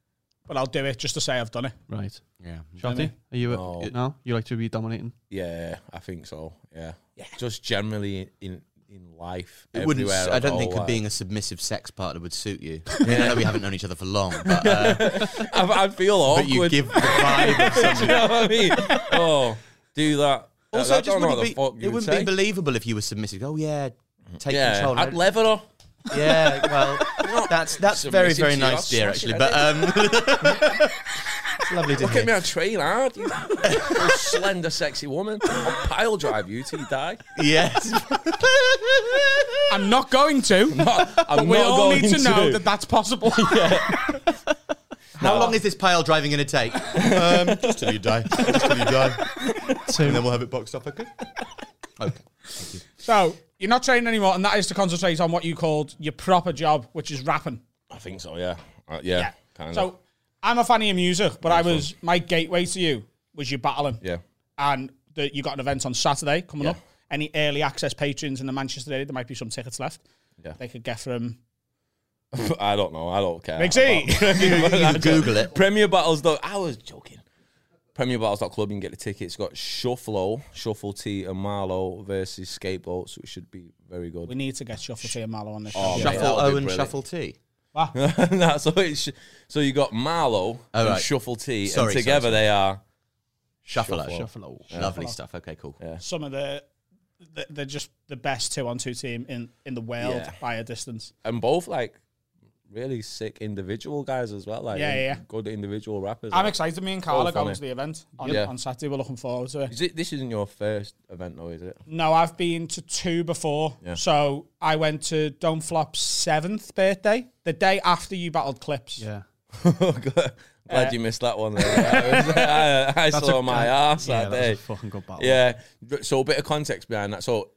but I'll do it just to say I've done it. Right. yeah. Shotty, are you? No. A, no, you like to be dominating. Yeah, I think so. Yeah. Just generally in in life. It wouldn't. I don't think being a submissive sex partner would suit you. [LAUGHS] I, mean, I know we haven't known each other for long, but, uh, [LAUGHS] I, I feel awkward. but you give the vibe of [LAUGHS] something. you know what I mean? Oh, do that. Also, I it just wouldn't be. It would wouldn't be believable if you were submissive. Oh yeah, take Yeah, control. I'd lever her. Yeah, well, that's that's very very nice, dear. Actually, but um, it's lovely to Look hear. at me, I train hard. You [LAUGHS] you slender, sexy woman. I'll pile drive you till you die. Yes. [LAUGHS] I'm not going to. I'm but we not all need going to know that that's possible. [LAUGHS] How long is this pile driving going to take? um, just till you die. Just till you die. And then we'll have it boxed up, okay? Okay. so you're not training anymore, and that is to concentrate on what you called your proper job, which is rapping. I think so. Yeah. Uh, yeah. Kind of. So I'm a fan of your music, but I was my gateway to you was your battling. yeah. and the, you got an event on Saturday coming Yeah. up. Any early access patrons in the Manchester area, there might be some tickets left. Yeah. They could get from [LAUGHS] I don't know. I don't care. Big C. about- [LAUGHS] [LAUGHS] Google it. Premier Battles. Though I was joking. Premier Battles.club. You can get the tickets. Got Shufflo, Shuffle T, and Marlow versus Skateboats, which should be very good. We need to get Shuffle T and Mallow on this oh, show. Oh, mate, Shuffle that'll be O and brilliant. shuffle T. Wow. [LAUGHS] nah, so it's so you got Marlow Oh, and right. Shuffle T, Sorry, and together sorry. they are Shuffle O. Shuffle. Lovely stuff. Okay, cool. Yeah. Some of the, the they're just the best two on two team in, in the world Yeah. by a distance. and both like really sick individual guys as well. Like Yeah, yeah, yeah. good individual rappers. I'm like. excited. Me and Carla Oh, funny. going to the event on, Yeah. on Saturday. We're looking forward to it. Is it, this isn't your first event though, is it? No, I've been to two before. Yeah. So I went to Don't Flop's seventh birthday, the day after you battled Clips. Yeah. [LAUGHS] Glad you missed that one. There. I, was- [LAUGHS] I- I saw a- my uh, ass yeah, that that's a day. fucking good battle. Yeah. So a bit of context behind that. So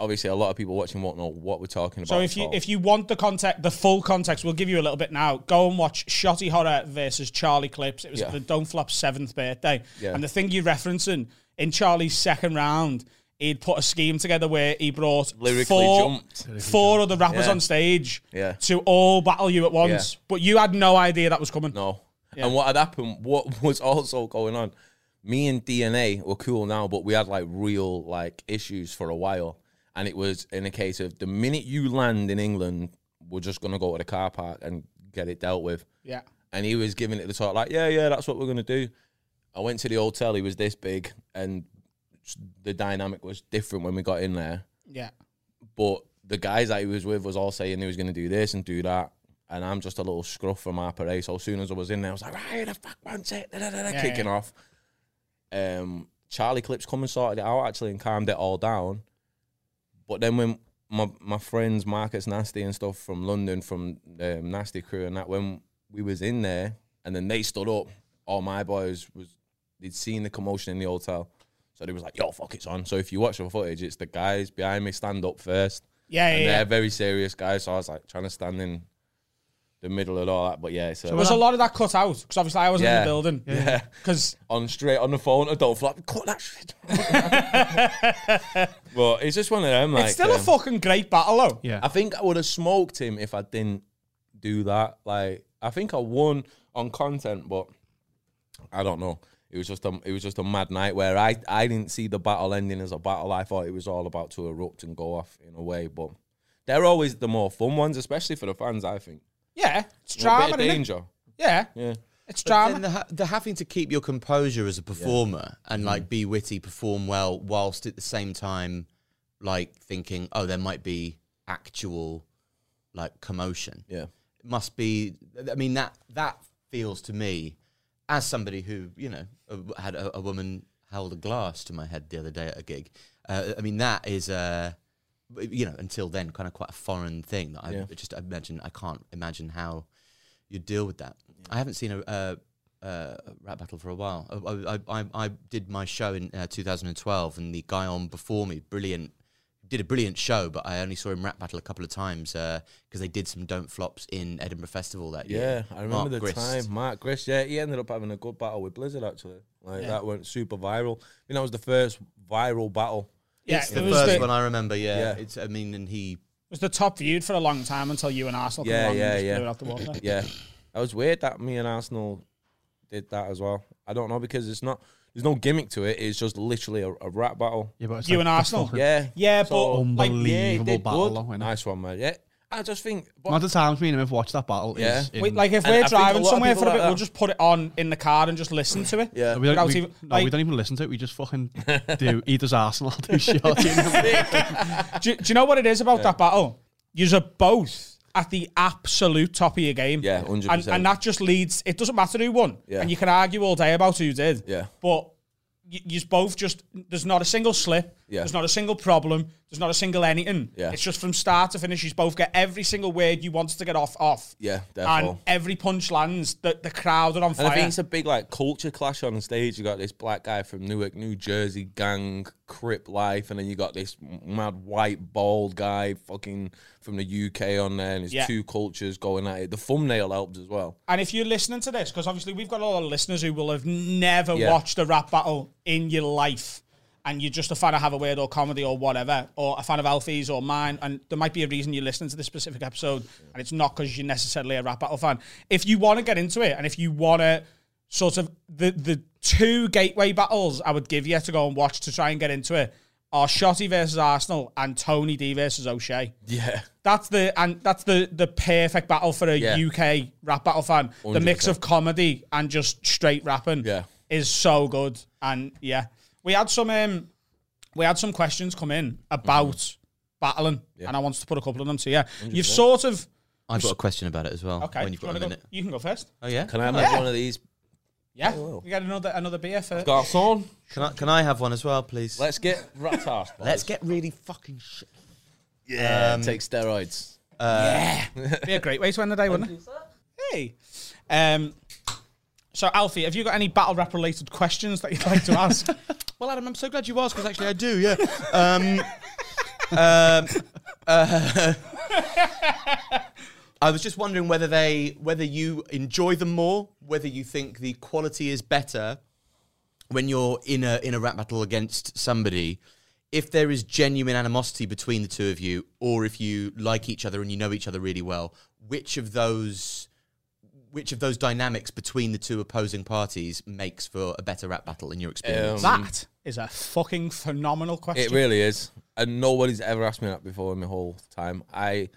obviously a lot of people watching won't know what we're talking about. So if you all. if you want the context, the full context, we'll give you a little bit now. Go and watch Shotty Horroh versus Charlie Clips. It was Yeah. the Don't Flop seventh birthday, Yeah. and the thing you're referencing in Charlie's second round, he'd put a scheme together where he brought Lyrically four, jumped. four other rappers Yeah. on stage Yeah. to all battle you at once, Yeah. but you had no idea that was coming. No. Yeah. And what had happened, what [LAUGHS] was also going on, me and DNA were cool now, but we had like real like issues for a while. And it was in a case of the minute you land in England, we're just gonna go to the car park and get it dealt with. Yeah, And he was giving it the talk like, yeah, yeah, that's what we're gonna do. I went to the hotel, he was this big, and the dynamic was different when we got in there. yeah. But the guys that he was with was all saying he was going to do this and do that. And I'm just a little scruff from our parade. So as soon as I was in there, I was like, right, the fuck wants it, da, da, da, da, Yeah, kicking yeah. off. Um, Charlie Clips come and sorted it out actually and calmed it all down. But then when my my friends Marcus Nasty and stuff from London, from um, Nasty Crew and that, when we was in there and then they stood up, all my boys was they'd seen the commotion in the hotel. So they was like, yo, fuck, it's on. So if you watch the footage, it's the guys behind me stand up first. Yeah, and yeah, they're yeah. very serious guys. So I was like trying to stand in the middle and all that. But yeah, so, Was a lot of that cut out? Because obviously I wasn't in the building. Yeah. Because on straight on the phone, I don't flop. Cut that shit. [LAUGHS] but it's just one of them. Like it's still a um, fucking great battle, though. Yeah. I think I would have smoked him if I didn't do that. Like I think I won on content, but I don't know. It was just a it was just a mad night where I I didn't see the battle ending as a battle. I thought it was all about to erupt and go off in a way. But they're always the more fun ones, especially for the fans. I think. Yeah, it's A drama, bit of innit? danger. Yeah, Yeah. it's But drama. the, ha- the having to keep your composure as a performer and like be witty, perform well, whilst at the same time, like thinking, oh, there might be actual like commotion. Yeah. It must be. I mean that that feels to me, as somebody who you know uh, had a, a woman held a glass to my head the other day at a gig. Uh, I mean that is uh, you know until then kind of quite a foreign thing that I Yeah. just imagine I can't imagine how you deal with that. I haven't seen a, a, a rap battle for a while. I, I, I, I did my show in uh, 2012, and the guy on before me, brilliant, did a brilliant show. But I only saw him rap battle a couple of times because they did some don't flops in Edinburgh Festival that Yeah, year. Yeah, I remember Mark the Grist. time. Mark Grist, yeah, he ended up having a good battle with Blizzard actually. Like Yeah. that went super viral. I mean, that was the first viral battle. Yeah, It's it the was first the, one I remember. Yeah, Yeah. it's. I mean, and he. was the top viewed for a long time until you and Arsenal Yeah, came along yeah, and just yeah. blew it out the water. [LAUGHS] Yeah, that was weird that me and Arsenal did that as well. I don't know because it's not. There's no gimmick to it. It's just literally a, a rap battle. Yeah, but it's You like and [LAUGHS] Arsenal? fucking Yeah, Yeah, but So, like, Unbelievable yeah, he did battle, good. though, innit? Nice one, man. Yeah, I just think. but- One of the times me and him have watched that battle Yeah. is in, we, like if we're think a driving somewhere for a bit, that. we'll just put it on in the car and just listen to it. yeah, we don't, we, even- no, like- we don't even listen to it. We just fucking [LAUGHS] do. He does Arsenal, I'll [LAUGHS] do Shotty. [LAUGHS] do, do you know what it is about that battle? You're both at the absolute top of your game. Yeah, 100%. And, and that just leads, it doesn't matter who won. Yeah. And you can argue all day about who did. Yeah. But you, both just, there's not a single slip. Yeah. There's not a single problem. There's not a single anything. Yeah. It's just from start to finish. You both get every single word you wanted to get off, off. yeah, And every punch lands. The, the crowd are on And fire. I think it's a big like culture clash on stage. You got this black guy from Newark, New Jersey, gang, crip life, and then you got this mad white bald guy, fucking from the UK on there, and it's Yeah. two cultures going at it. The thumbnail helped as well. And if you're listening to this, because obviously we've got a lot of listeners who will have never Yeah. watched a rap battle in your life, and you're just a fan of Have a Word or comedy or whatever, or a fan of Alfie's or mine, and there might be a reason you're listening to this specific episode, and it's not because you're necessarily a rap battle fan. If you want to get into it, and if you want to sort of the the two gateway battles I would give you to go and watch to try and get into it are Shotty versus Arsenal and Tony D versus O'Shea. Yeah, That's the and that's the the perfect battle for a Yeah. UK rap battle fan. The mix of comedy and just straight rapping Yeah. is so good. And yeah, we had some um, we had some questions come in about battling, and I wanted to put a couple of them to you. You've sort of I've got a question about it as well. okay. When you've do you got a wanna go- minute. you can go first. Oh yeah. can I have Yeah. one of these? Yeah, will. we got another another beer for. Garçon, Can I? Can I have one as well, please? let's get rat ass. Let's get really fucking shit. yeah, take steroids. Yeah, be a great way to end the day, wouldn't it? Hey, um, so Alfie, have you got any battle rap related questions that you'd like to ask? [LAUGHS] Well, Adam, I'm so glad you asked because actually I do. Yeah. Um, [LAUGHS] um, uh, [LAUGHS] I was just wondering whether they, whether you enjoy them more, whether you think the quality is better when you're in a in a rap battle against somebody. If there is genuine animosity between the two of you, or if you like each other and you know each other really well, which of those which of those dynamics between the two opposing parties makes for a better rap battle in your experience? Um, that is a fucking phenomenal question. It really is. And nobody's ever asked me that before in my whole time. I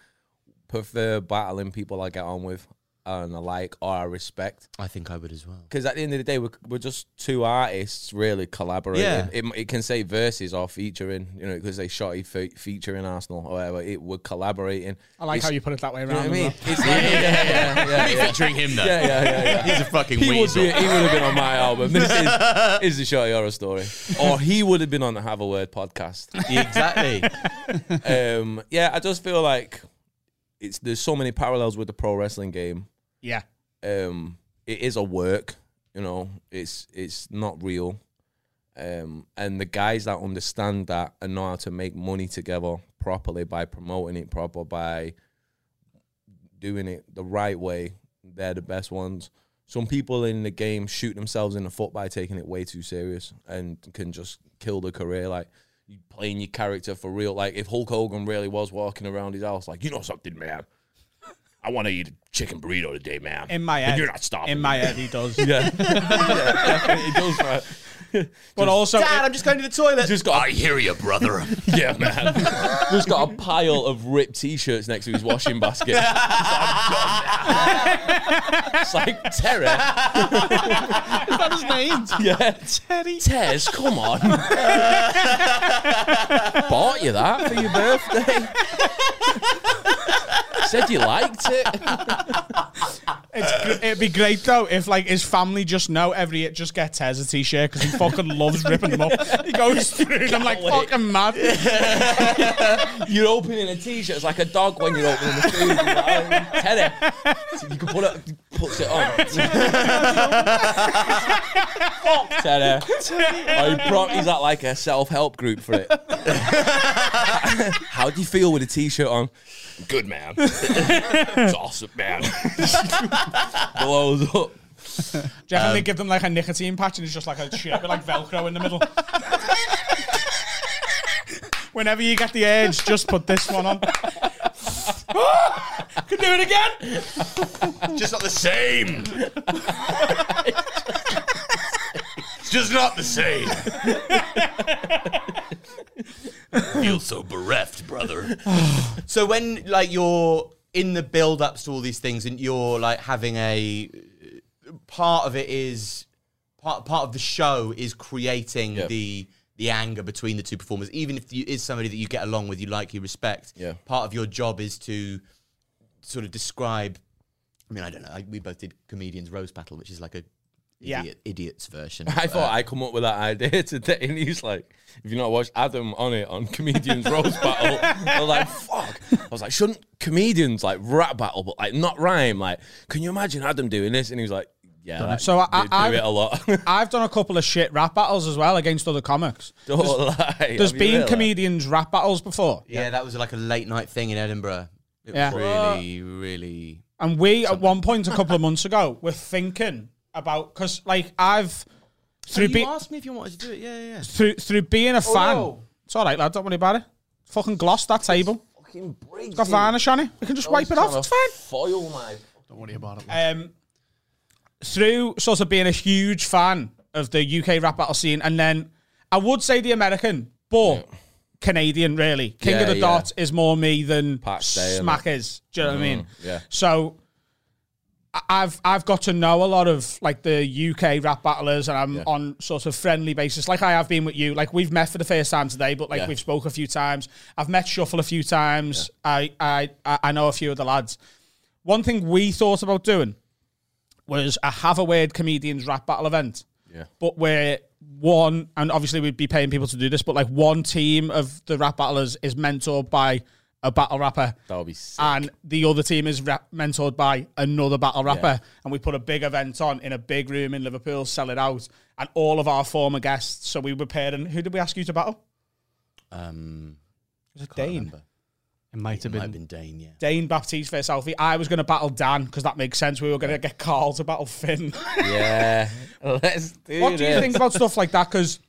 prefer battling people I get on with and I like or I respect. I think I would as well. Because at the end of the day, we're, we're just two artists really collaborating. Yeah. It, it can say verses or featuring, you know, because they shot a fe- featuring Arsenal or whatever. It we're collaborating. I like It's- how you put it that way You know around. what I mean? as well. It's like, yeah, yeah, yeah, yeah. Featuring [LAUGHS] him though. Yeah, yeah, yeah, yeah. He's a fucking He would, be, he would have been on my album. This is, [LAUGHS] is the Shorty Horror Story. Or he would have been on the Have a Word podcast. exactly. [LAUGHS] um, yeah, I just feel like it's there's so many parallels with the pro wrestling game. Yeah. Um, it is a work, you know. It's it's not real. Um, and the guys that understand that and know how to make money together properly by promoting it proper by doing it the right way, they're the best ones. Some people in the game shoot themselves in the foot by taking it way too serious and can just kill the career. Like you playing your character for real. Like if Hulk Hogan really was walking around his house, like you know something, man. I want to eat a chicken burrito today, man. In my And head, you're not stopping. In my head, he does. [LAUGHS] yeah, [LAUGHS] yeah, he does. Man. But also, Dad, I'm just going to the toilet. Just got I hear you, brother. [LAUGHS] yeah, man. [LAUGHS] Just got a pile of ripped t-shirts next to his washing basket. [LAUGHS] He's like, it's like Terry. Is that his name? Yeah, Terry. Tez, come on. Bought you that for your birthday. Said you liked it. It's, it'd be great though if like his family just know every it just gets Tez a t-shirt because he fucking loves ripping them up. He goes [LAUGHS] through them like fucking mad. [LAUGHS] You're opening a t-shirt. It's like a dog when you're opening the food. You're like, oh, Teddy. So you can put it, puts it on. [LAUGHS] Fuck Teddy. Oh, he brought, he's at like a self-help group for it. How do you feel with a t-shirt on? Good man. It's awesome, man. [LAUGHS] Blows up. Do you reckon they um, give them like a nicotine patch and it's just like a shirt with like Velcro in the middle? Whenever you get the urge, just put this one on. [LAUGHS] Can do it again. just not the same. [LAUGHS] it's just not the same. [LAUGHS] Feel so bereft, brother. [SIGHS] So when like you're in the build ups to all these things and you're like having a part of it is part part of the show is creating Yeah. the the anger between the two performers even if you is somebody that you get along with you like you respect Yeah. part of your job is to sort of describe I mean I don't know I, we both did comedians roast battle which is like a Yeah. idiot's version I thought I come up with that idea [LAUGHS] today, and he's like, "If you not watched Adam on it on comedians [LAUGHS] roast battle," I was like, "Fuck!" I was like, "Shouldn't comedians like rap battle, but like not rhyme? Like, can you imagine Adam doing this?" And he was like, "Yeah, like, So I- do, I- do it a lot." [LAUGHS] I've done a couple of shit rap battles as well against other comics. Don't lie. There's Have been really? comedians rap battles before. yeah that was like a late night thing in Edinburgh it Yeah. was really really And we, at one point a couple of months ago, were thinking about because, like, I've through you be- asked me if you wanted to do it yeah yeah, yeah. through through being a fan. no. It's all right, lad. Don't worry about it. Fucking gloss that table. Fucking breaks Got varnish on it. We can just I wipe it off. It's fine. Foil my. Don't worry about it. Um, through sort of being a huge fan of the UK rap battle scene, and then I would say the American, but Canadian really. King Yeah, of the yeah. Dot is more me than Pat Stay, Smack is. Do you know what I mean? yeah. So I- I've I've got to know a lot of like the UK rap battlers, and I'm Yeah. on sort of friendly basis, like I have been with you. Like we've met for the first time today, but like Yeah. we've spoke a few times. I've met Shuffle a few times. I, I I I know a few of the lads. One thing we thought about doing was a have a word comedians rap battle event. Yeah. But where one, and obviously we'd be paying people to do this, but like one team of the rap battlers is mentored by a battle rapper. That would be sick. And the other team is rap- mentored by another battle rapper. And we put a big event on in a big room in Liverpool, sell it out. And all of our former guests. So we were and Who did we ask you to battle? um Was it Dane? remember. It might have It might been. have been Dane, yeah. Dane Baptiste versus Alfie. I was going to battle Dan because that makes sense. We were going to get Carl to battle Finn. [LAUGHS] yeah, [LAUGHS] let's do What do you think about stuff like that? Because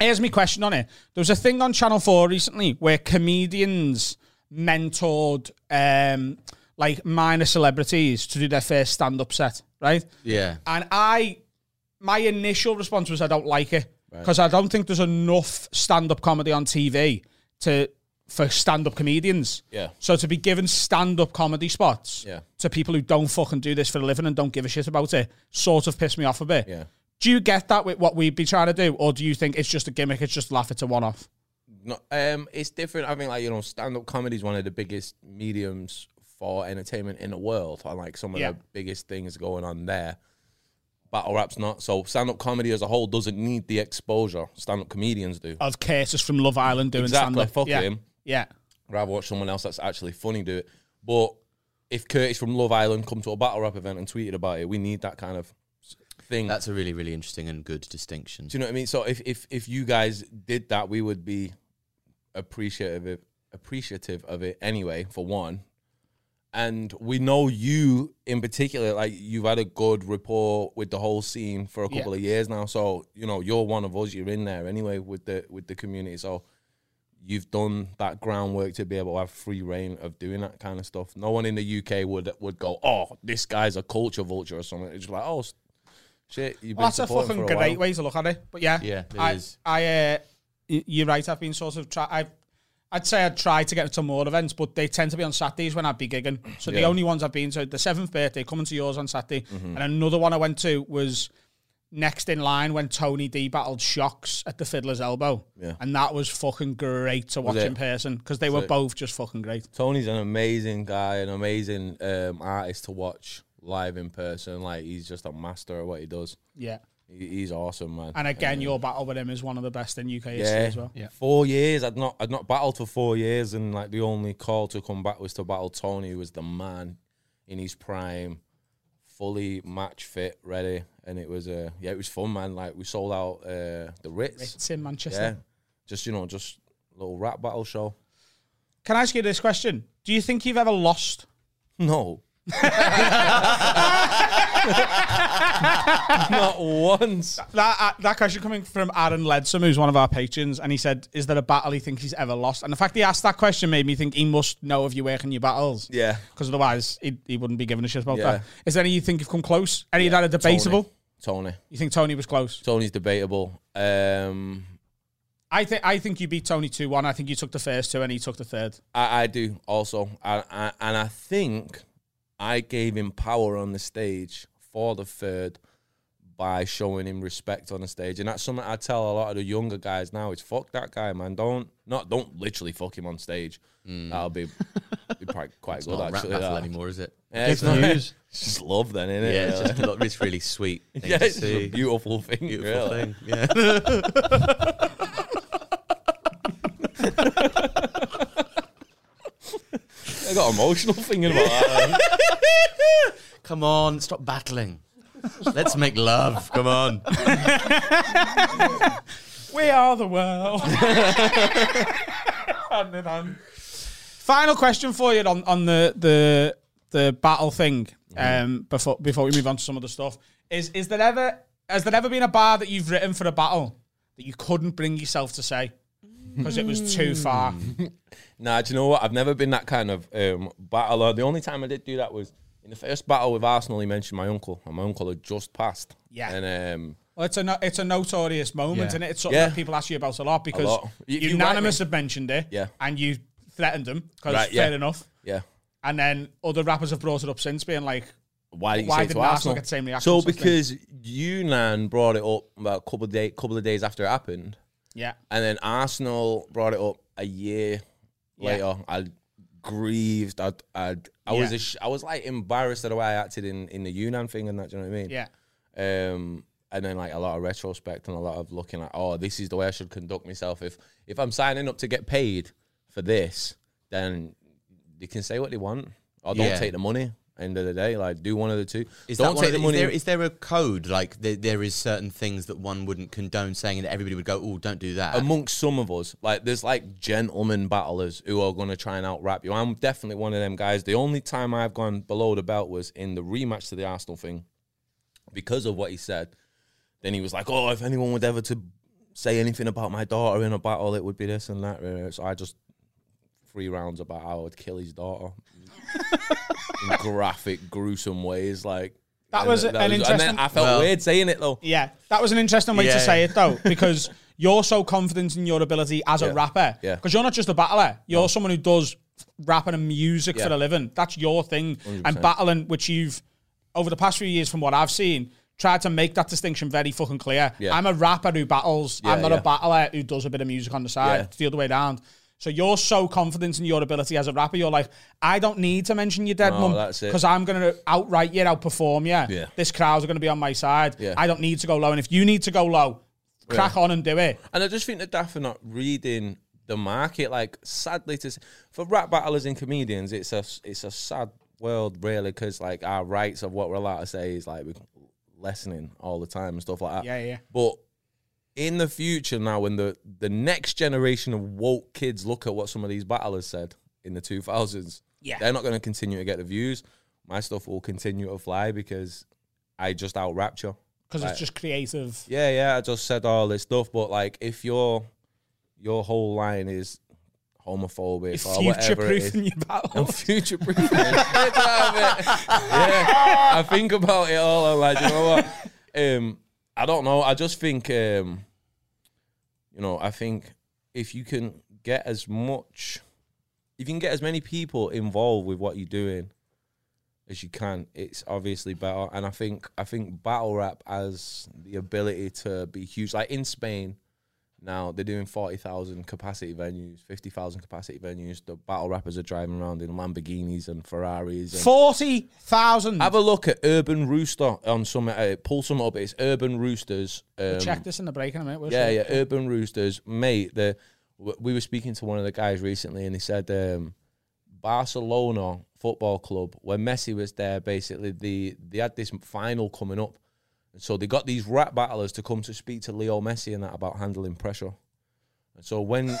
here's my question on it. There was a thing on Channel 4 recently where comedians mentored um, like minor celebrities to do their first stand up set, right? Yeah. And I, my initial response was I don't like it because I don't think there's enough stand up comedy on TV to for stand up comedians. Yeah. So to be given stand up comedy spots Yeah. to people who don't fucking do this for a living and don't give a shit about it sort of pissed me off a bit. Yeah. Do you get that with what we'd be trying to do, or do you think it's just a gimmick? It's just laugh. It's a one-off. No, um, it's different. I think like you know, stand up comedy is one of the biggest mediums for entertainment in the world, and like some of Yeah. the biggest things going on there. Battle rap's not. So stand up comedy as a whole doesn't need the exposure stand up comedians do. Of Curtis from Love Island doing Exactly, stand-up. fuck yeah. him. Yeah. I'd rather watch someone else that's actually funny do it. But if Curtis from Love Island come to a battle rap event and tweeted about it, we need that kind of thing. That's a really, really interesting and good distinction. Do you know what I mean? So if if if you guys did that, we would be appreciative of, appreciative of it anyway. For one, and we know you in particular. Like you've had a good rapport with the whole scene for a Yeah. couple of years now. So you know you're one of us. You're in there anyway with the with the community. So you've done that groundwork to be able to have free reign of doing that kind of stuff. No one in the UK would would go, "Oh, this guy's a culture vulture" or something. It's like, "Oh, shit, you've been Well, that's a fucking a great way to look at it. But yeah, Yeah, it I, is. I, uh, you're right. I've been sort of try. I've, I'd say I'd try to get to more events, but they tend to be on Saturdays when I'd be gigging. So the only ones I've been to, the seventh birthday, coming to yours on Saturday, Mm-hmm. and another one I went to was next in line when Tony D battled Shocks at the Fiddler's Elbow, Yeah. and that was fucking great to watch in person because they were both just fucking great. Tony's an amazing guy, an amazing um, artist to watch live in person. Like he's just a master at what he does. Yeah, he's awesome, man. and again, your battle with him is one of the best in UK history yeah, as well. Yeah. four years. I'd not, I'd not battled for four years, and like the only call to come back was to battle Tony, who was the man in his prime, fully match fit, ready, and it was, uh, yeah, it was fun, man. Like we sold out uh, the Ritz. It's in Manchester. Yeah, just you know, just a little rap battle show. Can I ask you this question? Do you think you've ever lost? No. [LAUGHS] Not once. That uh, that question coming from Aaron Ledsom, who's one of our patrons, and he said, "Is there a battle he thinks he's ever lost?" And the fact he asked that question made me think he must know if you work in your battles. Yeah. because otherwise he, he wouldn't be giving a shit about Yeah. that. Is there any you think you've come close? Any of that are debatable? Tony. Tony. You think Tony was close? Tony's debatable. Um, I think I think you beat Tony two one. I think you took the first two and he took the third. I, I do also, I, I, and I think I gave him power on the stage for the third by showing him respect on the stage, and that's something I tell a lot of the younger guys now. Is fuck that guy, man. Don't not don't literally fuck him on stage. Mm. That'll be, be probably [LAUGHS] quite It's good not a rap actually. battle that. anymore, is it? Yeah, it's, Good not, news. [LAUGHS] it's just love then, isn't it? Yeah, it's just [LAUGHS] a lot, it's really sweet. Thing yeah, to it's see. a beautiful thing. Beautiful really. thing. Yeah. I got emotional thinking about that. [LAUGHS] Come on, stop battling. Let's make love. Come on. [LAUGHS] We are the world. [LAUGHS] hand in hand. Final question for you on, on the the the battle thing. Um, before before we move on to some of the stuff, is is there ever has there ever been a bar that you've written for a battle that you couldn't bring yourself to say because it was too far? [LAUGHS] Nah, do you know what? I've never been that kind of um, battler. The only time I did do that was in the first battle with Arsenal. He mentioned my uncle, and my uncle had just passed. Yeah. and um, Well, it's a no, it's a notorious moment, Yeah. isn't it? It's something Yeah. that people ask you about a lot because lot. You- you unanimous right, have mentioned it, Yeah. and you threatened them because Right, yeah. fair enough. yeah. And then other rappers have brought it up since, being like, Why didn't you Why say to didn't Arsenal Arsenal? get the same reaction So sort of thing? because Yunnan brought it up about a couple of day, couple of days after it happened, yeah, and then Arsenal brought it up a year Yeah. later. I grieved. I I I was Yeah. a sh- I was like embarrassed at the way I acted in in the Yunnan thing and that. Do you know what I mean? yeah, um, and then like a lot of retrospect and a lot of looking at, oh, this is the way I should conduct myself. If if I'm signing up to get paid for this, then they can say what they want, I don't Yeah. take the money. End of the day, like do one of the two. Is don't that one take of the the, is, there, is there a code like there, there is certain things that one wouldn't condone saying and that everybody would go, oh, don't do that. amongst some of us, like there's like gentlemen battlers who are gonna try and out rap you. I'm definitely one of them guys. The only time I've gone below the belt was in the rematch to the Arsenal thing because of what he said. Then he was like, "Oh, if anyone would ever to say anything about my daughter in a battle, it would be this and that." So I just three rounds about how I would kill his daughter in graphic, gruesome ways. Like That and was an And interesting- then I felt Well- weird saying it though. yeah. That was an interesting way Yeah. to say it though, [LAUGHS] because you're so confident in your ability as a rapper. Yeah. Because you're not just a battler. You're someone who does rapping and music Yeah. for a living. That's your thing. And 100%. battling, which you've over the past few years, from what I've seen. Tried to make that distinction very fucking clear. Yeah. I'm a rapper who battles. I'm not yeah. a battler who does a bit of music on the side. Yeah. It's the other way around. So you're so confident in your ability as a rapper. You're like, I don't need to mention your dead No, mum because I'm going to outright you, outperform you. Yeah. This crowd's going to be on my side. Yeah. I don't need to go low. And if you need to go low, crack on and do it. And I just think that Daft are not reading the market. Like, sadly, to for rap battlers and comedians, it's a it's a sad world, really, because like our rights of what we're allowed to say is like lessening all the time and stuff like that. Yeah, yeah. But in the future, now when the the next generation of woke kids look at what some of these battlers said in the two thousands, Yeah. they're not going to continue to get the views. My stuff will continue to fly because I just out rapture. because Like, it's just creative. yeah, yeah. I just said all this stuff, but like if your your whole line is homophobic or Future whatever it is, proofing your I'm future proofing. [LAUGHS] yeah, I think about it all. I'm like, you know what? Um, I don't know. I just think, um, you know, I think if you can get as much, if you can get as many people involved with what you're doing as you can, it's obviously better. And I think, I think battle rap has the ability to be huge. Like in Spain, now they're doing forty thousand capacity venues, fifty thousand capacity venues. The battle rappers are driving around in Lamborghinis and Ferraris. And Forty thousand. have a look at Urban Rooster on some. Uh, pull some up. It's Urban Roosters. Um, Check this in the break in a minute. We'll yeah, see. yeah, Urban Roosters, mate. The we were speaking to one of the guys recently, and he said um, Barcelona Football Club, when Messi was there, basically the they had this final coming up, and so they got these rap battlers to come to speak to Leo Messi and that about handling pressure. And so when, [LAUGHS]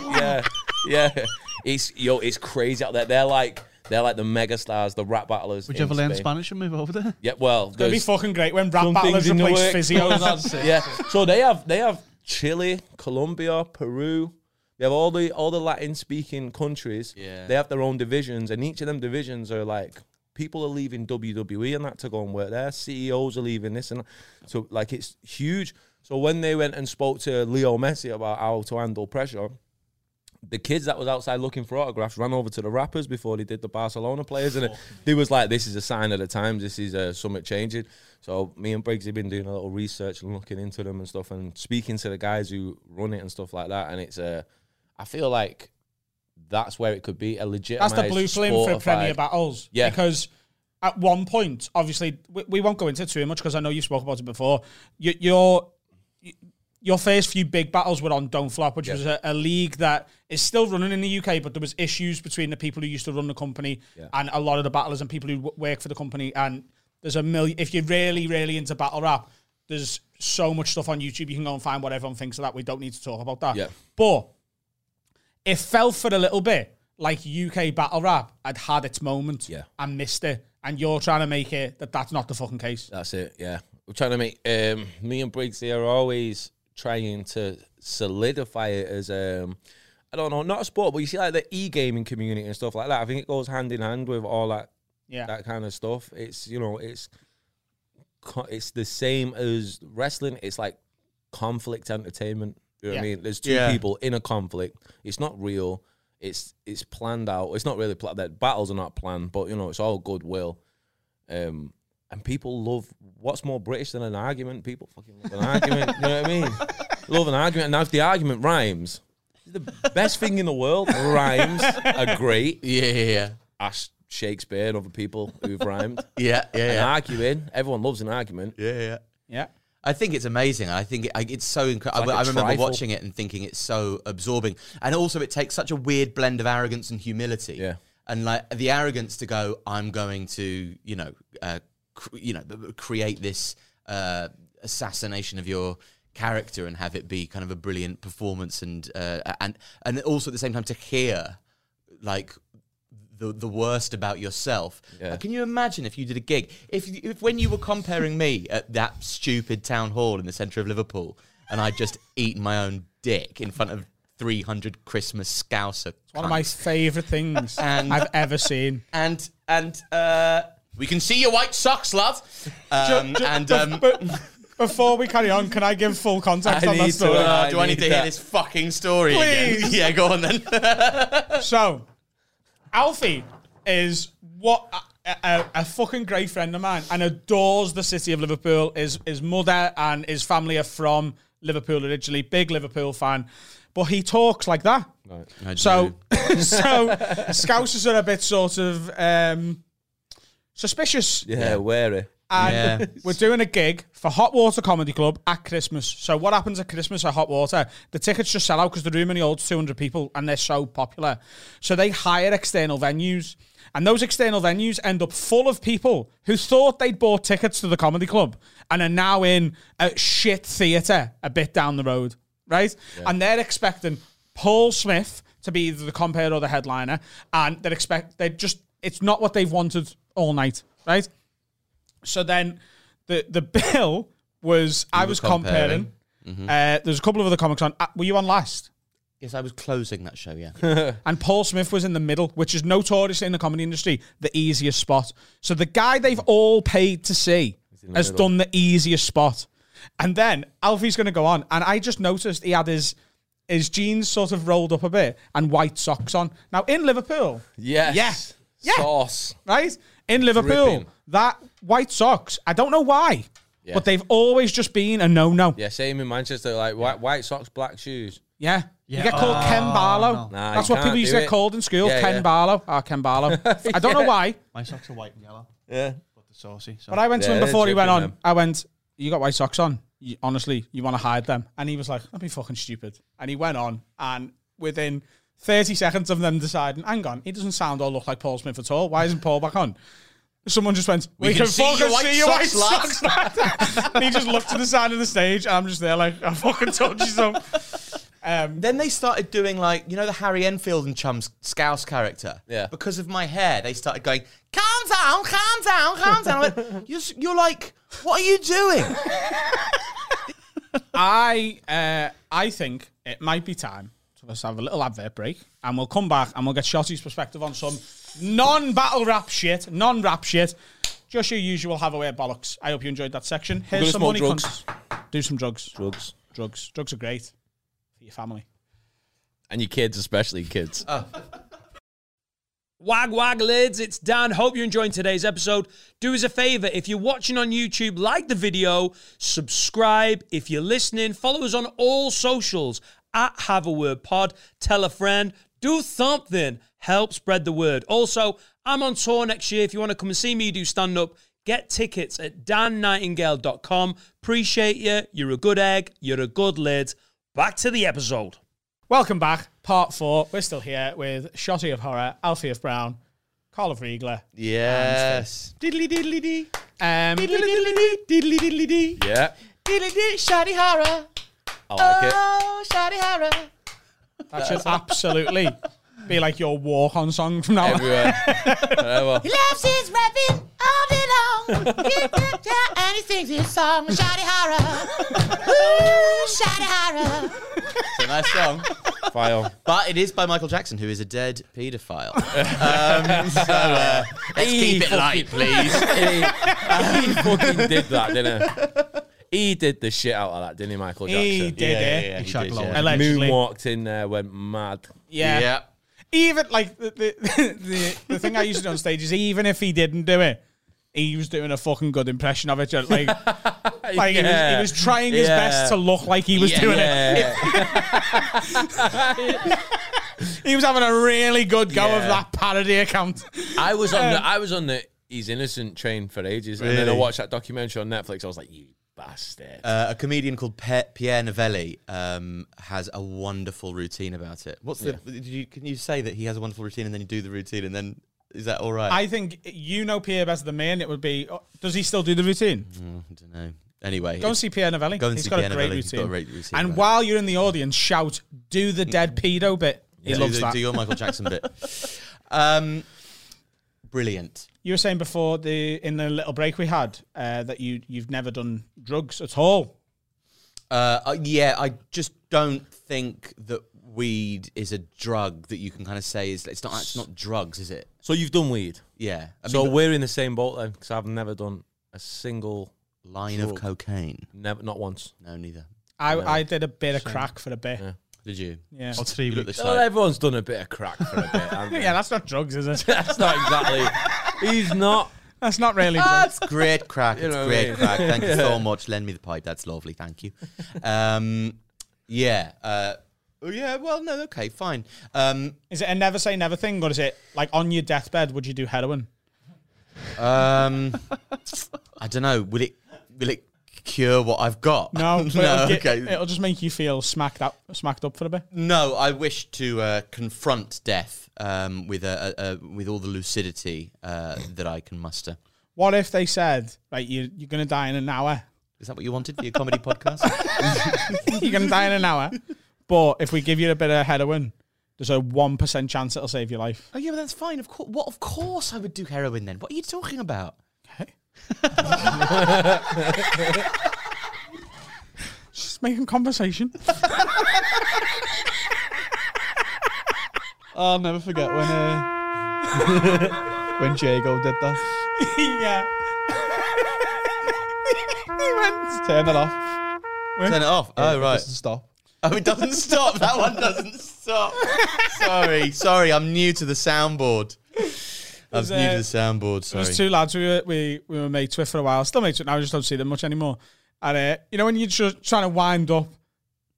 yeah, yeah, it's yo, it's crazy out there. They're like they're like the mega stars, the rap battlers. Would you ever learn Spain. Spanish and move over there? Yeah, well, It'd be fucking great when rap some battlers things in the replace physios. [LAUGHS] yeah. So they have they have Chile, Colombia, Peru. They have all the all the Latin speaking countries. Yeah. They have their own divisions, and each of them divisions are like people are leaving WWE and that to go and work there. CEOs are leaving this and that. so like it's huge. So when they went and spoke to Leo Messi about how to handle pressure, the kids that was outside looking for autographs ran over to the rappers before they did the Barcelona players, and it, they was like, "This is a sign of the times. This is uh, something changing." So me and Briggs have been doing a little research and looking into them and stuff, and speaking to the guys who run it and stuff like that. And it's uh, I feel like that's where it could be a legit. That's the blue blueprint for Premier Battles. Yeah. Because at one point, obviously, we, we won't go into it too much because I know you spoke about it before. You, your your first few big battles were on Don't Flop, which was a, a league that is still running in the UK, but there was issues between the people who used to run the company Yeah. and a lot of the battlers and people who w- work for the company. And there's a million. If you're really, really into battle rap, there's so much stuff on YouTube. You can go and find what everyone thinks of that. We don't need to talk about that. Yeah. But it felt for a little bit like UK battle rap had had its moment Yeah. and missed it. And you're trying to make it that that's not the fucking case. That's it. Yeah, we're trying to make um, me and Briggs here are always trying to solidify it as um, I don't know, not a sport, but you see like the e gaming community and stuff like that. I think it goes hand in hand with all that Yeah. that kind of stuff. It's you know, it's it's the same as wrestling. It's like conflict entertainment. You know what I mean? There's two Yeah. people in a conflict. It's not real. It's it's planned out. It's not really planned. That battles are not planned, but you know, it's all goodwill. Um, and people love what's more British than an argument. People fucking love an argument. You know what I mean? [LAUGHS] Love an argument. And now if the argument rhymes, the best thing in the world. Rhymes are great. [LAUGHS] Yeah, yeah, yeah. Ask Shakespeare and other people who've rhymed. [LAUGHS] Yeah, yeah, And yeah. arguing, everyone loves an argument. Yeah, yeah. Yeah. I think it's amazing. I think it, I- it's so incredible. like I a remember watching it and thinking it's so absorbing, and also it takes such a weird blend of arrogance and humility. Yeah. and like the arrogance to go, I'm going to, you know, uh, cr- you know, create this uh, assassination of your character and have it be kind of a brilliant performance, and uh, and and also at the same time to hear like the the worst about yourself. Yeah. Uh, Can you imagine if you did a gig? If, if when you were comparing me at that stupid town hall in the centre of Liverpool, and I'd just eaten my own dick in front of three hundred Christmas Scouser. One of my favourite things [LAUGHS] And- I've ever seen. and and uh, we can see your white socks, love. Um, Ju- and um, but before we carry on, can I give full context I on that need to, story? uh, do I I need need to hear that. this fucking story again? Please. [LAUGHS] Yeah, go on then. [LAUGHS] So, Alfie is what a, a, a fucking great friend of mine and adores the city of Liverpool. His his mother and his family are from Liverpool originally, big Liverpool fan. But he talks like that. I So, [LAUGHS] so Scousers are a bit sort of um, suspicious. Yeah, wary. And Yeah. [LAUGHS] we're doing a gig for Hot Water Comedy Club at Christmas. So what happens at Christmas at Hot Water? The tickets just sell out because the room only holds 200 people and they're so popular. So they hire external venues. And those external venues end up full of people who thought they'd bought tickets to the comedy club and are now in a shit theatre a bit down the road, right? And they're expecting Paul Smith to be either the compare or the headliner, and they expect they just it's not what they've wanted all night, right? So then the the bill was I was comparing. comparing. Uh, there's a couple of other comics on. Uh, were you on last? Yes, I was closing that show. Yeah. [LAUGHS] And Paul Smith was in the middle, which is notoriously in the comedy industry the easiest spot. So the guy they've all paid to see has done the easiest spot. And then Alfie's going to go on, and I just noticed he had his his jeans sort of rolled up a bit and white socks on. Now in Liverpool, Yes. Yeah. Yeah. Sauce. right in Liverpool, Dripping. that white socks. I don't know why, Yeah. but they've always just been a no no. Yeah, same in Manchester. Like white, white socks, black shoes. Yeah. You get called Oh, Ken Barlow. no. Nah, That's what people used to do get called in school. Yeah, Ken yeah. Barlow. Ah, Ken Barlow. [LAUGHS] I don't know why, My socks are white and yellow, Yeah. but they're saucy. So. but I went to him before he went on. them. I went, You got white socks on? You, honestly, you want to hide them? And he was like, That'd be fucking stupid. And he went on, and within 30 seconds of them deciding, Hang on, he doesn't sound or look like Paul Smith at all. Why isn't Paul back on? Someone just went, We, can can, see fucking your white see your white socks, socks, and he just looked to the side of the stage, and I'm just there like, I fucking told you so. Um, Then they started doing like you know the Harry Enfield and Chums Scouse character. Yeah. Because of my hair, they started going, "Calm down, calm down, calm down." I went, [LAUGHS] you're, you're like, what are you doing? I uh, I think it might be time to let's have a little advert break, and we'll come back and we'll get Shotty's perspective on some non-battle rap shit, non-rap shit. Just your usual have a wear bollocks. I hope you enjoyed that section. Here's some money. drugs. cunts. Do some drugs. Drugs. Drugs. Drugs are great for your family. And your kids, especially kids. Oh. Wag wag lids, it's Dan. Hope you're enjoying today's episode. Do us a favor if you're watching on YouTube, like the video, subscribe. If you're listening, follow us on all socials at Have a Word Pod. Tell a friend, do something, help spread the word. Also, I'm on tour next year. If you want to come and see me do stand up, get tickets at dannightingale.com. Appreciate you. You're a good egg. You're a good lid. Back to the episode. Welcome back, part four. We're still here with Shotty of Horroh, Alfie of Brown, Carl of Riegler. Yes. Diddly diddly dee. Um, Diddly diddly diddly dee. Yeah. Diddly dee. Shoddy horror. I like it. Oh, shoddy horror. That should absolutely be like your walk-on song from now on. Everywhere. Whatever. He loves his rapping all day long. He can tell and he sings his song, Shoddy horror. Ooh, shoddy horror. It's a nice song. File. But it is by Michael Jackson, who is a dead paedophile. um, so uh, let's keep it light, please. he, [LAUGHS] he fucking did that, didn't he? He did the shit out of that, didn't he, Michael Jackson? He did it. yeah, He he shagged did, loads. yeah. Allegedly. Moonwalked in there, went mad. Yeah. Yeah. Even like the the, [LAUGHS] the the thing I used to do on stage is even if he didn't do it, he was doing a fucking good impression of it. just Like, [LAUGHS] like he, was, he was trying his Yeah. best to look like he was doing it. [LAUGHS] He was having a really good go of that parody account. I was on the I was on the he's innocent train for ages, and then I watched that documentary on Netflix. I was like, you bastard. Uh, a comedian called Pe- Pierre Novellie um, has a wonderful routine about it. What's the? Did you, can you say that he has a wonderful routine and then you do the routine and then is that all right? I think you know Pierre better than me, and it would be. oh, Does he still do the routine? I don't know. Anyway, Go and see Pierre Novellie. Go and He's see got Pierre a Novellie. He's routine. got a great routine and about while you're in the audience, shout, "Do the dead pedo bit." He do, loves the- that. do your Michael Jackson bit. [LAUGHS] Um, brilliant. You were saying before the in the little break we had uh, that you you've never done drugs at all. Uh, uh, yeah, I just don't think that weed is a drug that you can kind of say is. It's not. It's not drugs, is it? so you've done weed. Yeah. I so mean, we're in the same boat then, because I've never done a single, line of cocaine. never, not once. No, neither. I I did a bit of crack for a bit. Yeah. Did you? Yeah. Or three You weeks. Well, everyone's done a bit of crack for a bit. haven't [LAUGHS] they? Yeah, that's not drugs, is it? that's not exactly. He's not. That's not really drugs. That's great crack. You It's know what I great mean? crack. Thank you so [LAUGHS] much. Lend me the pipe. That's lovely. Thank you. Um, yeah. Uh, oh, yeah. Well, no. Okay. Fine. Um, Is it a never say never thing, or is it like on your deathbed? Would you do heroin? um, I don't know. Will it? Will it cure what I've got? No, [LAUGHS] no. it'll, okay. it'll just make you feel smacked up, smacked up for a bit. No, I wish to uh, confront death um, with a, a, a, with all the lucidity uh, that I can muster. What if they said, right, you, you're going to die in an hour? Is that what you wanted for your comedy podcast? [LAUGHS] you're going to die in an hour, but if we give you a bit of heroin, There's a one percent chance it'll save your life. Oh yeah, but that's fine. Of course, what? Of course, I would do heroin then. What are you talking about? Okay. Just making conversation. I'll never forget when uh, when Jago did that. [LAUGHS] yeah. he went. Turn it off. Turn it off. Oh It right. doesn't stop. Oh, it doesn't stop. That one doesn't stop. sorry, sorry. I'm new to the soundboard. I was There's, new uh, to the soundboard. There Sorry. was two lads we were, we, we were mates with for a while. Still mates with now, I just don't see them much anymore. And uh, you know when you're just trying to wind up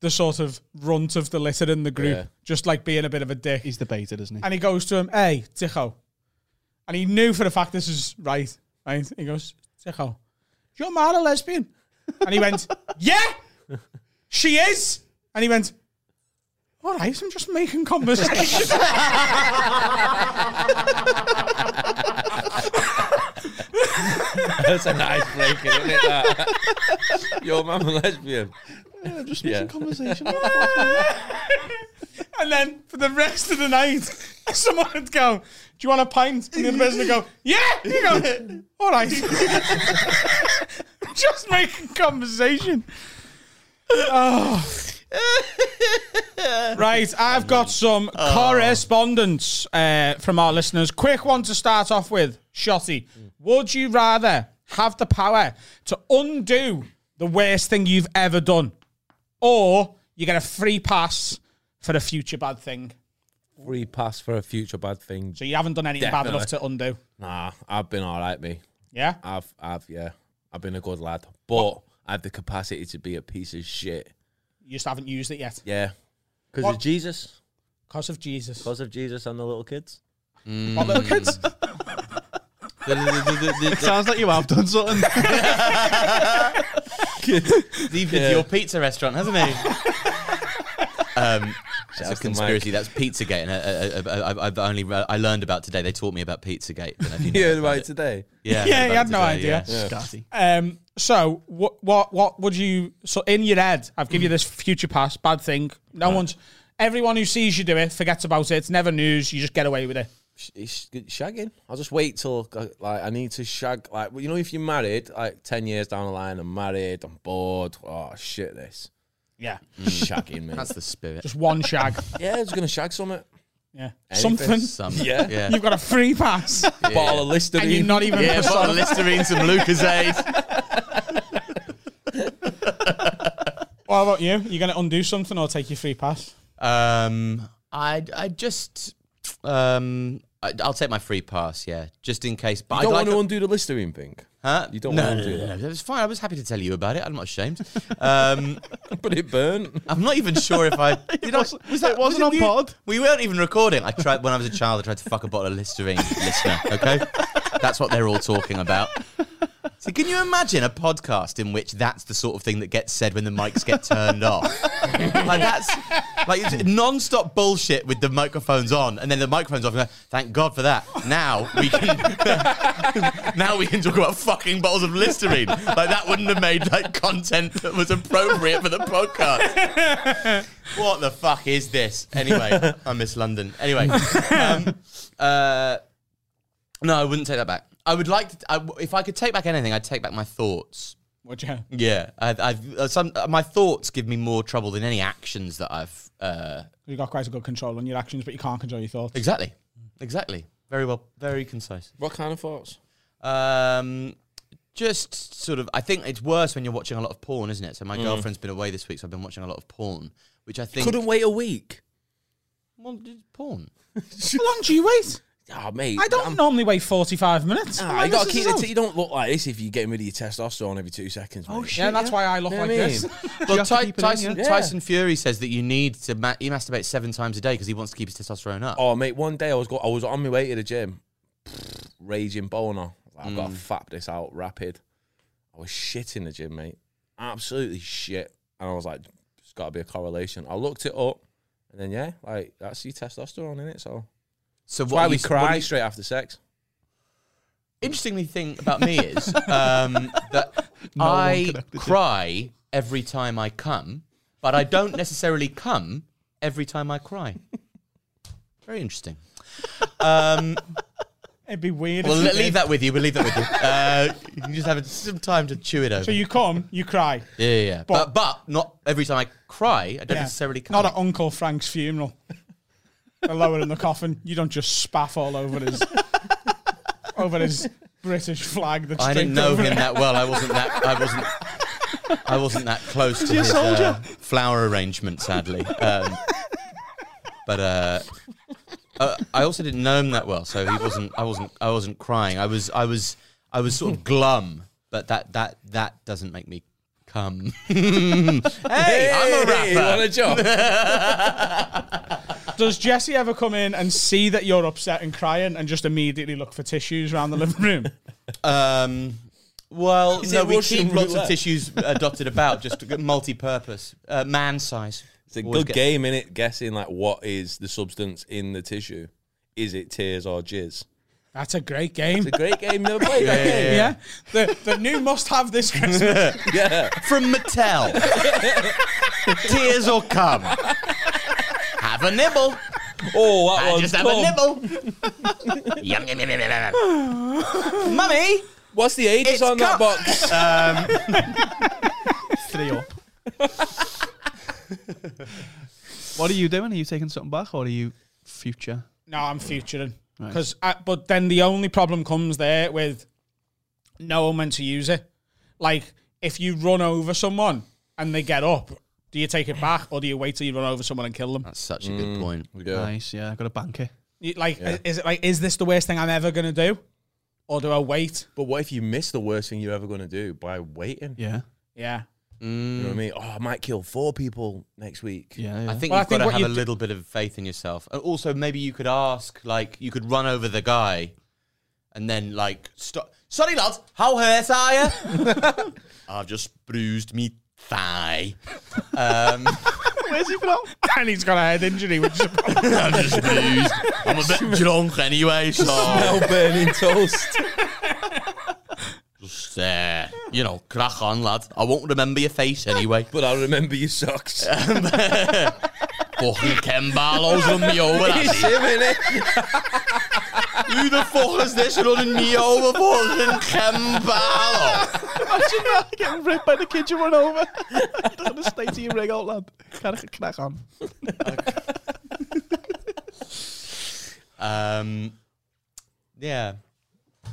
the sort of runt of the litter in the group, Yeah. just like being a bit of a dick. He's the debated, isn't he? And he goes to him, "Hey, Ticho," and he knew for the fact this is right. Right? He goes, "Ticho, your mom a lesbian?" And he went, [LAUGHS] "Yeah, she is." And he went, "All right, I'm just making conversation." [LAUGHS] That's a nice break, isn't it? That? [LAUGHS] Your mum a lesbian. Yeah, just Yeah. making conversation. [LAUGHS] And then for the rest of the night, someone would go, Do you want a pint? And the other person would go, Yeah! You go, All right. Just making conversation. Oh. [LAUGHS] right, I've got some correspondence uh, from our listeners. Quick one to start off with. Shotty, would you rather have the power to undo the worst thing you've ever done, or you get a free pass for a future bad thing? Free pass for a future bad thing. So you haven't done anything bad enough to undo. Nah, I've been all right, me. Yeah? I've, I've, yeah, I've been a good lad, but I have the capacity to be a piece of shit. You just haven't used it yet. Yeah, because What? of Jesus, Because of Jesus. because of Jesus and the little kids. Mm. What little kids? [LAUGHS] it sounds like you have done something. [LAUGHS] [LAUGHS] Steve did your pizza restaurant, hasn't he? Um, [LAUGHS] it's out a conspiracy. That's Pizzagate, and uh, uh, uh, I've only re- I learned about today. They taught me about Pizzagate. Don't know if you know Yeah, about right it. today. Yeah, Yeah, I he learned had no idea. yeah. Scotty. Um, so what what what would you so in your head, I've given you this future pass, bad thing. No one's everyone who sees you do it forgets about it. It's never news, you just get away with it. Sh- It's shagging. I'll just wait till like I need to shag. Like you know, if you're married, like ten years down the line, I'm married, I'm bored. Oh shit, this Yeah. shagging man. That's the spirit. Just one shag. yeah, I was gonna shag something. Yeah. Anything. Something. Some, Yeah. yeah. You've got a free pass. [LAUGHS] Bottle of Listerine. And you're not even Yeah, pissed bottle of off. Listerine, some Lucozade. [LAUGHS] What about you? You gonna undo something or take your free pass? Um, I I just um, I, I'll take my free pass. Yeah, just in case. But You I'd don't like want to undo the Listerine thing, Huh? You don't no, want to do no, that. no, It's fine. I was happy to tell you about it. I'm not ashamed. [LAUGHS] Um, [LAUGHS] but it burnt. I'm not even sure if I [LAUGHS] did. I, was that it wasn't was on we, pod. We weren't even recording. I tried when I was a child. I tried to fuck a bottle of Listerine. Listener, okay, that's what they're all talking about. So can you imagine a podcast in which that's the sort of thing that gets said when the mics get turned off? [LAUGHS] like that's like it's non-stop bullshit with the microphones on, and then the microphones off. And go, Thank God for that. Now we can [LAUGHS] now we can talk about fucking bottles of Listerine. Like that wouldn't have made like content that was appropriate for the podcast. what the fuck is this? Anyway, I miss London. Anyway, um, uh, no, I wouldn't take that back. I would like to. I, if I could take back anything, I'd take back my thoughts. Would you? Yeah, I've, I've uh, some uh, my thoughts give me more trouble than any actions that I've. Uh, You've got quite a good control on your actions, but you can't control your thoughts. exactly, exactly. Very well, very concise. What kind of thoughts? Um, just sort of. I think it's worse when you're watching a lot of porn, isn't it? So my girlfriend's been away this week, so I've been watching a lot of porn, which I think. Couldn't wait a week. Well, it's porn. [LAUGHS] How long do you wait? Oh, mate. I don't I'm- normally wait 45 minutes. Nah, How you gotta keep the. T- you don't look like this if you're getting rid of your testosterone every two seconds. Oh, mate. Oh, shit. Yeah, that's why I look You know like I this. mean? [LAUGHS] Well, have to Ty- keep in, Tyson, yeah? Tyson Fury says that you need to ma- he masturbates seven times a day because he wants to keep his testosterone up. Oh, mate, one day I was go- I was on my way to the gym, [SNIFFS] raging boner. I've got mm. to fap this out rapid. I was shit in the gym, mate. Absolutely shit. And I was like, there's got to be a correlation. I looked it up, and then yeah, like that's your testosterone in it. So So that's why we you- cry do straight after sex. interestingly thing about me is [LAUGHS] um, that No I connected to- cry every time I come, but I don't necessarily come every time I cry. Very interesting. Um, It'd be weird. we'll if you le- leave did. that with you. We'll leave that with you. [LAUGHS] Uh, you can just have some time to chew it over. So you come, you cry. yeah, yeah, yeah. But- But, but not every time I cry, I don't Yeah. necessarily come. Not at Uncle Frank's funeral. They're lowering the coffin. You don't just spaff all over his [LAUGHS] over his British flag. That's I didn't know him it. that well. I wasn't that. I wasn't. I wasn't that close to his uh, flower arrangement, sadly. Um, but uh, uh, I also didn't know him that well, so he wasn't. I wasn't. I wasn't crying. I was. I was. I was sort of glum, but that that that doesn't make me come. [LAUGHS] hey, I'm a rapper. You want a job? [LAUGHS] Does Jessie ever come in and see that you're upset and crying and just immediately look for tissues around the living room? [LAUGHS] Um, well, Is no, we Russian keep lots of tissues uh, dotted about, just to get multi-purpose, uh, man size. It's a Always good get- game, in it? Guessing like what is the substance in the tissue? Is it tears or jizz? That's a great game. It's a great game. Never played that game. Yeah. The the new must have this Christmas. [LAUGHS] Yeah. from Mattel. Tears will come. Have a nibble. Oh, that I one's just have come. a nibble. yum, yum, yum, yum, yum, yum. Mummy, What's the ages It's on that come- box? Um, [LAUGHS] Three up. what are you doing? Are you taking something back, or are you future? No, I'm futuring. Because, but then the only problem comes there with knowing when to use it. Like, if you run over someone and they get up, do you take it back or do you wait till you run over someone and kill them? That's such a good mm, point. Yeah. Nice. Yeah, I got a banker. You- Like, is it like, is this the worst thing I'm ever gonna do, or do I wait? But what if you miss the worst thing you're ever going to do by waiting? Yeah. Yeah, You know what I mean? Oh, I might kill four people next week. Yeah. yeah. I think Well, I you've think got to have you a little bit of faith in yourself. And also, maybe you could ask, like, you could run over the guy and then, like, stop. Sorry, lads, how hurt are you? [LAUGHS] I've just bruised me thigh. [LAUGHS] Um, Where's he from? and he's got a head injury, which is a [LAUGHS] problem. I'm just bruised. I'm a bit drunk anyway, so Smell burning toast. Just, uh, you know, crack on, lad. I won't remember your face anyway. but I'll remember your socks. [LAUGHS] Fucking Ken Barlow's run me over. It's has he? him, innit? [LAUGHS] Who the fuck is this running me over? Fucking Ken Barlow. Imagine that getting ripped by the kid you run over. [LAUGHS] You're gonna stay to your rig out, lad. Can't crack on. Um, yeah.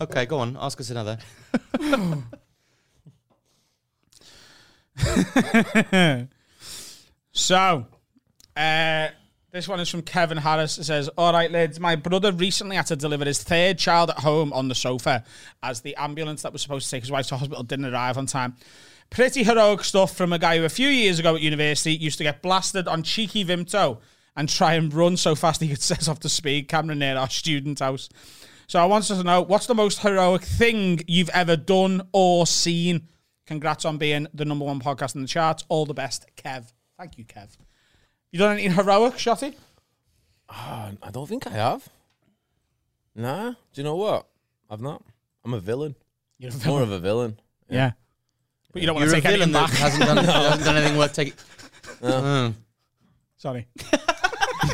Okay, go on. Ask us another. [LAUGHS] So, uh, this one is from Kevin Harris. It says, All right, lads, my brother recently had to deliver his third child at home on the sofa as the ambulance that was supposed to take his wife to hospital didn't arrive on time. Pretty heroic stuff from a guy who a few years ago at university used to get blasted on cheeky Vimto and try and run so fast he could [LAUGHS] set off the speed camera near our student house. So I want us to know what's the most heroic thing you've ever done or seen? Congrats on being the number one podcast in the charts. All the best, Kev. Thank you, Kev. You done anything heroic, Shotty? Oh, I don't think I have. Nah. Do you know what? I've not. I'm a villain. You're a More of a villain. Yeah. But you don't want You're to a take anything villain that back. hasn't done, hasn't done anything worth taking. [LAUGHS] Mm. Sorry.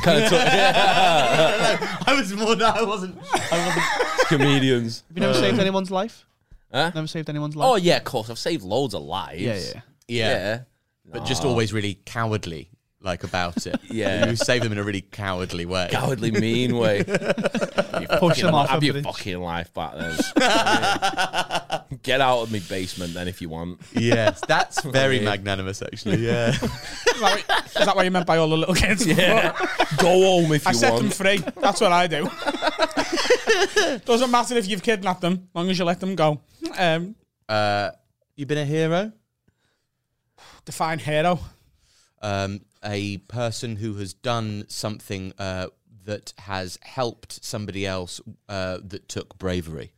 Kind of [LAUGHS] I was more. I wasn't. I wasn't. comedians. Have you never uh, saved anyone's life? Huh? Never saved anyone's oh, life? Oh yeah, of course. I've saved loads of lives. yeah, yeah. Yeah. Yeah. But just always really cowardly, like about it. [LAUGHS] Yeah. You save them in a really cowardly way. Cowardly mean way. [LAUGHS] You Push them off a Have your bridge. fucking life back then. Get out of my basement then if you want. Yes, that's very magnanimous, actually. Yeah. [LAUGHS] Is that, what, is that what you meant by all the little kids? Yeah. Go home if you want. I set want. them free. That's what I do. Doesn't matter if you've kidnapped them, long as you let them go. Um, Uh, you been a hero? define hero. Um, a person who has done something uh, that has helped somebody else uh, that took bravery.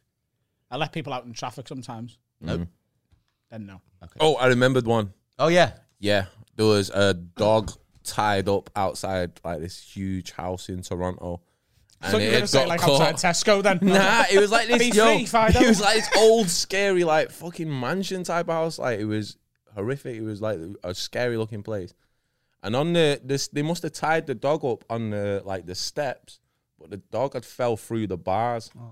I let people out in traffic sometimes. Nope. Then no. Oh, I remembered one. Oh yeah. Yeah, there was a dog tied up outside like this huge house in Toronto. I thought you were going to say got like caught- outside Tesco then. [LAUGHS] Nah, it was like [LAUGHS] this. Yo, free, [LAUGHS] it was like this old, scary, like fucking mansion type house. Like it was horrific. It was like a scary looking place. And on the this, they must have tied the dog up on the like the steps but the dog had fell through the bars, Oh.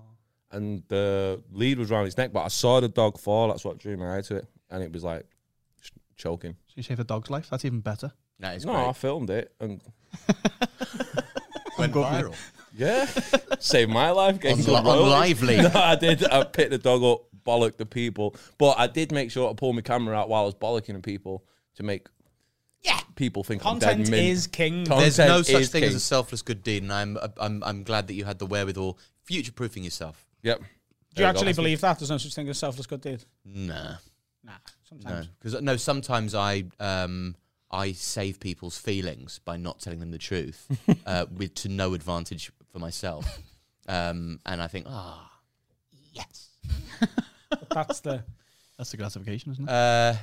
and the lead was around his neck. But I saw the dog fall. That's what drew my eye to it, and it was like sh- choking. So you saved the dog's life. That's even better. That is no, great. I filmed it and [LAUGHS] Went viral. yeah, saved my life. Getting On some li- on. Lively. No, I did. I picked the dog up, bollocked the people, but I did make sure to pull my camera out while I was bollocking the people to make Yeah. people think Content I'm dead mint. is king. Con- There's no such is thing as a selfless good deed, and I'm I'm I'm glad that you had the wherewithal, future proofing yourself. Yep. Do you actually go. believe that? There's no such thing as a selfless good deed? Nah, Nah, no, sometimes. because no. Sometimes I um I save people's feelings by not telling them the truth, [LAUGHS] uh, with to no advantage for myself. [LAUGHS] Um, and I think, ah, yes. [LAUGHS] That's the. That's the gratification, isn't it? Uh,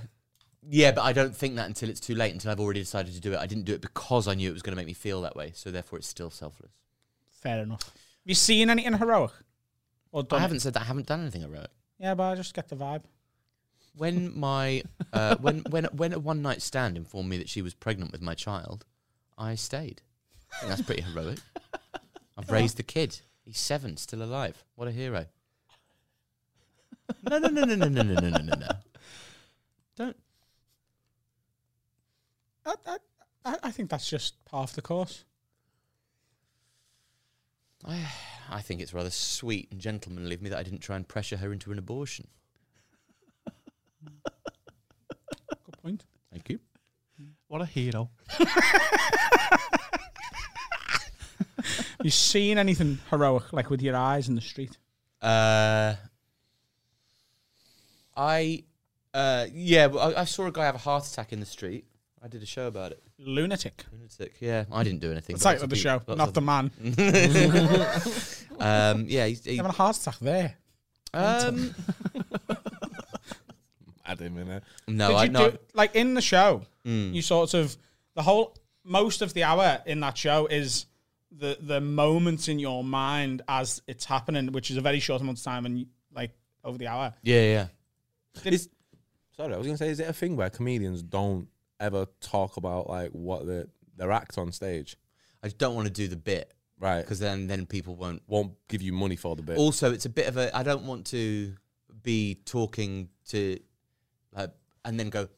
yeah, but I don't think that until it's too late. Until I've already decided to do it. I didn't do it because I knew it was going to make me feel that way. So therefore, it's still selfless. Fair enough. Have you seen anything heroic? Or done I haven't said that. I haven't done anything heroic. Yeah, but I just get the vibe. When my uh, [LAUGHS] when when when a one night stand informed me that she was pregnant with my child, I stayed. I think that's pretty heroic. I've raised the kid. He's seven, still alive. What a hero. [LAUGHS] No, no, no, no, no, no, no, no, no, no, no. Don't. I, I, I I think that's just part of the course. I, I think it's rather sweet and gentlemanly of me that I didn't try and pressure her into an abortion. Good point. Thank you. What a hero. you seen anything heroic, like with your eyes in the street? Uh, I, uh, yeah, well, I, I saw a guy have a heart attack in the street. I did a show about it. Lunatic. Lunatic. Yeah, I didn't do anything. The title of the show, people- not lots the man. [LAUGHS] um, yeah, he's, he, Having a heart attack there. um, [LAUGHS] Add him in there. no, Did I you no. do like in the show? Mm. You sort of the whole most of the hour in that show is the the moments in your mind as it's happening, which is a very short amount of time, and like over the hour. Yeah, yeah. Is, sorry, I was gonna say, is it a thing where comedians don't ever talk about like what the their act on stage? I just don't want to do the bit Right. because then then people won't. Won't give you money for the bit. Also, it's a bit of a. I don't want to be talking to, like, and then go.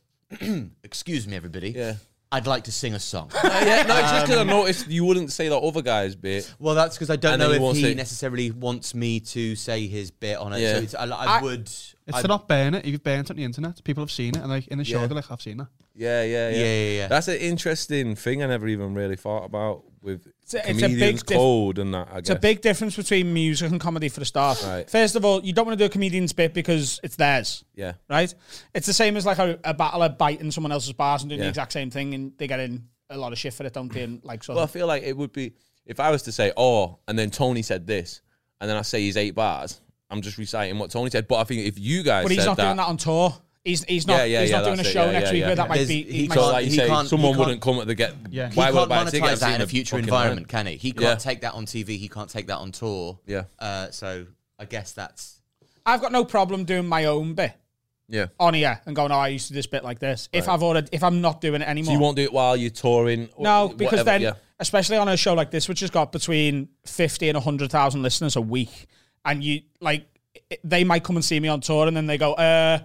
[CLEARS THROAT] Excuse me, everybody. yeah. I'd like to sing a song. [LAUGHS] Oh, yeah, no, it's just because I um, noticed you wouldn't say that other guy's bit. Well, that's because I don't And know then if won't he say- necessarily wants me to say his bit on it. Yeah. So it's, I, I, I- would. It's I, to not burn it. You've burnt it on the internet. People have seen it, and like in the show, Yeah. they're like, "I've seen that." Yeah, yeah, yeah. Yeah, yeah, yeah. That's an interesting thing I never even really thought about with It's a- it's a big comedians code and that. I It's a big difference between music and comedy for the start. Right. First of all, you don't want to do a comedian's bit because it's theirs, yeah. right? It's the same as like a, a battler biting someone else's bars and doing the exact same thing, and they get in a lot of shit for it, don't they? And like, so Well, I feel like it would be if I was to say, "Oh," and then Tony said this, and then I say he's eight bars. I'm just reciting what Tony said. But I think if you guys, but he's not doing that on tour. He's he's not Yeah, yeah, he's yeah, not doing a show Yeah, next yeah, week yeah. where that might There's- be. he He might, can't- like you he say, can't- someone he wouldn't come at the get. Yeah. he Why can't would I buy a ticket? monetize I've that in a future environment, can he? He can't Yeah. take that on TV. He can't take that on tour. Yeah, Uh, so I guess that's I've got no problem doing my own bit yeah. on here and going, "Oh, I used to do this bit like this." If I've already, if I'm not doing it anymore, So you won't do it while you're touring? or No, because whatever, then, yeah. especially on a show like this, which has got between fifty and hundred thousand listeners a week, and you like, they might come and see me on tour, and then they go, "Uh,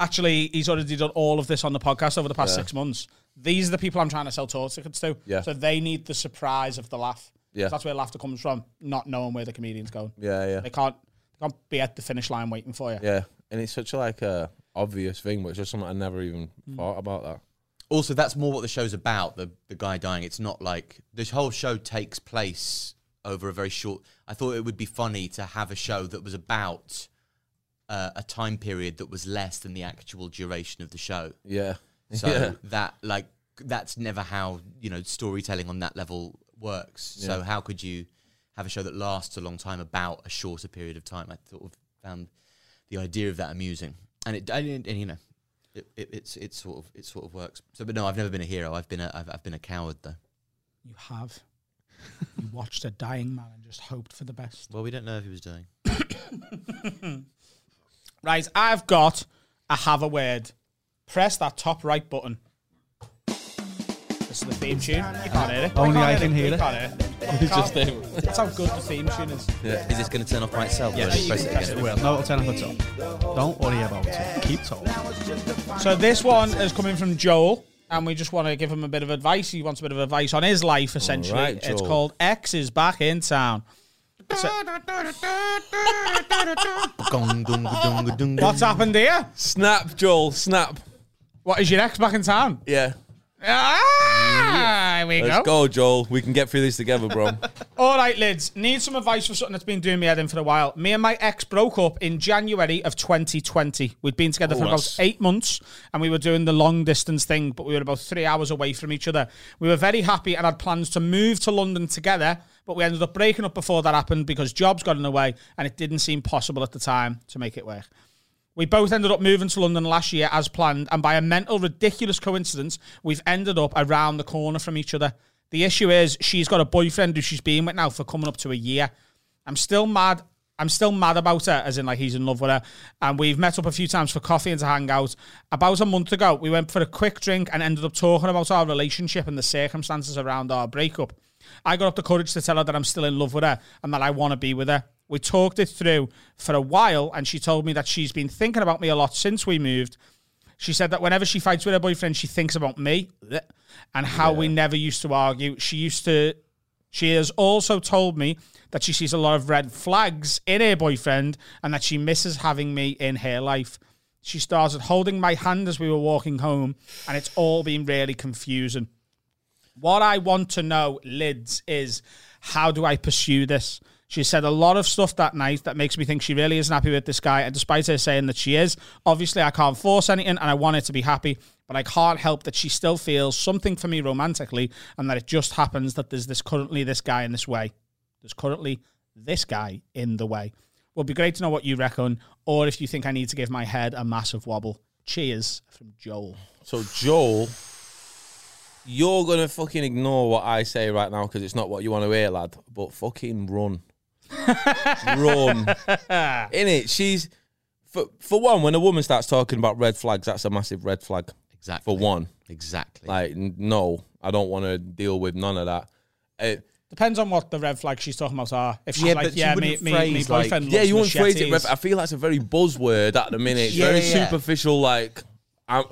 actually, he's already done all of this on the podcast over the past Yeah. six months." These are the people I'm trying to sell tour tickets to. Yeah. So they need the surprise of the laugh. Yeah. That's where laughter comes from, not knowing where the comedian's going. yeah, yeah, They can't, they can't be at the finish line waiting for you. yeah. And it's such a like a obvious thing, but it's just something I never even Mm. thought about that. also that's more what the show's about. The the guy dying. It's not like this whole show takes place over a very short. I thought it would be funny to have a show that was about uh, a time period that was less than the actual duration of the show. Yeah. So [LAUGHS] yeah. that like that's never how you know storytelling on that level works. So how could you have a show that lasts a long time about a shorter period of time? I sort of found the idea of that amusing, and it and, and you know. It, it, it's it sort of it sort of works. So, but no, I've never been a hero. I've been a I've, I've been a coward though. You have. you watched a dying man and just hoped for the best. Well, we don't know if he was dying. [COUGHS] [LAUGHS] Right, I've got a have a word. Press that top right button. This is the theme tune. You can't hear it. Only I can hear You it. [LAUGHS] can't hear it. It's just Can't- him. That's how good the theme tune is. Yeah. Is this going to turn off by itself? Yes. Or press it again? It will. No, it'll turn off itself. Don't worry about it. Keep talking. So this one is coming from Joel, and we just want to give him a bit of advice. He wants a bit of advice on his life, essentially. right, it's called X is back in town. What's dung. happened here? Snap, Joel. Snap. What is your ex back in town? Yeah. Ah, here we Let's go. go, Joel. We can get through this together, bro. [LAUGHS] All right, lids. Need some advice for something that's been doing me head in for a while. Me and my ex broke up in January of 2020. We'd been together for Oh, about eight months, and we were doing the long distance thing, but we were about three hours away from each other. We were very happy and had plans to move to London together, but we ended up breaking up before that happened because jobs got in the way, and it didn't seem possible at the time to make it work. We both ended up moving to London last year as planned, and by a mental, ridiculous coincidence, we've ended up around the corner from each other. The issue is she's got a boyfriend who she's been with now for coming up to a year. I'm still mad. I'm still mad about her, as in like he's in love with her. And we've met up a few times for coffee and to hang out. About a month ago, we went for a quick drink and ended up talking about our relationship and the circumstances around our breakup. I got up the courage to tell her that I'm still in love with her and that I want to be with her. We talked it through for a while, and she told me that she's been thinking about me a lot since we moved. She said that whenever she fights with her boyfriend, she thinks about me [LAUGHS] and how we never used to argue. She used to. She has also told me that she sees a lot of red flags in her boyfriend and that she misses having me in her life. She started holding my hand as we were walking home, and it's all been really confusing. What I want to know, Lids, is how do I pursue this? She said a lot of stuff that night that makes me think she really isn't happy with this guy. And despite her saying that she is, obviously I can't force anything and I want her to be happy. But I can't help that she still feels something for me romantically and that it just happens that there's this currently this guy in this way. There's currently this guy in the way. Would be great to know what you reckon or if you think I need to give my head a massive wobble. Cheers from Joel. So, Joel, you're to fucking ignore what I say right now because it's not what you want to hear, lad. But fucking run. Run. In it, she's. For, for one, when a woman starts talking about red flags, that's a massive red flag. Exactly. For one. Exactly. Like, n- no, I don't want to deal with none of that. It, Depends on what the red flags she's talking about are. If she's Yeah, like, but she yeah, me, wouldn't me, me phrase, like- boyfriend yeah, you won't phrase it. machetes. Red, I feel that's a very buzzword at the minute. It's Yeah, very yeah. superficial. Like, i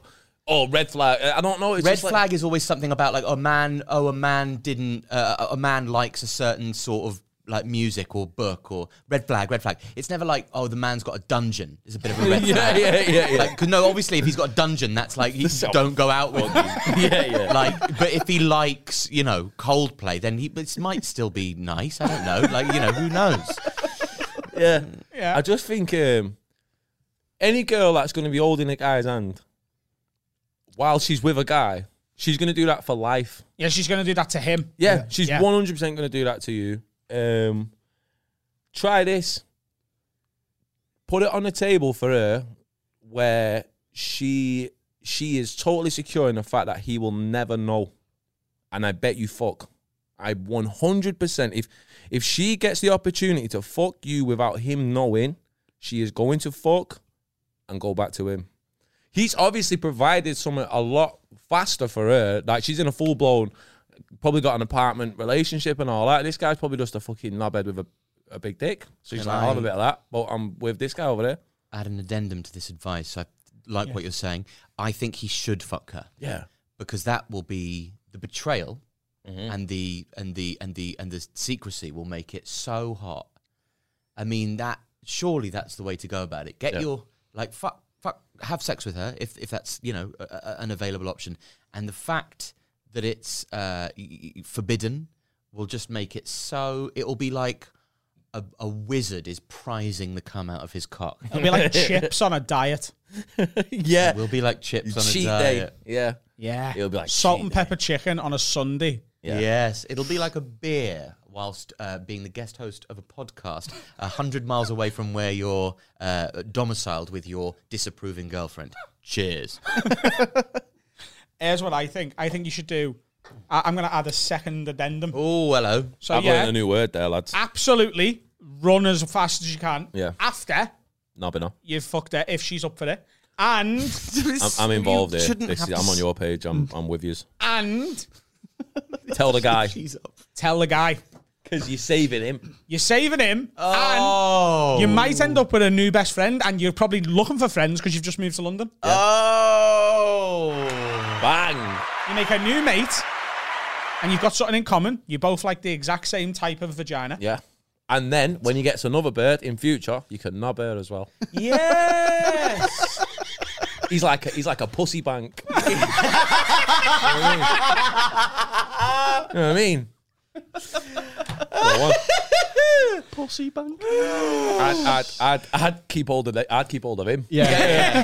oh, red flag. I don't know. It's Red just like- flag is always something about like a man. Oh, a man didn't. Uh, a man likes a certain sort of like music or book or red flag. Red flag. It's never like oh, the man's got a dungeon. It's a bit of a red [LAUGHS] Yeah, flag. yeah, yeah, yeah. Like, 'cause no, obviously, if he's got a dungeon, that's like he [LAUGHS] don't go out with you. [LAUGHS] yeah, yeah. Like, but if he likes, you know, Coldplay, then he this might still be nice. I don't know. Like, you know, who knows? Yeah. Yeah. I just think um, any girl that's going to be holding a guy's hand while she's with a guy, she's going to do that for life. Yeah, she's going to do that to him. Yeah, she's Yeah. 100% going to do that to you. Um, try this. Put it on the table for her where she she is totally secure in the fact that he will never know. And I bet you fuck. I 100% if if she gets the opportunity to fuck you without him knowing, she is going to fuck and go back to him. He's obviously provided something a lot faster for her. Like she's in a full blown, probably got an apartment relationship and all that. This guy's probably just a fucking knobhead with a, a big dick. So she's Can like, I'll have a I- bit of that, but I'm with this guy over there. Add an addendum to this advice. I like what you're saying. I think he should fuck her. Yeah. because that will be the betrayal Mm-hmm. and the and the and the and the secrecy will make it so hot. I mean that surely that's the way to go about it. Get Yeah. your like fuck fuck have sex with her if if that's you know a, a, an available option. And the fact that it's uh, y- y- forbidden will just make it so it'll be like. A, a wizard is prizing the cum out of his cock. It'll be like [LAUGHS] chips on a diet. [LAUGHS] Yeah. We'll be like chips on Cheat a day. diet. Yeah. Yeah. It'll be like salt cheat and day. pepper chicken on a Sunday. Yeah. Yes, it'll be like a beer whilst uh, being the guest host of a podcast a hundred miles away from where you're uh, domiciled with your disapproving girlfriend. Cheers. [LAUGHS] Here's what I think. I think you should do. I- I'm going to add a second addendum. Oh, hello. So I've yeah, learned a new word there, lads. absolutely run as fast as you can. Yeah. After Knobbing her. you've fucked her, if she's up for it, and [LAUGHS] I'm, I'm involved here. shouldn't This have is, to I'm on your page. I'm, I'm with you. and [LAUGHS] Tell the guy She's up. Tell the guy. Because you're saving him. You're saving him, Oh. and you oh. might end up with a new best friend, and you're probably looking for friends because you've just moved to London. Oh. Bang. You make a new mate, and you've got something in common. You both like the exact same type of vagina. Yeah. And then when you get to another bird in future, you can knob her as well. Yes. [LAUGHS] He's like a, he's like a pussy bank. [LAUGHS] you know what I mean? Go on. Pussy bank. I'd, I'd, I'd, I'd keep hold of it. I'd keep hold of him. Yeah.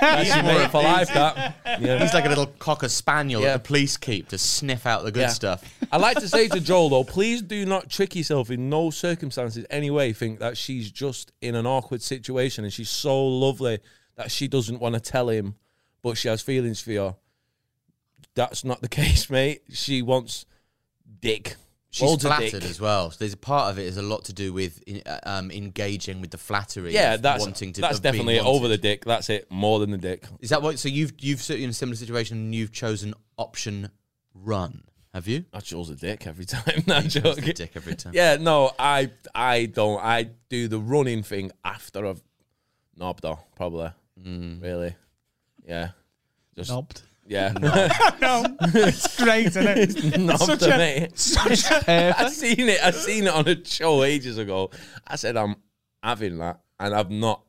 That's your more mate for life. That. Yeah. He's like a little cocker spaniel Yeah. that the police keep to sniff out the good Yeah. stuff. I like to say to Joel though, please do not trick yourself in no circumstances anyway. Think that she's just in an awkward situation and she's so lovely that she doesn't want to tell him, but she has feelings for you. That's not the [LAUGHS] case, mate. She wants dick. She's Loads of flattered dick. as well. So there's a part of it is a lot to do with in- uh, um, engaging with the flattery. Yeah, of that's wanting to. that's of definitely wanted. over the dick. That's it. More than the dick. Is that what? So you've you've sort of in a similar situation. and You've chosen option run. Have you? I chose a dick every time. [LAUGHS] No, chose joking. the dick every time. Yeah, no, I I don't. I do the running thing after I've knobbed her, probably. Mm. Really. Yeah. Just Knobbed. Yeah. [LAUGHS] [LAUGHS] no, it's great, isn't it? [LAUGHS] knobbed such her, a- mate. Such a, I seen it. I've seen it on a show ages ago. I said I'm having that, and I've not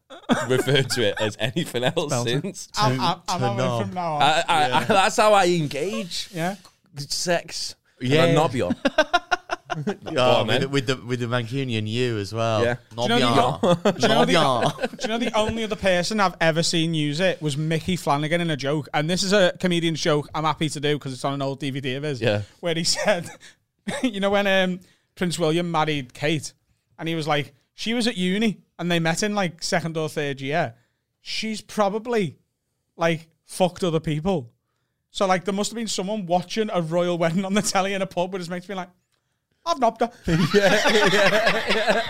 referred to it as anything else Spelt it. since. I'm, I'm, I'm to having from now on. I, I, I, that's how I engage yeah. sex. Yeah. Yeah, knob you. [LAUGHS] Oh, on, with, the, with the with the Mancunian you as well. Yeah. you know the- Do you know the- [LAUGHS] Do you know the only other person I've ever seen use it was Micky Flanagan in a joke, and this is a comedian's joke. I'm happy to do because it's on an old DVD of his. Yeah. where he [LAUGHS] said, you know, when um, Prince William married Kate, and he was like, she was at uni, and they met in like second or third year. She's probably like fucked other people. So like, there must have been someone watching a royal wedding on the telly in a pub with his mates being like, "I've knobbed her." [LAUGHS]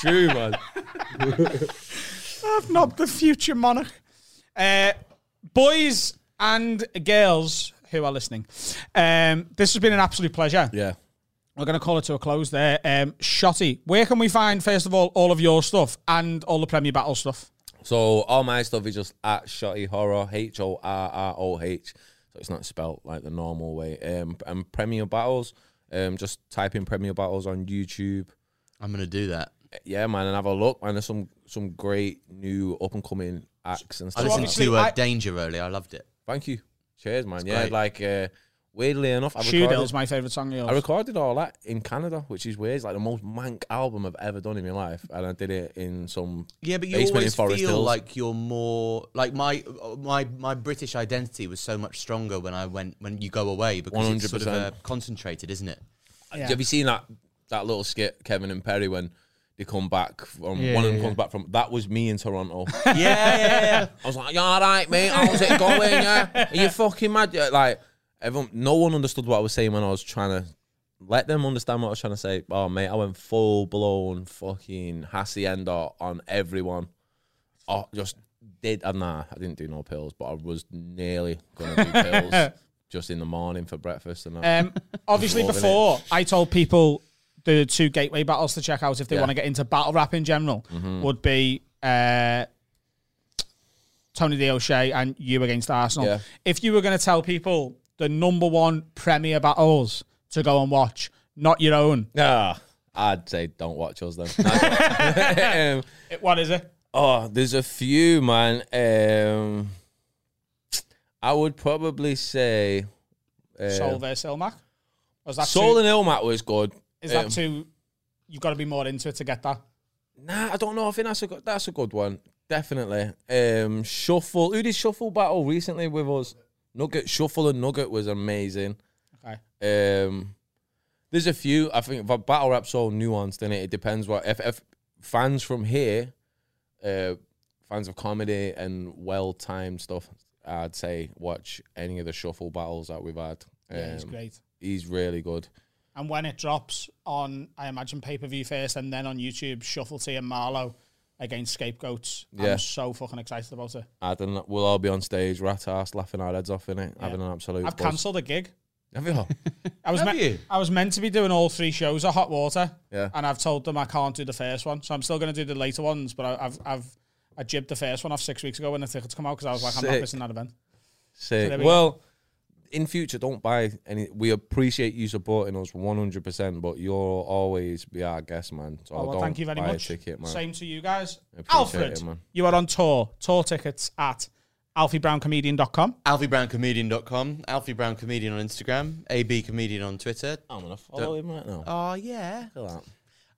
True, man. I've knobbed the future monarch. Uh, boys and girls who are listening, um, this has been an absolute pleasure. Yeah. We're going to call it to a close there. Um, Shotty, where can we find, first of all, all of your stuff and all the Premier Battle stuff? So all my stuff is just at Shotty Horroh, H O R R O H. So it's not spelled like the normal way. Um, and Premier Battles, um, just type in Premier Battles on YouTube. I'm gonna do that. Yeah, man, and have a look. Man, there's some some great new up and coming acts and I listened to uh, I- Danger earlier. I loved it. Thank you. Cheers, man. yeah, great. like uh, weirdly enough, I Shoe recorded, is my favourite song of yours. I recorded all that in Canada, which is weird. It's like the most mank album I've ever done in my life, and I did it in some Yeah, but you basement always feel Hills. like you're more like my my my British identity was so much stronger when I went when you go away because it's sort of 100%. uh, concentrated, isn't it? Yeah. Have you seen that that little skit, Kevin and Perry, when they come back from Yeah, one of them yeah, comes back from that was me in Toronto. [LAUGHS] yeah, yeah, yeah. I was like, "You all right, mate? How's it going? Yeah, are you fucking mad?" Like, everyone, no one understood what I was saying when I was trying to let them understand what I was trying to say. Oh, mate, I went full blown fucking hacienda on everyone. Oh, just did. Uh, nah, I didn't do no pills, but I was nearly gonna do pills [LAUGHS] just in the morning for breakfast and. Um, obviously, Loving it. before I told people the two gateway battles to check out if they Yeah. want to get into battle rap in general would be uh, Tony D. O'Shea and you against Arsenal. Yeah. If you were going to tell people the number one Premier battles to go and watch, not your own, Ah, I'd say don't watch us then. [LAUGHS] um, it- what is it? oh, there's a few, man. Um, I would probably say uh, Soul versus Ilmac? Is that Soul too, and Ilmat was good. is that Um, too? You've got to be more into it to get that. Nah, I don't know. I think that's a good, that's a good one. Definitely. Um, Shuffle. Who did Shuffle battle recently with us? Nugget. Shuffle and Nugget was amazing. Okay. Um, there's a few. I think but battle rap's so nuanced in it. It depends what if, if fans from here, uh, fans of comedy and well timed stuff. I'd say watch any of the shuffle battles that we've had. Yeah, he's Um, great. He's really good. And when it drops on, I imagine pay per view first, and then on YouTube, Shuffle T and Marlow against Scapegoats. Yeah. I'm so fucking excited about it. I don't know, we'll all be on stage, rat ass, laughing our heads off in it, having an absolute. I've buzz. cancelled a gig Have you? [LAUGHS] I was Have you? I was meant to be doing all three shows at Hot Water. Yeah. And I've told them I can't do the first one, so I'm still going to do the later ones. But I, I've I've I jibbed the first one off six weeks ago when the tickets come out because I was like, I'm not missing that event. Sick. there we well, in future, don't buy any. We appreciate you supporting us 100%, but you'll always be our guest, man. So Oh, well, don't thank you very buy much. A ticket, man. Same to you guys. Alfred, it, man. you are on tour. Tour tickets at alfiebrown.comedian.com. AlfieBrownComedian.com, Alfie Brown Comedian on Instagram, AB Comedian on Twitter. I'm gonna follow him right now. Oh yeah.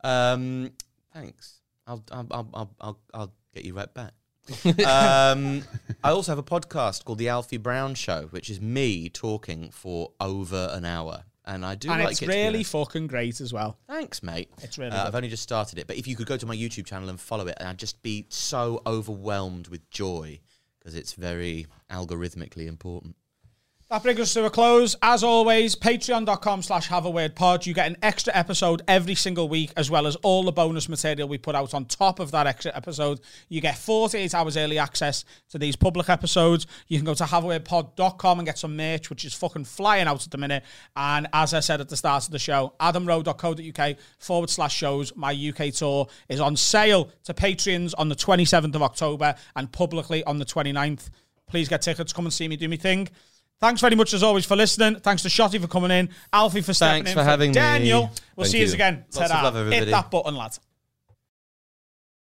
Um, thanks. I'll I'll I'll I'll, I'll, I'll get you right back. [LAUGHS] um, I also have a podcast called The Alfie Brown Show, which is me talking for over an hour, and I do And like it's it. to be really honest. fucking great as well. Thanks, mate. It's really Uh, good. I've only just started it, but if you could go to my YouTube channel and follow it, and I'd just be so overwhelmed with joy because it's very algorithmically important. That brings us to a close. As always, patreon.com slash have a pod. You get an extra episode every single week, as well as all the bonus material we put out on top of that extra episode. You get 48 hours early access to these public episodes. You can go to haveawordpod.com and get some merch, which is fucking flying out at the minute. And as I said at the start of the show, adamrowe.co.uk forward slash shows. My UK tour is on sale to Patreons on the 27th of October and publicly on the 29th. Please get tickets. Come and see me do me thing. Thanks very much as always for listening. Thanks to Shotty for coming in, Alfie for stepping Thanks in, for having me. Daniel. We'll Thank see you again. Lots. Hit that button, lad.